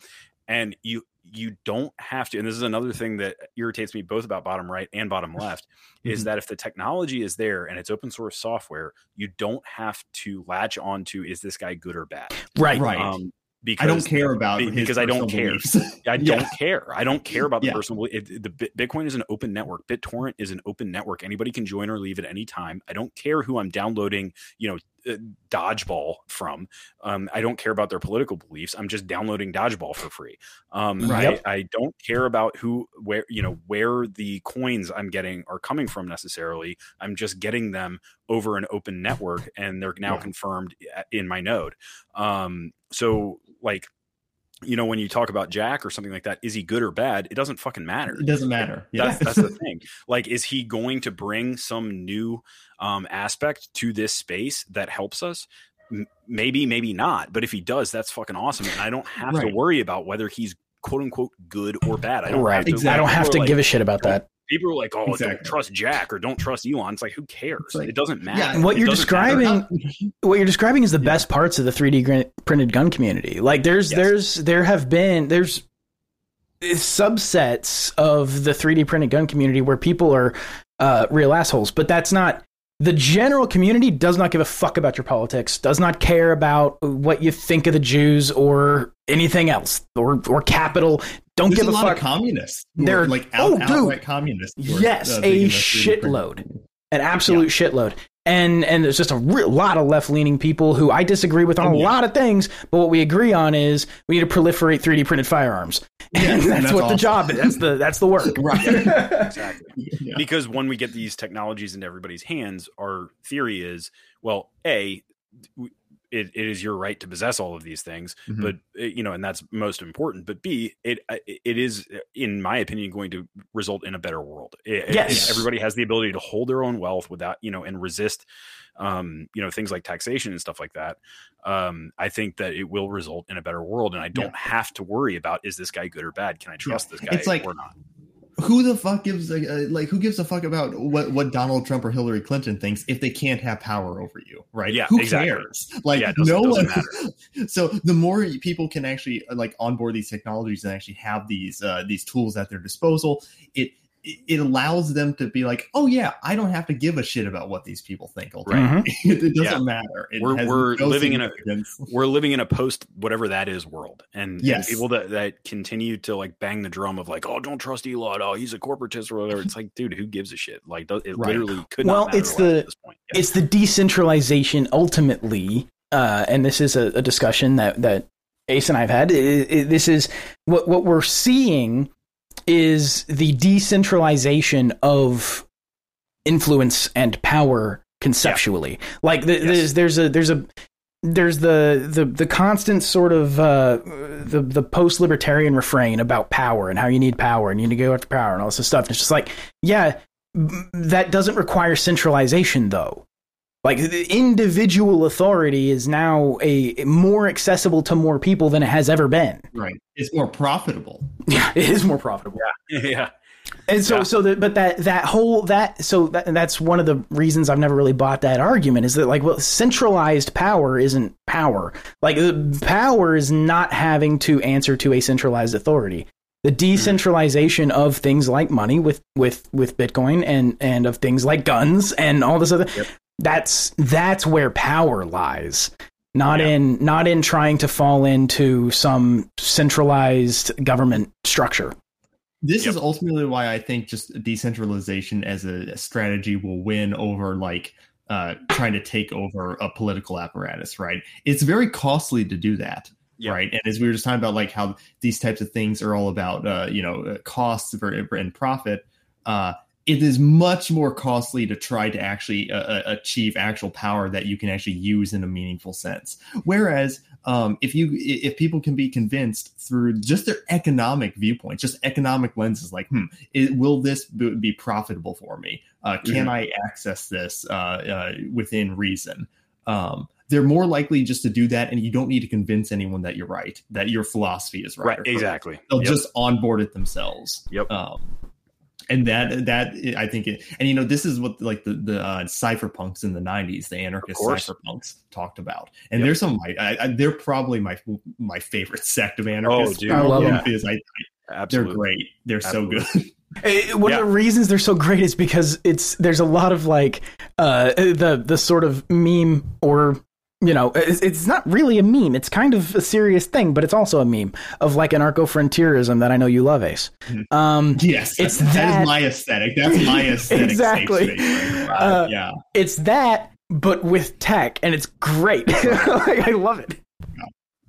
and you you don't have to. And this is another thing that irritates me both about bottom right and bottom (laughs) left is Mhm. that if the technology is there and it's open source software, you don't have to latch on to is this guy good or bad. Right, right Um, because I don't care about because (laughs) I don't care. I don't care. I don't care about the Yeah. personal. It, it- the Bitcoin is an open network. BitTorrent is an open network. Anybody can join or leave at any time. I don't care who I'm downloading. You know, Dodgeball from. Um, I don't care about their political beliefs. I'm just downloading Dodgeball for free. Um, Right. I, I don't care about who, where, you know, where the coins I'm getting are coming from necessarily. I'm just getting them over an open network, and they're now Yeah. confirmed uh, in my node. Um, so like you know, when you talk about Jack or something like that, is he good or bad? It doesn't fucking matter. It doesn't matter. Yeah. That's that's (laughs) the thing. Like, is he going to bring some new um, aspect to this space that helps us? M- maybe, maybe not. But if he does, that's fucking awesome. And I don't have to worry about whether he's quote unquote good or bad. I don't right. have to. Exactly. I don't have to like- give a shit about that. People are like, "Oh, don't trust Jack or don't trust Elon." It's like, who cares? Like- it doesn't matter. Yeah, And what It you're doesn't matter. describing, (laughs) what you're describing is the best parts of the 3D printed gun community. Like there's Yes. there's there have been there's subsets of the 3D printed gun community where people are uh, real assholes, but that's not the general community does not give a fuck about your politics, does not care about what you think of the Jews or anything else or or capital. Don't There's give a a, lot fuck. of communists. They're like oh, out, dude. outright communists. Yes, uh, a big in the 3D print. shitload. an absolute shitload. And and there's just a re- lot of left leaning people who I disagree with on Oh, a yeah. lot of things, but what we agree on is we need to proliferate 3D printed firearms. (laughs) Yeah, and and that's, that's what the job is. That's the that's the work. (laughs) Right. exactly. Yeah. because when we get these technologies into everybody's hands, our theory is well, a w- it, it is your right to possess all of these things, Mhm. but uh, you know, and that's most important. But B, it it is, in my opinion, going to result in a better world. It- it- Yes. everybody has the ability to hold their own wealth without you know and resist, um, you know, things like taxation and stuff like that. Um, I think that it will result in a better world, and I don't have to worry about is this guy good or bad? Can I trust this guy It's like- or not? Who the fuck gives a, like who gives a fuck about what what Donald Trump or Hillary Clinton thinks if they can't have power over you, right? Yeah, who exactly. cares? Like Yeah, no one. (laughs) so the more people can actually like onboard these technologies and actually have these uh, these tools at their disposal, it it allows them to be like, oh yeah, I don't have to give a shit about what these people think. Ultimately. it, (laughs) it doesn't matter. It We're- we're no living in a- (laughs) we're living in a post whatever that is world and, and people that that continue to like bang the drum of like oh don't trust elon oh he's a corporatist or whatever it's like dude who gives a shit like it Right. literally could Well, not matter it's the- at this point Yeah. it's the decentralization ultimately uh, and this is a, a discussion that that ace and i've had I- I- this is what what we're seeing is the decentralization of influence and power conceptually like the, Yes. there's there's a there's a there's the the the constant sort of uh, the the post libertarian refrain about power and how you need power and you need to go after power and all this stuff. And it's just like, yeah, that doesn't require centralization though. Like the individual authority is now a more accessible to more people than it has ever been. Right. It's more profitable. (laughs) Yeah, it is more profitable. yeah (laughs) yeah And so, Yeah. so that, but that that whole that so that, that's one of the reasons I've never really bought that argument is that like, well, centralized power isn't power. Like, the power is not having to answer to a centralized authority. The mm-hmm. decentralization of things like money with with with Bitcoin and and of things like guns and all this other. Yep. That's that's where power lies. Not Yeah. in not in trying to fall into some centralized government structure. This Yep. is ultimately why I think just decentralization as a strategy will win over like uh, trying to take over a political apparatus, right? It's very costly to do that, Yeah. right? And as we were just talking about, like how these types of things are all about, uh, you know, uh, costs and profit. Uh, it is much more costly to try to actually uh, uh, achieve actual power that you can actually use in a meaningful sense. Whereas um, if you if people can be convinced through just their economic viewpoint, just economic lenses, like, hmm, it, will this be profitable for me? Uh, can I access this uh, uh, within reason? Um, they're more likely just to do that, and you don't need to convince anyone that you're right, that your philosophy is right. right exactly They'll Yep. just onboard it themselves. Yep. Um, and that that I think it, and you know this is what like the the uh, cypherpunks in the '90s, the anarchist Of course. cypherpunks talked about, and Yep. they're some of my I, I, they're probably my my favorite (laughs) sect of anarchists. Oh, dude. I love Probably them. because I, they're great. They're Absolutely. so good. (laughs) One Yeah. of the reasons they're so great is because it's there's a lot of like uh the the sort of meme or you know it's, it's not really a meme it's kind of a serious thing but it's also a meme of like anarcho frontierism that I know you love Ace. Mhm. Um yes, It's that that- is my aesthetic. That's my (laughs) aesthetic. Exactly. Safe space, right? Uh, yeah. it's that but with tech and it's great. (laughs) like, I love it.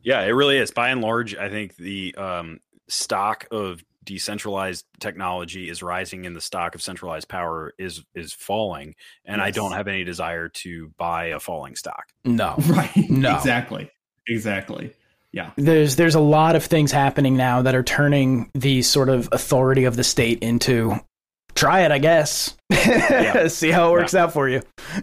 Yeah, it really is. By and large, I think the um, stock of decentralized technology is rising, and the stock of centralized power is is falling. And I don't have any desire to buy a falling stock. No. (laughs) Right. No. Exactly. Exactly. Yeah. there's there's a lot of things happening now that are turning the sort of authority of the state into try it, I guess. (laughs) See how it works out for you. (laughs)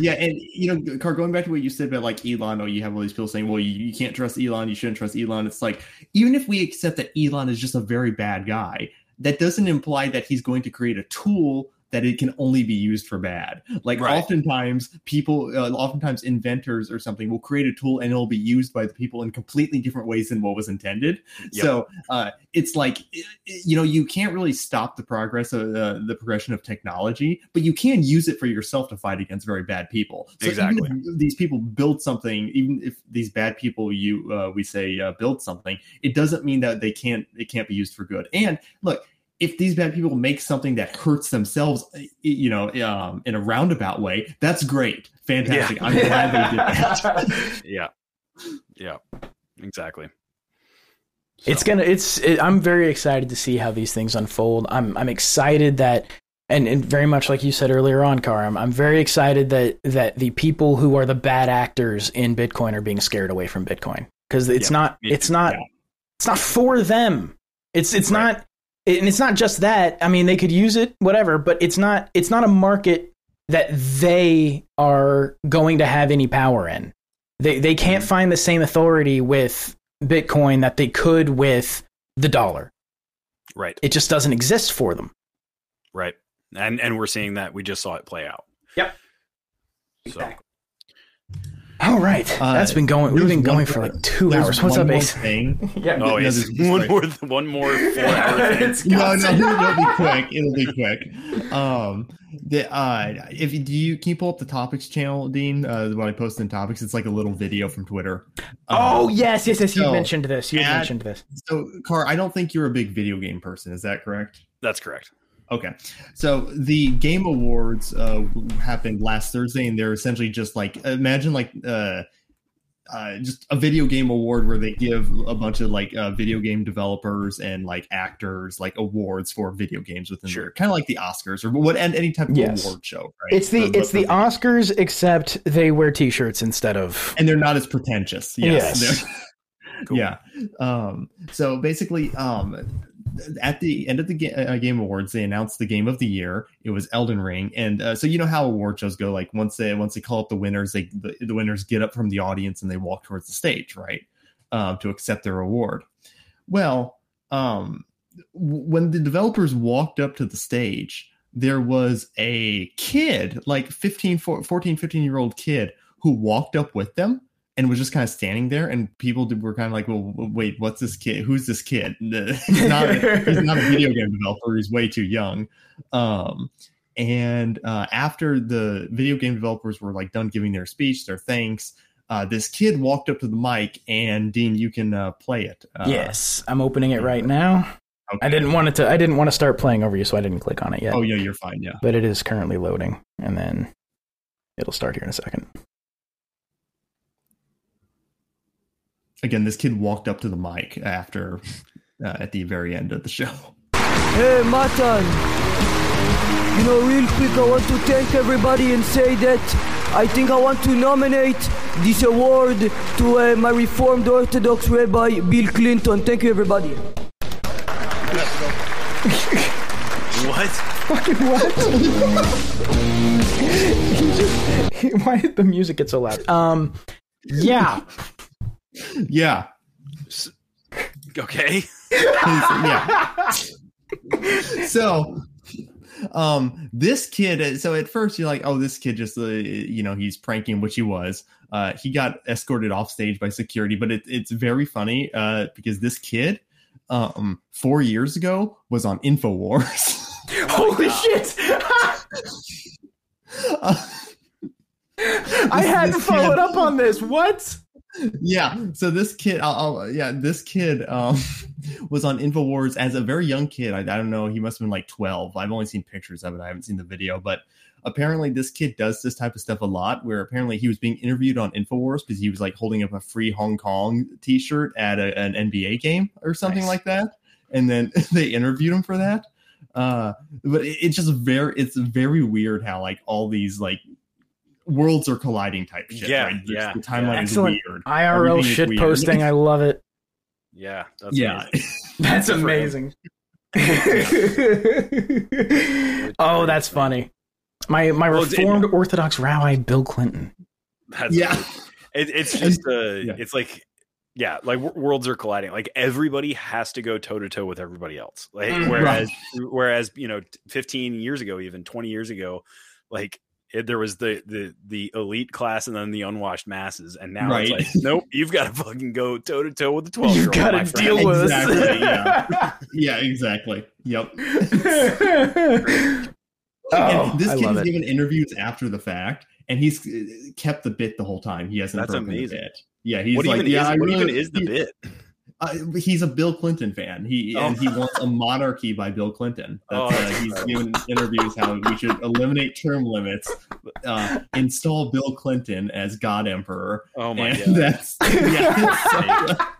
yeah, and you know, Car, going back to what you said about like Elon, or you have all these people saying, "Well, you, you can't trust Elon, you shouldn't trust Elon." It's like even if we accept that Elon is just a very bad guy, that doesn't imply that he's going to create a tool that it can only be used for bad. Like Right. oftentimes, people, uh, oftentimes inventors or something will create a tool and it'll be used by the people in completely different ways than what was intended. Yep. So uh, it's like you know you can't really stop the progress of uh, the progression of technology, but you can use it for yourself to fight against very bad people. So Exactly. Even if these people build something, even if these bad people you uh, we say uh, build something, it doesn't mean that they can't it can't be used for good. And look. If these bad people make something that hurts themselves, you know, um, in a roundabout way, that's great, fantastic. Yeah. I'm glad they did that. (laughs) Yeah, yeah, exactly. It's gonna. It's. It, I'm very excited to see how these things unfold. I'm. I'm excited that and, and very much like you said earlier on, Car, I'm, I'm very excited that that the people who are the bad actors in Bitcoin are being scared away from Bitcoin because it's Yeah, not it's too. not Yeah. it's not for them. It's it's Right. not and it's not just that. I mean, they could use it, whatever, but it's not it's not a market that they are going to have any power in. They they Mm-hmm. can't find the same authority with Bitcoin that they could with the dollar. Right. It just doesn't exist for them. Right. And and we're seeing that we just saw it play out. Yep. So All right, Uh, that's been going. We've been one going for like two hours. What's one up, Ace? Thing. (laughs) Yeah. oh, No, yes. this is one like- more one more four (laughs) hour thing. It's no, got no, to- it'll be (laughs) quick. It'll be quick. Um, the uh, if you do you can you pull up the topics channel, Dean? Uh, when I post in topics, it's like a little video from Twitter. Oh Um, yes, yes, yes. You so, mentioned this. You at- mentioned this. So, Car, I don't think you're a big video game person. Is that correct? That's correct. Okay, so the Game Awards uh, happened last Thursday, and they're essentially just like imagine like uh, uh, just a video game award where they give a bunch of like uh, video game developers and like actors like awards for video games within Sure. kind of like the Oscars or what and any type of Yes. award show. Right? It's the For- it's for- the Oscars, except they wear T-shirts instead of. and they're not as pretentious. Yes. Yes. (laughs) Cool. Yeah. Um, so basically, um, at the end of the ga- uh, Game Awards, they announced the game of the year. It was Elden Ring, and uh, so you know how award shows go. Like once they once they call up the winners, they the, the winners get up from the audience and they walk towards the stage, right, um, to accept their award. Well, um, w- when the developers walked up to the stage, there was a kid, like 15, 14, 15 year old kid, who walked up with them and was just kind of standing there. And people did, were kind of like, well, wait, what's this kid? Who's this kid? (laughs) he's, not a, he's not a video game developer. He's way too young. Um, and uh, after the video game developers were like done giving their speech, their thanks, uh, this kid walked up to the mic and Dean, you can uh, play it. Uh, yes, I'm opening it right now. okay. I didn't want it to. I didn't want to start playing over you, so I didn't click on it yet. Oh yeah, you're fine. Yeah. But it is currently loading, and then it'll start here in a second. Again, this kid walked up to the mic after uh, at the very end of the show. Hey, Matan. You know, real quick, I want to thank everybody and say that I think I want to nominate this award to uh, my Reformed Orthodox Rabbi Bill Clinton. Thank you, everybody. What? Fucking what? Why did the music get so loud? Um, yeah. Yeah. Okay. (laughs) yeah. so um this kid so at first you're like oh this kid just uh, you know he's pranking which he was uh he got escorted off stage by security but it, it's very funny uh because this kid um four years ago was on infowars (laughs) Holy shit! Uh, (laughs) I hadn't this followed kid- up on this. What? Yeah so this kid I'll, I'll yeah this kid um (laughs) was on infowars as a very young kid. I, I don't know he must have been like 12 i've only seen pictures of it. I haven't seen the video but apparently this kid does this type of stuff a lot where apparently he was being interviewed on infowars because he was like holding up a free hong kong t-shirt at a, an nba game or something Nice. like that and then (laughs) they interviewed him for that. Uh but it, it's just very it's very weird how like all these like worlds are colliding type shit Yeah, right? Yeah, the timeline yeah. is Excellent. weird IRL Everything shit weird. posting. I love it. Yeah. That's yeah amazing. (laughs) (laughs) That's Good for him. amazing. (laughs) oh, that's funny. My my Well, it's- Reformed Orthodox Rabbi Bill Clinton. That's yeah It, it's just uh, Yeah. it's like yeah, like w- worlds are colliding. Like everybody has to go toe to toe with everybody else. Like Mm, whereas whereas you know, 15 years ago, even 20 years ago, like it, there was the the the elite class and then the unwashed masses, and now Right. it's like nope, you've got to fucking go toe to toe with the 12 You've got to deal with Exactly, us. yeah. (laughs) yeah exactly yep (laughs) oh, this I kid love is it. given interviews after the fact and he's uh, kept the bit the whole time he hasn't That's broken the amazing. bit yeah he's What like even yeah is I what even is the he- bit? Uh, he's a bill clinton fan he and Oh. he wants a monarchy by bill clinton (laughs) Oh, that's, uh, he's incredible. given interviews how we should eliminate term limits uh, install bill clinton as god emperor Oh my god. that's yeah (laughs)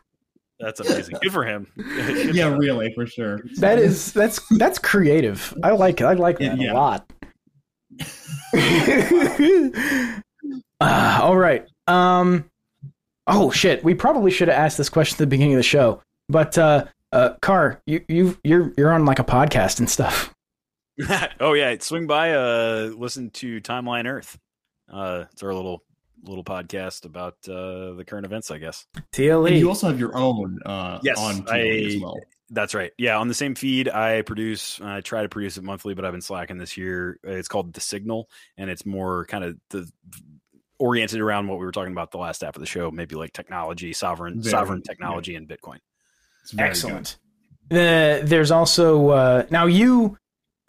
That's amazing. Good for him. Good (laughs) yeah, job. really, for sure. That is that's that's creative. I like I like that Yeah. a lot. Uh, all right. Um. Oh shit. We probably should have asked this question at the beginning of the show. But uh, uh, Car, you you you're you're on like a podcast and stuff. (laughs) oh yeah, swing by. Uh, listen to Timeline Earth. Uh, it's our little little podcast about uh, the current events, I guess. And you also have your own uh, Yes, on I- as well. That's right. Yeah, on the same feed, I produce. I try to produce it monthly, but I've been slacking this year. It's called The Signal, and it's more kind of the oriented around what we were talking about the last half of the show, maybe like technology, sovereign Very sovereign good, technology, and Bitcoin. It's very Excellent. The, there's also uh, now you (laughs)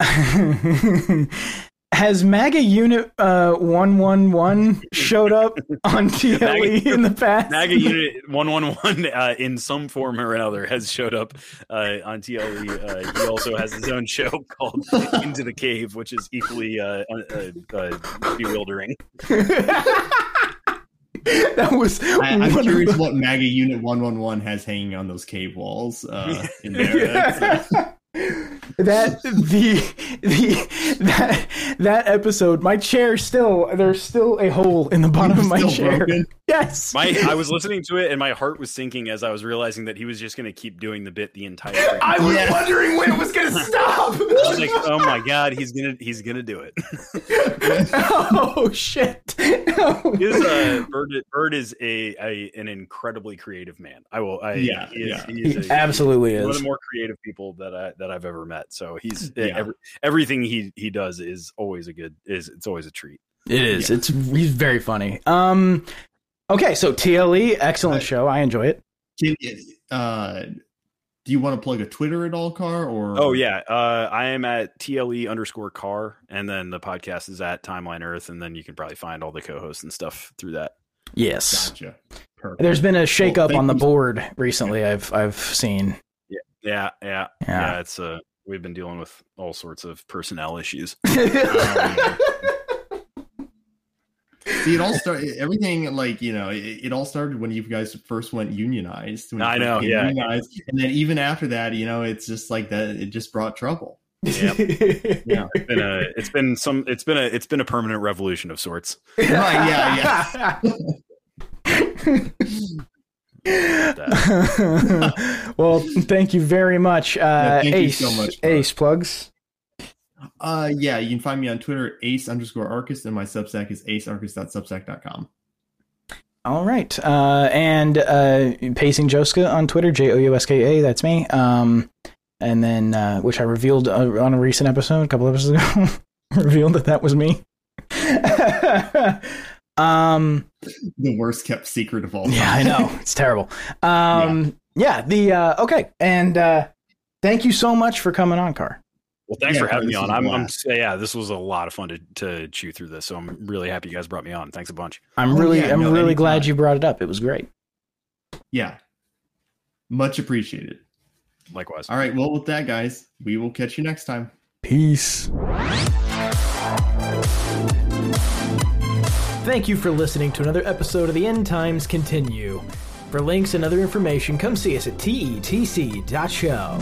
has MAGA Unit uh, one one one showed up (laughs) on TLE in the past. MAGA (laughs) Unit One One One, uh, in some form or another, has showed up uh, on TLE. Uh, he also has his own show (laughs) called Into the Cave, which is equally uh, uh, uh, bewildering. that was I, I'm one of curious what MAGA Unit 111 has hanging on those cave walls uh, in there. That (laughs) the the that that episode. My chair still there's still a hole in the bottom of my chair. broken? Yes. My, I was listening to it, and my heart was sinking as I was realizing that he was just going to keep doing the bit the entire. freaking (laughs) I was Yes. wondering when it was gonna (laughs) stop. I was like, oh my god, he's gonna he's gonna do it. (laughs) oh shit. His, uh, Bird, Bird is a, a an incredibly creative man. I will. I, Yeah, he is, yeah. he is He a- absolutely one of the more creative people that I that I've ever met. So he's Yeah. every, everything he he does is always a good is it's always a treat. It is. It's he's very funny. Um okay, so TLE, excellent Right. show. I enjoy it. Can, uh, do you want to plug a Twitter at all, Car? Or Oh yeah, uh, I am at tle underscore car, and then the podcast is at Timeline Earth, and then you can probably find all the co-hosts and stuff through that. Yes. gotcha. Perfect. There's been a shake Well, up on the you. board recently I've I've seen. Yeah, yeah, Yeah. yeah. It's uh, we've been dealing with all sorts of personnel issues. (laughs) See, it all started. Everything like you know, it, it all started when you guys first went unionized. when I know, yeah. Unionized, and then even after that, you know, it's just like that. It just brought trouble. Yeah. (laughs) Yeah. It's been a, it's been some, it's been a, it's been a permanent revolution of sorts. Right, yeah, (laughs) (laughs) well, thank you very much. Uh, thank you so much. Ace plugs. Uh, yeah, you can find me on Twitter, ace underscore archist, and my Substack is acearchist.substack.com. All right. Uh, and uh, Pacing Jouska on Twitter, J O U S K A. That's me. Um, and then, uh, which I revealed uh, on a recent episode, a couple episodes ago, (laughs) revealed that that was me. (laughs) um, The worst kept secret of all. yeah, I know it's terrible. (laughs) Um, yeah. The uh, okay, and uh, thank you so much for coming on, Car. Well, thanks Yeah, for having me on. was a I'm, I'm, yeah, this was a lot of fun to, to chew through this. So I'm really happy you guys brought me on. Thanks a bunch. I'm Oh, really, yeah, I'm no, really glad anytime. you brought it up. It was great. yeah, much appreciated. Likewise. All right, well, with that, guys, we will catch you next time. Peace. Thank you for listening to another episode of the End Times Continue. For links and other information, come see us at tetc.show.